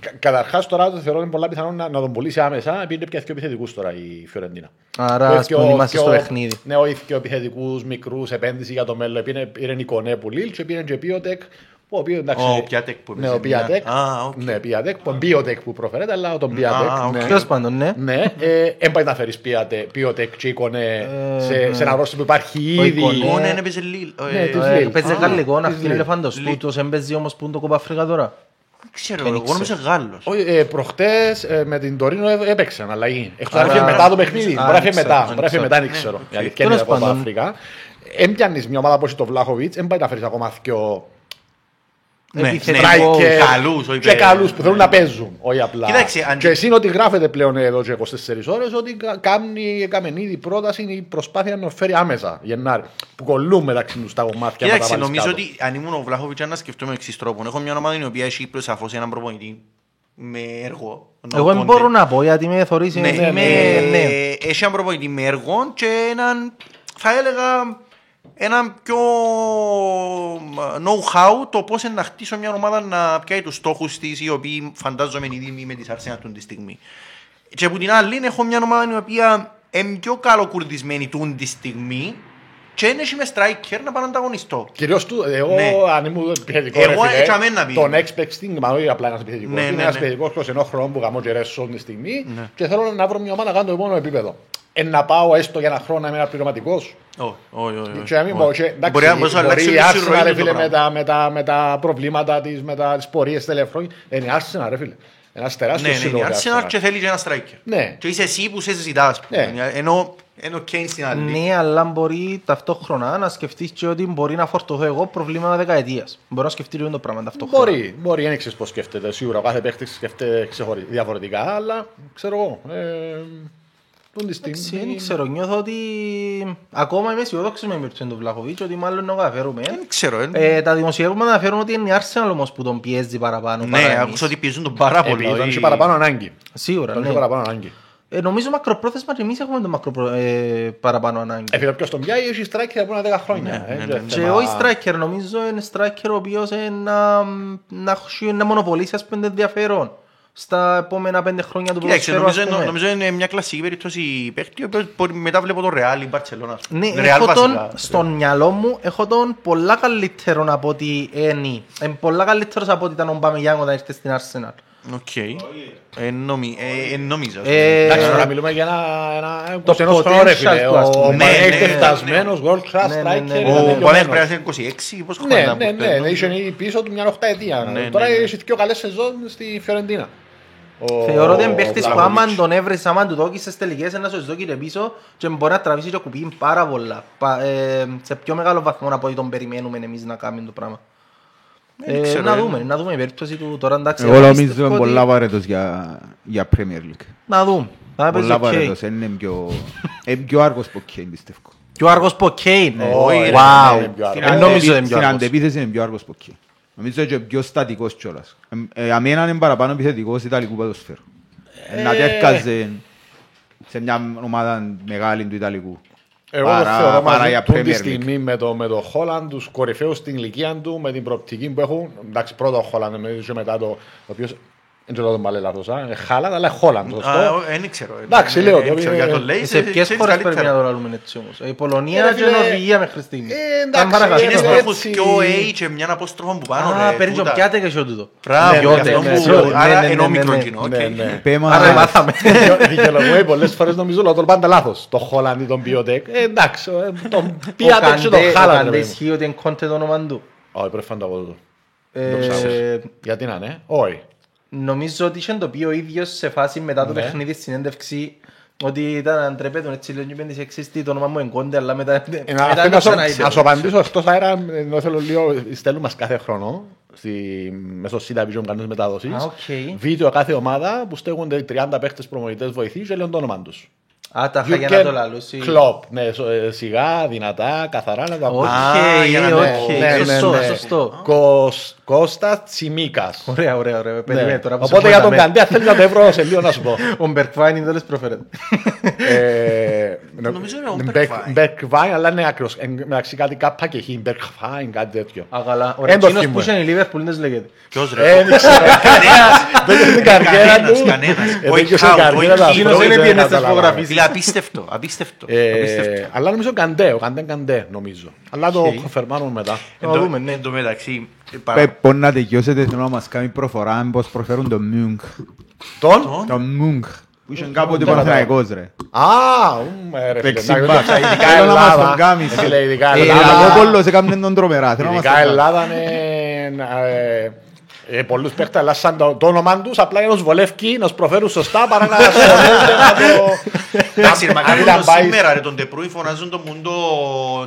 B: Κα- Καταρχάς τώρα το θεωρώ είναι πολλά πιθανό να, να τον πουλήσει άμεσα επειδή είναι πια δύο επιθετικούς τώρα η Φιωρεντίνα.
E: Άρα,
B: Το
E: ας
B: πιο-
E: πούμε, είμαστε
B: πιο-
E: στο παιχνίδι.
B: Ναι, όχι πιο επιθετικούς, μικρούς, επένδυση για το μέλλον. Πήρε, πήρε Ικονέ που Λιλ και πήρε και Πιότεκ. που Ο οποίος εντάξει.
A: Ο Πιάτεκ που
B: Ναι, ο
A: έπαιζε, ναι.
B: Πιάτεκ.
A: Α, οκ.
B: Ναι, Πιάτεκ. Ο Πιότεκ που προφέρεται, αλλά τον Πιάτεκ.
A: οκ.
B: ναι.
E: Τέλος πάντων, ναι.
B: Ναι, ε, δεν πάει να φέρεις Πιότεκ και η Κονέ σε, σε ένα ρόστερ που υπάρχει
E: Ο
B: ήδη.
E: Ικονέ.
A: Ο ναι, έπαιζε Λίλ.
B: Ναι,
A: Ε,
B: της
A: ε,
B: Λίλ.
E: Παίζει
B: Α,
E: γαλλικό, να
B: της
E: φύγει
B: Λίλ.
E: ελεφάντος
A: Λίλ.
E: τούτος, έμπαιζε όμως που είναι το Κόπα Αφρικά τώρα.
A: Δεν ξέρω,
E: Δεν
A: εγώ νόμιζα Γάλλος.
B: Όχι, ε, προχτές ε, με την Τωρίνο έ- έπαιξαν αλλαγή. Εκτός αν
E: Άρα-
B: έφυγε μετά το παιχνίδι.
E: Α,
B: Μπορεί να έφυγε
E: δεν
B: μετά.
E: ξέρω,
B: Μπορεί να
E: δεν
B: έφυγε
E: ξέρω.
B: μετά, δεν ξέρω. Η αλήθεια είναι
E: Τέλος
B: από το
E: πάντων.
B: Αφρικά. Έμπιανεις μια ομάδα όπως το Βλάχοβιτς, δεν πάει να φέρεις ακόμα πιο
A: Ναι,
E: Επιθετικό.
B: striker
A: καλούς, όχι
B: και
A: παι-
B: καλούς που θέλουν να παίζουν, όχι απλά.
A: Κοίταξε, αν-
B: Και εσύ είναι ότι γράφεται πλέον εδώ και 24 ώρες ότι κα- κάνει, έκαμε ήδη πρόταση η προσπάθεια να φέρει άμεσα Γενάρη. Που κολλούν μεταξύ τους τα κομμάτια. να τα
A: Κοίταξε,
B: βάλεις
A: νομίζω
B: κάτω.
A: ότι αν ήμουν ο Βλάχοβιτς να σκεφτούμε εξής τρόπο. Έχω μια ομάδα η οποία έχει προσαφώς έναν προπονητή με έργο.
E: Εγώ δεν
A: Κόντε.
E: μπορώ να πω γιατί με θωρείς,
A: Ναι,
E: είμαι...
A: ε,
E: ναι.
A: Έχει έναν προπονητή με έργο και έναν, θα έλεγα, έναν πιο know-how το πώς είναι να χτίσω μια ομάδα να πιάει τους στόχους της οι οποίοι φαντάζομαι είναι ήδη με τις Arsenal αυτή τη στιγμή. Και από την άλλη έχω μια ομάδα η οποία είναι πιο καλοκουρδισμένη τούν τη στιγμή και δεν έχει με striker να πάνε να ανταγωνιστώ.
B: Κυρίως του, εγώ
A: Ναι.
B: αν ήμουν επιθετικός
A: Εγώ
B: ρε φίλε,
A: έτσι αμένα πει.
B: τον expecting, μα όχι απλά ένας επιθετικός,
A: Ναι,
B: είναι
A: ναι,
B: ένας
A: ναι.
B: επιθετικός προς ενός χρόνο που γαμώ και ρέσω τη στιγμή και θέλω να βρω μια ομάδα να κάνω το επόμενο επίπεδο. Ε, να πάω έστω για ένα χρόνο να είμαι ένα πληρωματικός.
A: Όχι, όχι, όχι.
B: Και να μην πω, και, εντάξει,
A: Μπορεί να μπορείς να
B: μπορεί
A: αλλάξεις
B: η
A: όλη τη
B: Arsenal,
A: ροή
B: ρε
A: του
B: φίλε,
A: το
B: με
A: πράγμα.
B: τα, με, τα, με τα προβλήματα της, με τα, τις πορείες τελευταίων, είναι η Arsenal ρε φίλε. Ένας
A: Ναι,
B: τεράστιος
A: ναι, η
B: σύλλογος η
A: Arsenal
B: Arsenal.
A: και θέλει και ένα striker.
B: Ναι.
A: Και είσαι εσύ που σε ζητάς.
B: Ναι.
A: Ενώ ενώ ο Kane στην άλλη.
E: Ναι, αλλά μπορεί ταυτόχρονα να σκεφτείς και ότι μπορεί να φορτωθώ εγώ προβλήματα δεκαετίας. Μπορώ να σκεφτεί λίγο το πράγμα ταυτόχρονα.
B: Μπορεί, μπορεί, δεν ξέρεις πώς σκέφτεται. Σίγουρα ο κάθε παίχτης σκέφτεται ξεχωρι- διαφορετικά, αλλά ξέρω εγώ. Ε,
E: Δεν ξέρω, νιώθω ότι ακόμα είμαι αισιοδόξος με Μίρτσεν του Βλαχοβίτς ότι μάλλον να καταφέρουμε.
A: Δεν ξέρω. ε.
E: Ε, τα δημοσιεύματα αναφέρουν ότι είναι η Arsenal όμως που τον πιέζει παραπάνω. παρά
A: Ναι,
E: εμείς.
A: άκουσα ότι πιέζουν τον πάρα πολύ.
B: Επειδή τον
A: όχι-
B: είχε παραπάνω ανάγκη.
E: Σίγουρα,
B: Τον
E: ναι.
B: είχε παραπάνω ανάγκη.
E: Ε, νομίζω μακροπρόθεσμα και εμείς έχουμε το μακροπρο... ε, παραπάνω ανάγκη.
B: Επειδή ποιος τον πιάει, έχει striker από ένα 10 χρόνια. ε,
A: ναι,
B: και
A: ναι, ναι.
E: Και
B: θέμα-
E: όχι striker, νομίζω είναι striker ο οποίος ε, να, να, έχει- να μονοπωλήσει ας πούμε ενδιαφέρον στα επόμενα πέντε χρόνια του
A: Κοίταξε,
E: ποδοσφαίρου,
A: νομίζω,
E: ας πούμε.
A: νομίζω είναι μια κλασική περίπτωση παίχτη, ο οποίος μπορεί- μετά βλέπω τον Real ή Μπαρτσελώνα.
E: Ναι,
A: Real
E: έχω τον,
A: βασικά.
E: στον μυαλό μου έχω τον πολλά καλύτερο από ότι είναι. Είναι πολλά καλύτερος από ότι ήταν ο Ομπαμεγιάνγκ όταν ήρθε στην Arsenal.
A: Οκ. Ε, νομι- ε, ε, νομίζω.
E: Ε,
B: Εντάξει, τώρα μιλούμε για ένα, ένα
E: το
B: 21 χρόνο ρε
E: potential
B: φίλε.
E: του, ας
B: Ο
E: πούμε.
B: Μανέ
A: Ναι,
B: είναι
A: ναι,
B: φτασμένος, world class
E: Ναι, ναι, ναι,
B: striker.
E: ναι.
B: είναι
A: Ο
B: τελειωμένος.
A: Παλές πρέπει να είναι 26, πόσο
B: Ναι,
A: χρόνο
B: ναι,
A: να
B: ναι,
A: πούμε.
B: είχε πίσω του μια οχταετία.
A: Ναι, ναι,
B: Τώρα
A: ναι.
B: έχει δύο καλές σεζόν στη Φιωρεντίνα. Ο-
E: Θεωρώ ότι είναι
B: ο
E: παίχτης που
B: Βλαχοβίτς.
E: άμα τον έβρεσες, άμα του δώκεις στις τελικές, να σου δώκει πίσω και μπορεί να τραβήσει και κουπί πάρα πολλά. Πα- ε, Σε πιο μεγάλο βαθμό από ό,τι τον περιμένουμε εμείς να κάνουμε το πράγμα.
A: Δεν
E: Ε,
A: ξέρω,
E: να
A: ε.
E: δούμε, να δούμε η περίπτωση του τώρα εντάξει.
G: Εγώ
E: αλλά
G: νομίζω
E: πιστεύω
G: είναι
E: ότι-
G: πολλά βαρετός για, για Premier League.
E: Να δούμε. Να παίζει
G: Πολλά
E: ο Κέιν.
G: βαρετός, είναι πιο, είναι πιο άργος από Κέιν πιστεύω.
E: Πιο αργός που ο Κέιν.
B: Όχι,
A: ρε,
E: Wow.
B: είναι πιο
G: Στην
E: Ε,
B: αργός.
E: νομίζω
G: αντεπί-
E: είναι πιο
G: Στην
E: άργος.
G: αντεπίθεση είναι πιο άργος από Κέιν. Νομίζω και πιο στατικός κιόλας. Ε, ε, αμένα είναι παραπάνω επιθετικός Ιταλικού ποδοσφαίρου. Ε, Να τέρκαζε σε μια ομάδα μεγάλη του Ιταλικού.
B: Εγώ
G: Παρά-
B: το θεωρώ
G: παρά
B: μαζί
G: για
B: του τη
G: Premier League.
B: στιγμή με το, με το Χόλαντ, τους κορυφαίους στην ηλικία του, με την προοπτική που έχουν. Εντάξει, πρώτο ο Χόλαντ, νομίζω και μετά το, ο οποίος, δεν ξέρω τον παλέ λάθος, α, είναι Χάλαντ, αλλά Χόλαντ,
A: Α,
B: σωστό.
A: ο- Δεν ξέρω. ε,
B: Εντάξει,
A: ε,
B: λέω,
A: ε,
B: το-
A: ξέρω, για τον λέει,
E: Σε
A: ξέρεις
E: ποιες χώρες πρέπει
A: καλύτερα.
E: να το λαλούμε έτσι όμως; Η Πολωνία
B: Ε, ρε
E: και η
B: φίλε,
E: Νορβηγία μέχρι στιγμή.
B: ε, εντάξει,
E: Αν παρακαλώ.
A: Εκείνες που
B: Ε,
A: έχουν
B: έτσι.
A: πιο A και μια απόστροφο που πάνω.
E: Α,
A: ρε,
E: παίρνεις και
A: τούτα.
E: ο πιάτε και σιώ τούτο.
A: Μπράβο,
B: Ναι,
A: γι'
B: ναι,
A: αυτό
B: ναι,
A: που-
B: ναι, ναι,
A: άρα
E: ναι,
A: είναι
E: ναι,
A: όμικρον
E: ναι,
A: κοινό, οκ.
B: Ναι, ναι.
G: Πέμα-
E: Άρα μάθαμε.
B: Δικαιολογούμε πολλές φορές νομίζω ότι τον πάντα λάθος. Το Χόλαντ ή τον Πιωτέκ. Ε, εντάξει, ε, τον
E: Ο
B: Πιάτεκ και τον
E: Καντέ- ο
B: Χάλαντ.
E: Καντέ
B: ρε παιδί μου.
E: ισχύει ότι είναι κόντε το όνομα του.
B: Όχι, πρέπει να το πω τούτο.
E: Ε,
B: Το ψάχνεις. Γιατί να είναι, όχι.
E: Νομίζω ότι είχε το πει ο ίδιος σε φάση μετά το
B: Ναι.
E: παιχνίδι στη συνέντευξη ότι ήταν αν τρέπεται έτσι λέω και πέντε εξίστη το όνομα μου είναι κόντε αλλά μετά
B: Ε,
E: μετά
B: να-
E: το
B: να σου-
E: ξαναείπε.
B: Να σου απαντήσω εκτός αέρας, ενώ θέλω λίγο, στέλνουν μας κάθε χρόνο στη, μέσω CYTA Vision κανόνες μετάδοσης.
E: Α, οκ.
B: Βίντεο κάθε ομάδα που στέκονται 30 παίχτες προπονητές βοηθοί και λένε το όνομα τους.
E: Α, τα είχα για να το λαλούσει.
B: Κλοπ. Ναι, σο- ε, σιγά, δυνατά, καθαρά να τα
E: Οκ,
A: Α, για να
E: οκ,
A: ναι,
B: ναι,
E: σωστό,
B: ναι.
E: σωστό.
B: Κος- Κώστας Τσιμίκας.
E: Ωραία, ωραία, ωραία.
B: Ναι.
E: Περίμενε τώρα που σε
B: Οπότε για τον
E: χωράμε.
B: Καντέ θέλει να το βρω σε λίγο να σου πω.
E: Ο Μπερκβάιν είναι τέλος προφέρεται.
B: Ε,
A: Νομίζω είναι ο
B: Μπεκ-
A: Bergwijn.
B: Bergwijn, αλλά είναι άκρος. Ε, μεταξύ κάτι κάπα και χ, Bergwijn, κάτι τέτοιο.
E: Αγαλά. Ωραία,
B: Εν το
E: εκείνος που
B: θυμούμαι.
E: είχε η Λίβερπουλ δεν λέγεται.
A: Ποιος
B: Ε,
A: ρε.
B: δεν ξέρω. Δεν είναι την καριέρα
A: Κανένας,
B: του.
A: κανένας.
B: Ε,
A: Όχι
B: δεν είναι στην
A: out,
B: καριέρα
A: όχι
B: του.
A: out.
E: Εκείνος
B: Αυτό
E: δεν
B: δεν
E: είναι στις
B: καταλάβαμε.
E: φωτογραφίες.
A: Φίλε, απίστευτο, απίστευτο.
B: Ε,
A: απίστευτο.
B: Αλλά νομίζω Καντέ, ο Καντέ Καντέ νομίζω. Αλλά το κοφερμάνουμε μετά.
A: Εν
E: Να
A: τω-
E: δούμε, ναι.
A: Εν τω μεταξύ, ε, παρα-
G: Πρέπει να τελειώσετε θέλω να μας κάνει προφορά πως προφέρουν τον Μιούγκ.
B: Τον;
G: Τον Μιούγκ. Που είχε κάποτε
B: Τον
G: Παναθηναϊκός ρε.
B: Α, ου, ε, ρε φίλε.
G: Δεξιμπάκ.
B: εντάξει, Ειδικά
G: Θέλω να μας
B: Ελλάδα.
G: τον κάνεις.
B: ε, φίλε, Ειδικά
G: Ε,
B: Ελλάδα.
G: αλλά ο Κόλλος έκαμε τον τρομερά. Θέλω να μας τον
B: Ειδικά
G: κάνεις.
B: Ελλάδα είναι... ε, ε, πολλούς παίχτες αλλά σαν το, το όνομα τους απλά για να τους βολεύει, να τους προφέρουν σωστά παρά να ασχολούνται να το...
A: Εντάξει, ρε, μακάρι
B: Αντί
A: το
B: να πάει-
A: σήμερα ρε, τον Ντεπρούι φωνάζουν τον Μουντό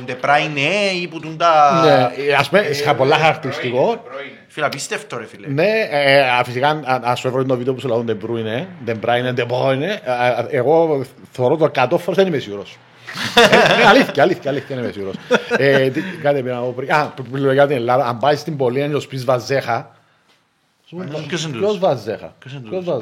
A: Ντεπράι ναι ή που τούν τα...
B: Ναι, ε, ας πούμε, είχα πολλά χαρακτηριστικό.
A: Φίλε, απίστευτο ρε φίλε.
B: Ναι, ε, ε, φυσικά, αν- αν σου έβρω το βίντεο που σου λέγουν De Bruyne, De Bruyne, De Bruyne, ε, ε, εγώ θεωρώ το 100 φορές δεν είμαι σίγουρος. Ε, ναι, αλήθεια, αλήθεια, αλήθεια, δεν είμαι σίγουρος. Ε, τι- Κάτι πήρα να πω πριν. Α, που λέω για την Ελλάδα, αν πάει στην Πολία και σου πεις Βαζέχα, σου πεις,
A: ποιος είναι
B: ποιος
A: τούτος;
B: Βαζέχα,
A: Ποιος είναι
B: ποιος
A: τούτος;
B: Βαζέχα.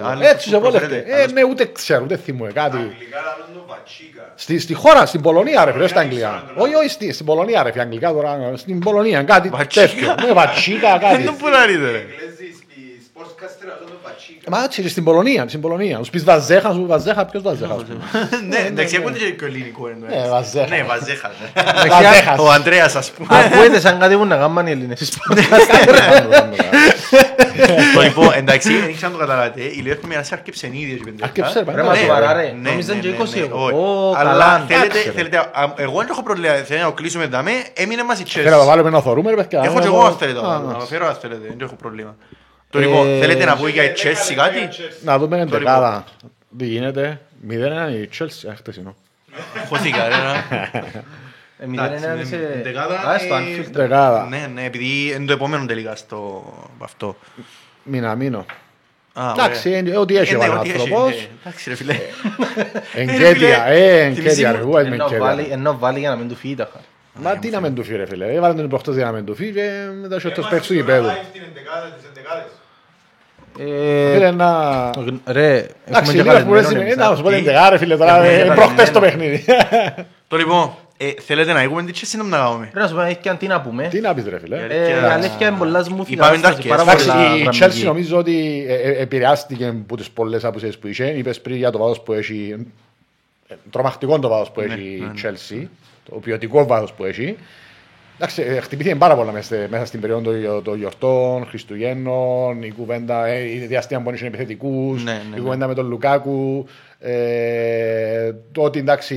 A: Άλλος
B: Έτσι
A: που
B: σε βόλευτε.
A: προφέρεται,
B: Ε,
A: άλλος
B: ναι, ούτε ξέρω, ούτε θυμούμαι κάτι.
F: Αγγλικά λαλούν το βατσίκα.
B: Στη, στη χώρα, στην Πολωνία, ρε φίλε, όχι στα Αγγλικά. Όχι, όχι, στη- στην Πολωνία, ρε φίλε, Αγγλικά τώρα, στην Πολωνία, κάτι
A: Βατσίκα.
B: τέτοιο. Ναι, βατσίκα, κάτι.
A: Δεν μπορεί να είναι ρε.
F: Εγγλέζοι στη sportscaster λαλούν το βατσίκα.
B: Μα έτσι, στην Πολωνία, στην Πολωνία. Σου πεις Βαζέχα, σου πεις Βαζέχα, ποιος Βαζέχα. ας πούμε.
A: Ναι, εντάξει, ακούτε και ελληνικό εννοώ.
B: Ναι, Βαζέχα.
A: Ναι, Βαζέχα. ναι.
B: Βαζέχας.
A: Ο Ανδρέας ας πούμε.
E: Ακούετε σαν κάτι που να κάνουν οι Έλληνες.
A: Το λοιπόν, εντάξει, δεν ξέρω αν το καταλάβατε. Η Λιβέρπουλ με ένας άρκεψε ήδη έτσι πέντε
B: Άρκεψε,
A: λεπτά.
B: ρε,
E: Ρε μα
A: Ναι,
E: σοβαρά ρε.
A: ναι,
E: Νόμιζαν
A: ναι,
E: και
A: ναι,
E: 20
A: ναι,
E: εγώ.
A: όχι.
E: Ω,
A: Αλλά
E: καλά.
A: θέλετε,
B: εντάξει, ρε.
A: θέλετε, α, εγώ δεν έχω προβλήμα, θέλω να το κλείσουμε δαμέ, έμεινε μας η
B: Θέλω να το
A: Chelsea.
B: βάλουμε να θωρούμε, ρε παιδιά.
A: Έχω και
B: Να
A: εγώ
B: το-
A: αν θέλετε,
B: Α,
A: να
B: να-
A: το φέρω αν θέλετε, δεν έχω πρόβλημα. Το λοιπόν,
E: Ε,
A: θέλετε να πω για η Chelsea κάτι;
B: Να δούμε την
A: Το
B: δεκάδα. Τι γίνεται. 0-1 η Chelsea, α, χτεσινό.
A: Χωθήκα, ρε. να.
E: Ε, μηδέν
A: Εντάξει,
E: ένα
A: με-
E: σε-
A: με δεκάδα,
E: Α, στο
A: ε,
E: Anfield.
B: Δεκάδα.
A: Ναι, ναι, επειδή είναι το επόμενο τελικά στο αυτό.
B: Μήνα, μήνο.
A: Α,
B: Εντάξει,
A: ωραία.
B: είναι- ό,τι έχει
A: Ε,
B: ο
A: ναι, ό,τι έχει,
B: άνθρωπος.
A: ναι. Εντάξει ρε φίλε.
B: Εγκέτεια, ε,
A: θυμίζει
B: εγκέτεια,
A: μου-
B: ρε, εγώ είμαι
E: Ενώ βάλει-
B: εγκέτεια.
E: Ενώ βάλει για να μην του φύγει τα χάρη.
B: Μα τι να μην του φύγει, ρε φίλε. Έβαλε τον προχτές για να μην του φύγει και μετά σου το παίξου
F: Είμαστε
B: γηπέδου.
F: live την ενδεκάδα της ενδεκάδες.
E: Ε,
B: Φίλε, να...
E: Ρε, έχουμε
B: Εντάξει,
E: και
B: λίγο που
E: καλεσμένο
B: είναι,
E: εμείς,
B: να
E: α.
B: σου πω την δεκάδα, ρε φίλε, τώρα
E: Έχουμε
B: ε,
E: και
B: προχτές το
E: καλεσμένο.
B: παιχνίδι.
A: Το λοιπόν, ε, θέλετε να έχουμε την Chelsea να μην κάνουμε.
E: Ρε να σου πω, έχει και αν τι να πούμε;
B: Τι να πεις ρε φίλε.
A: Γιατί-
E: Ε,
A: και
E: η
A: να-
E: αλήθεια είναι πολλά smooth η
A: Είπαμε
E: κατάσταση,
A: τα
E: πάρα
A: αρκές.
B: Εντάξει,
E: πολλά
B: η
E: γραμμική.
B: Chelsea νομίζω ότι ε, ε, επηρεάστηκε από τις πολλές απουσίες που είχε. Είπες πριν για το βάθος που έχει. ε, Τρομακτικό το βάθος που έχει η Chelsea. Το ποιοτικό βάθος που έχει. Εντάξει, ε, χτυπήθηκε πάρα πολλά μέσα, στη- μέσα στην περίοδο των- των γιορτών, Χριστουγέννων, η κουβέντα, ε, η διαστήμα που είναι επιθετικούς,
A: Ναι, ναι,
B: η
A: ναι.
B: κουβέντα με τον Λουκάκου. Ε, το ότι εντάξει,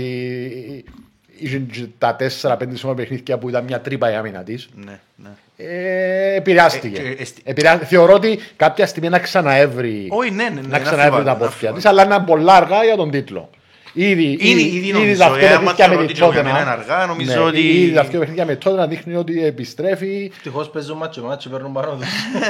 B: είχε και τα 4-5 σώμα παιχνίδια που ήταν μια τρύπα η άμυνα της.
A: Ναι, ναι.
B: Ε, επηρεάστηκε.
A: Ε, και εστι-
B: Επηρεά- Θεωρώ ότι κάποια στιγμή να ξαναέβρει,
A: Όχι, ναι, ναι, ναι,
B: να
A: είναι
B: ξαναέβρει
A: αμφιβάλλω,
B: τα
A: είναι
B: πόδια
A: αμφιβάλλω.
B: της, αλλά είναι πολλά αργά για τον τίτλο. Ήδη,
A: Ήδη, ήδη νομίζω,
B: τα δύο
A: ε, άμα
B: παιχνίδια
A: θεωρώ
B: με
A: ότι
B: τη
A: και για
B: Tottenham-
A: μένα είναι αργά, νομίζω
B: ναι,
A: ότι-
B: Ήδη τα δύο παιχνίδια με τότε να δείχνει ότι επιστρέφει.
E: Ευτυχώς παίζουν μάτσο μάτσο, παίρνουν πάνω τους.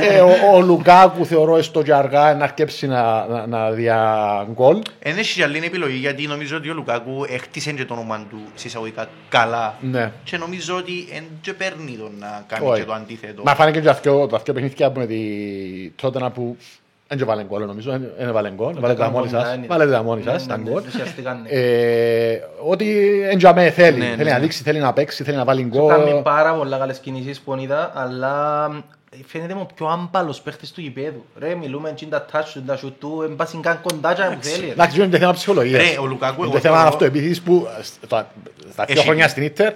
B: ε, ο, ο Λουκάκου θεωρώ έστω και αργά να αρκέψει να, να, να δια γκολ.
A: Εν έχει άλλη επιλογή γιατί νομίζω ότι ο Λουκάκου έχτισε και το όνομα του συσσαγωγικά καλά.
B: Ναι.
A: Και νομίζω ότι εν και παίρνει τον να κάνει
B: Όχι.
A: και το αντίθετο.
B: Μα φάνηκε και τα δύο, τα δύο παιχνίδια που με τη τότε που δεν και βάλε γκολ νομίζω, δεν βάλε γκολ, βάλετε τα μόνοι σας,
E: Ναι,
B: βάλετε τα μόνοι
E: ναι,
B: σας,
E: ναι,
B: τα
E: ναι,
B: γκολ.
E: ουσιαστικά, ναι.
B: Ε, Ότι εν τζαμέ θέλει,
A: Ναι, ναι,
B: θέλει να
A: ναι.
B: δείξει, θέλει να παίξει, θέλει να βάλει
E: Κάνει
B: γκολ.
E: πάρα πολλά καλές κινήσεις που είδα, αλλά φαίνεται μου πιο άμπαλος παίχτης του γηπέδου. Ρε, μιλούμε έτσι τα touch του, τα shoot του, εν πάση καν κοντάτια που θέλει. ρε.
B: Εντάξει, είναι και θέμα ψυχολογίας.
A: Ρε, ο Λουκάκου,
B: Είναι
A: εγώ
B: και θέμα
A: θεωρώ-
B: αυτοεπίθεσης που στα στα δύο
A: Έχει.
B: χρόνια στην Ίντερ,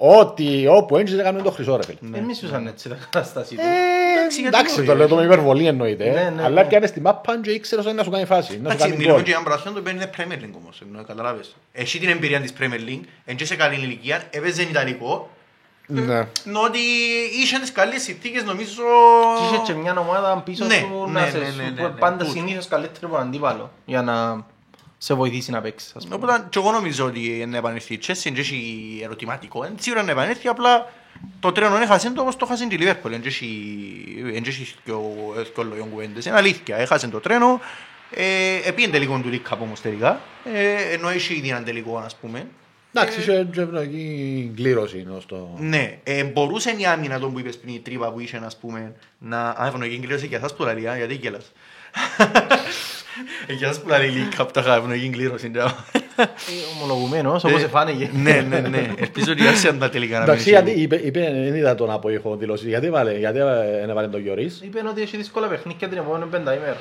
B: ό,τι όπου έντζησε κάνουν το χρυσό ρε φίλε.
E: Δεν μισούσαν έτσι τα κατάσταση του.
B: Ε,
A: γιατί
B: Εντάξει,
A: όχι,
B: το
A: ρε.
B: λέω το με υπερβολή εννοείται.
E: Ναι,
B: ε.
E: ναι,
B: Αλλά
E: ναι.
B: πιάνες στη μάπα και ήξερες ότι να σου κάνει φάση. Να σου
A: Εντάξει,
B: κάνει
A: μιλούμε
B: γκολ.
A: και για έναν πράσινο το παίρνει Premier League όμως, εννοώ, καταλάβες. Έχει την εμπειρία της Premier League, εν και σε καλή ηλικία, έπαιζε Ιταλικό,
B: Ναι.
A: ενώ ότι είχε τις καλές συνθήκες νομίζω...
E: Και είχε και μια ομάδα πίσω
A: Ναι,
E: σου
A: ναι,
E: να σε
A: ναι, ναι,
E: σου-
A: ναι, ναι,
E: πάντα
A: τούτο.
E: συνήθως καλύτερο από τον αντίπαλο για να σε βοηθήσει να παίξεις. ας πούμε.
A: Οπότε και εγώ νομίζω ότι είναι επανέλθει η Chelsea, δεν έχει ερωτηματικό. Είναι σίγουρα να επανέλθει, απλά το τρένο έχασε το όπως το έχασε τη Liverpool. Δεν έχει και λόγιον κουβέντες. Είναι αλήθεια, έχασε το τρένο. Ε, Επίεν τελικό του League Cup όμως τελικά, ε, ενώ έχει ήδη έναν τελικό ας πούμε.
B: Εντάξει, είχε και ευνοϊκή κλήρωση ως το...
A: Ναι, ε, μπορούσε η άμυνα τον που είπες πριν, η τρύπα που είχε, ας πούμε, να... Α, ευνοϊκή κλήρωση και εσάς που λαλεί, α, γιατί γέλας. Ε, Για εσάς που λαλεί League Cup, τα είχα ευνοϊκή κλήρωση. ναι.
E: Ε, Ομολογουμένος, όπως εφάνηκε.
A: Ναι, ναι, ναι. Ελπίζω ότι άρχισαν τα τελικά να
B: Εντάξει,
A: μην
B: γιατί είπε, είπε, δεν είδα τον από ηχο δηλώσει. Γιατί έβαλε, γιατί δεν έβαλε τον Γιωρίς;
E: Είπε ότι έχει δύσκολα παιχνίδια την επόμενη πενταήμερα.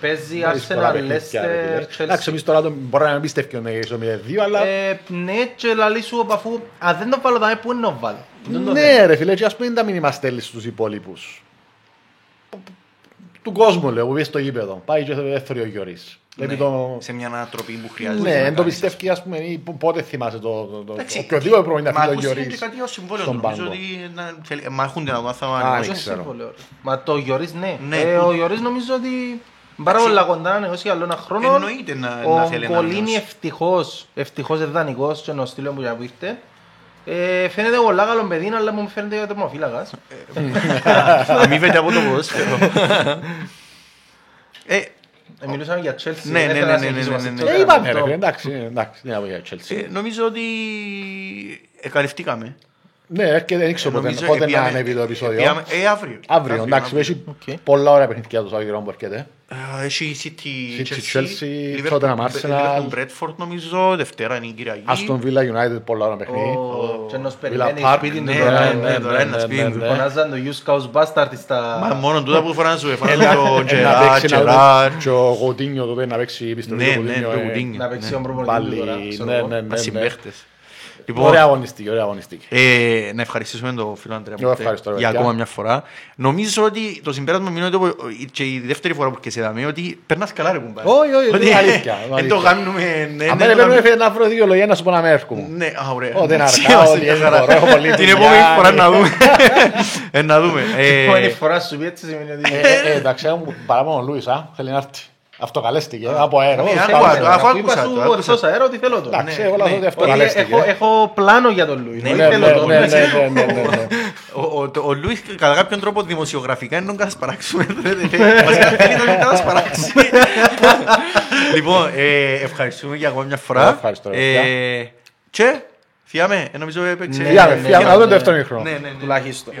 E: Παίζει
B: Δύσκολα
E: Arsenal,
B: παιχνίδια, ρε φίλε.
E: Leicester,
B: Εντάξει,
E: Chelsea.
B: εμείς τώρα τον- μπορεί να μην πιστεύει ότι είναι στο 0-2, αλλά...
E: Ε, Ναι, και λαλή σου αφού αν δεν το βάλω δάμε, πού είναι να το βάλω. Δεν το
B: Ναι
E: θέλω.
B: ρε φίλε, και ας πούμε είναι τα μήνυμα στέλνεις στους υπόλοιπους. Του κόσμου λέω, που πήγε στο γήπεδο. Πάει και έφερε ο Γιωρίς. Βλέπει το...
A: σε μια ανατροπή που χρειάζεται.
B: Ναι,
A: να
B: δεν το
A: κάνεις,
B: πιστεύει, ας πούμε, ή πο- πότε θυμάσαι το... το- το-
A: Εντάξει,
B: Οποιοδήποτε πρόβλημα
A: Μα
B: φίλο ο
A: ακούστηκε και
B: Γιωρίς.
A: κάτι ως συμβόλαιο
B: στον
A: του. Νομίζω
B: πάγκο.
A: ότι να- θέλει- μα έχουν την αγώνα θα
B: Α,
A: ανεβάσουν.
B: δεν
E: Ποιος
B: ξέρω.
E: συμβόλαιο, ρε. Μα το Γιωρίς ναι.
A: Ναι,
E: Ε,
A: που-
E: Ο Γιωρίς νομίζω ότι πάρα
A: Εντάξει.
E: πολλά κοντά να νεώσει άλλο ένα χρόνο.
A: Εννοείται να- να θέλει
E: Ο
A: να
E: Κολίνη
A: νεώσει.
E: ευτυχώς, ευτυχώς είναι δανεικός και ο στήλο που για που ήρθε. Ε, φαίνεται πολλά καλό παιδί, αλλά μου φαίνεται για τερμοφύλακας.
A: Αμείβεται από το ποδόσφαιρο. Ε,
E: Ε, Μιλούσαμε για Chelsea.
A: Ναι,
E: δεν
A: ναι,
E: ήθελα
A: ναι,
E: να
A: ναι,
E: συνεχίσουμε
A: ναι, ναι,
E: στο
A: ναι.
B: Ε,
E: Tottenham.
B: είπαμε ρε
E: Το-
B: φίλε, εντάξει, εντάξει, δεν είναι για Chelsea.
A: ε, νομίζω ότι εκαλυφθήκαμε.
B: Ναι, έρχεται, δεν ξέρω πότε,
A: Νομίζω
B: πότε να
A: επίαμε-
B: ανεβεί το επεισόδιο.
A: επίαμε- Ε, αύριο.
B: Αύριο, εντάξει, έχει
E: Οκ.
B: πολλά ωραία παιχνίδια το Σαββατοκύριακο που έρχεται.
A: Ε, Έχει η City,
B: City, Chelsea,
A: Liverpool,
B: Tottenham, Arsenal.
A: Liverpool, Bradford νομίζω, Δευτέρα είναι η Κυριακή.
B: Aston Villa United, πολλά ωραία παιχνίδι.
E: Ο- και ενός
B: Villa
E: περιμένει
B: Park,
E: σπίτι του
A: ναι,
E: τώρα.
A: ναι,
E: ε,
A: ναι, τώρα ένα σπίτι του.
E: Φωνάζαν το You Scouts Bastard στα...
A: Μα μόνο τούτα που φοράνε σου, εφάνε
B: Ένα-
A: το
B: ένα
A: Gerard,
B: παίξει να
A: Gerard.
B: δω- και ο Γοντίνιο τότε να παίξει επιστροφή
A: Ναι,
B: του
A: ναι,
B: Γοντίνιο,
A: το
B: ε,
A: Γοντίνιο.
E: Να παίξει
A: ναι.
E: ο προπονητής
B: Πάλι,
E: του τώρα. ξέρω
B: ναι,
E: εγώ.
B: ναι, ναι,
A: Μας
B: ναι.
A: συμπαίχτες. Λοιπόν,
B: Ωραία αγωνιστική, ωραία αγωνιστική.
A: Ε, να ευχαριστήσουμε τον φίλο Αντρέα
B: Εγώ
A: Μοντέ
B: ευχαριστώ,
A: για
B: παιδιά.
A: ακόμα μια φορά. Νομίζω ότι το συμπέρασμα μου είναι ότι ο- και η δεύτερη φορά που και σε είδαμε ότι περνάς καλά ρε κουμπάρε.
B: Όχι, όχι,
A: Ότι
B: είναι αλήθεια, είναι
A: Δεν το
B: αλήθεια.
A: κάνουμε... ναι,
B: Αν
A: ναι,
B: δεν
A: το
B: έπρεπε
A: κάνουμε-
B: να βρω δύο λόγια να σου πω να με έρχομαι.
A: Ναι, α, ωραία.
B: Ω, δεν
A: Εντάξει,
B: αργά,
A: είμαστε
B: ότι
A: μια
B: δεν
A: χαρά.
B: μπορώ, έχω πολλή
A: Την
B: δουλειά,
A: επόμενη φορά
B: ναι.
A: να δούμε. Ε, Να δούμε.
E: Η
A: Ε,
E: επόμενη φορά σου πει έτσι σημαίνει ότι...
B: Ε, ε, Εντάξει, έχω παραπάνω ο Λούις, α, θέλει να έρθει. Αυτοκαλέστηκε, από αέρα.
A: Ναι,
B: Ως
A: άκουα
B: πάμε.
A: το, αφού
E: Αφού είπα
A: άκουσα
E: σου
A: το, άκουσα
E: εκτός αέρα ότι θέλω το.
B: Εντάξει,
A: ναι,
B: εγώ λέω
A: ναι.
B: ότι
E: Ότι
B: αυτοκαλέστηκε.
E: έχω- έχω πλάνο για τον Λουίς.
A: Ναι,
E: όχι
B: Ναι,
E: θέλω
B: ναι,
E: τον.
B: ναι, ναι, ναι, ναι, ναι, ναι.
A: Ο, ο, το- ο Λούις κατά κάποιον τρόπο δημοσιογραφικά είναι τον κατασπαράξουμε. Βασικά θέλει τον κατασπαράξει. Λοιπόν, ε, ευχαριστούμε για ακόμα μια φορά.
B: Εγώ ευχαριστώ, ρε παιδιά.
A: Ε, Και, φιάμε, ε, νομίζω έπαιξε.
E: Ναι,
B: Φιάμε,
E: ναι,
B: φιάμε,
E: ναι,
B: να δούμε
E: ναι.
B: το δεύτερο μήχρονο.
A: Ναι, ναι, ναι.
E: Τουλάχιστον.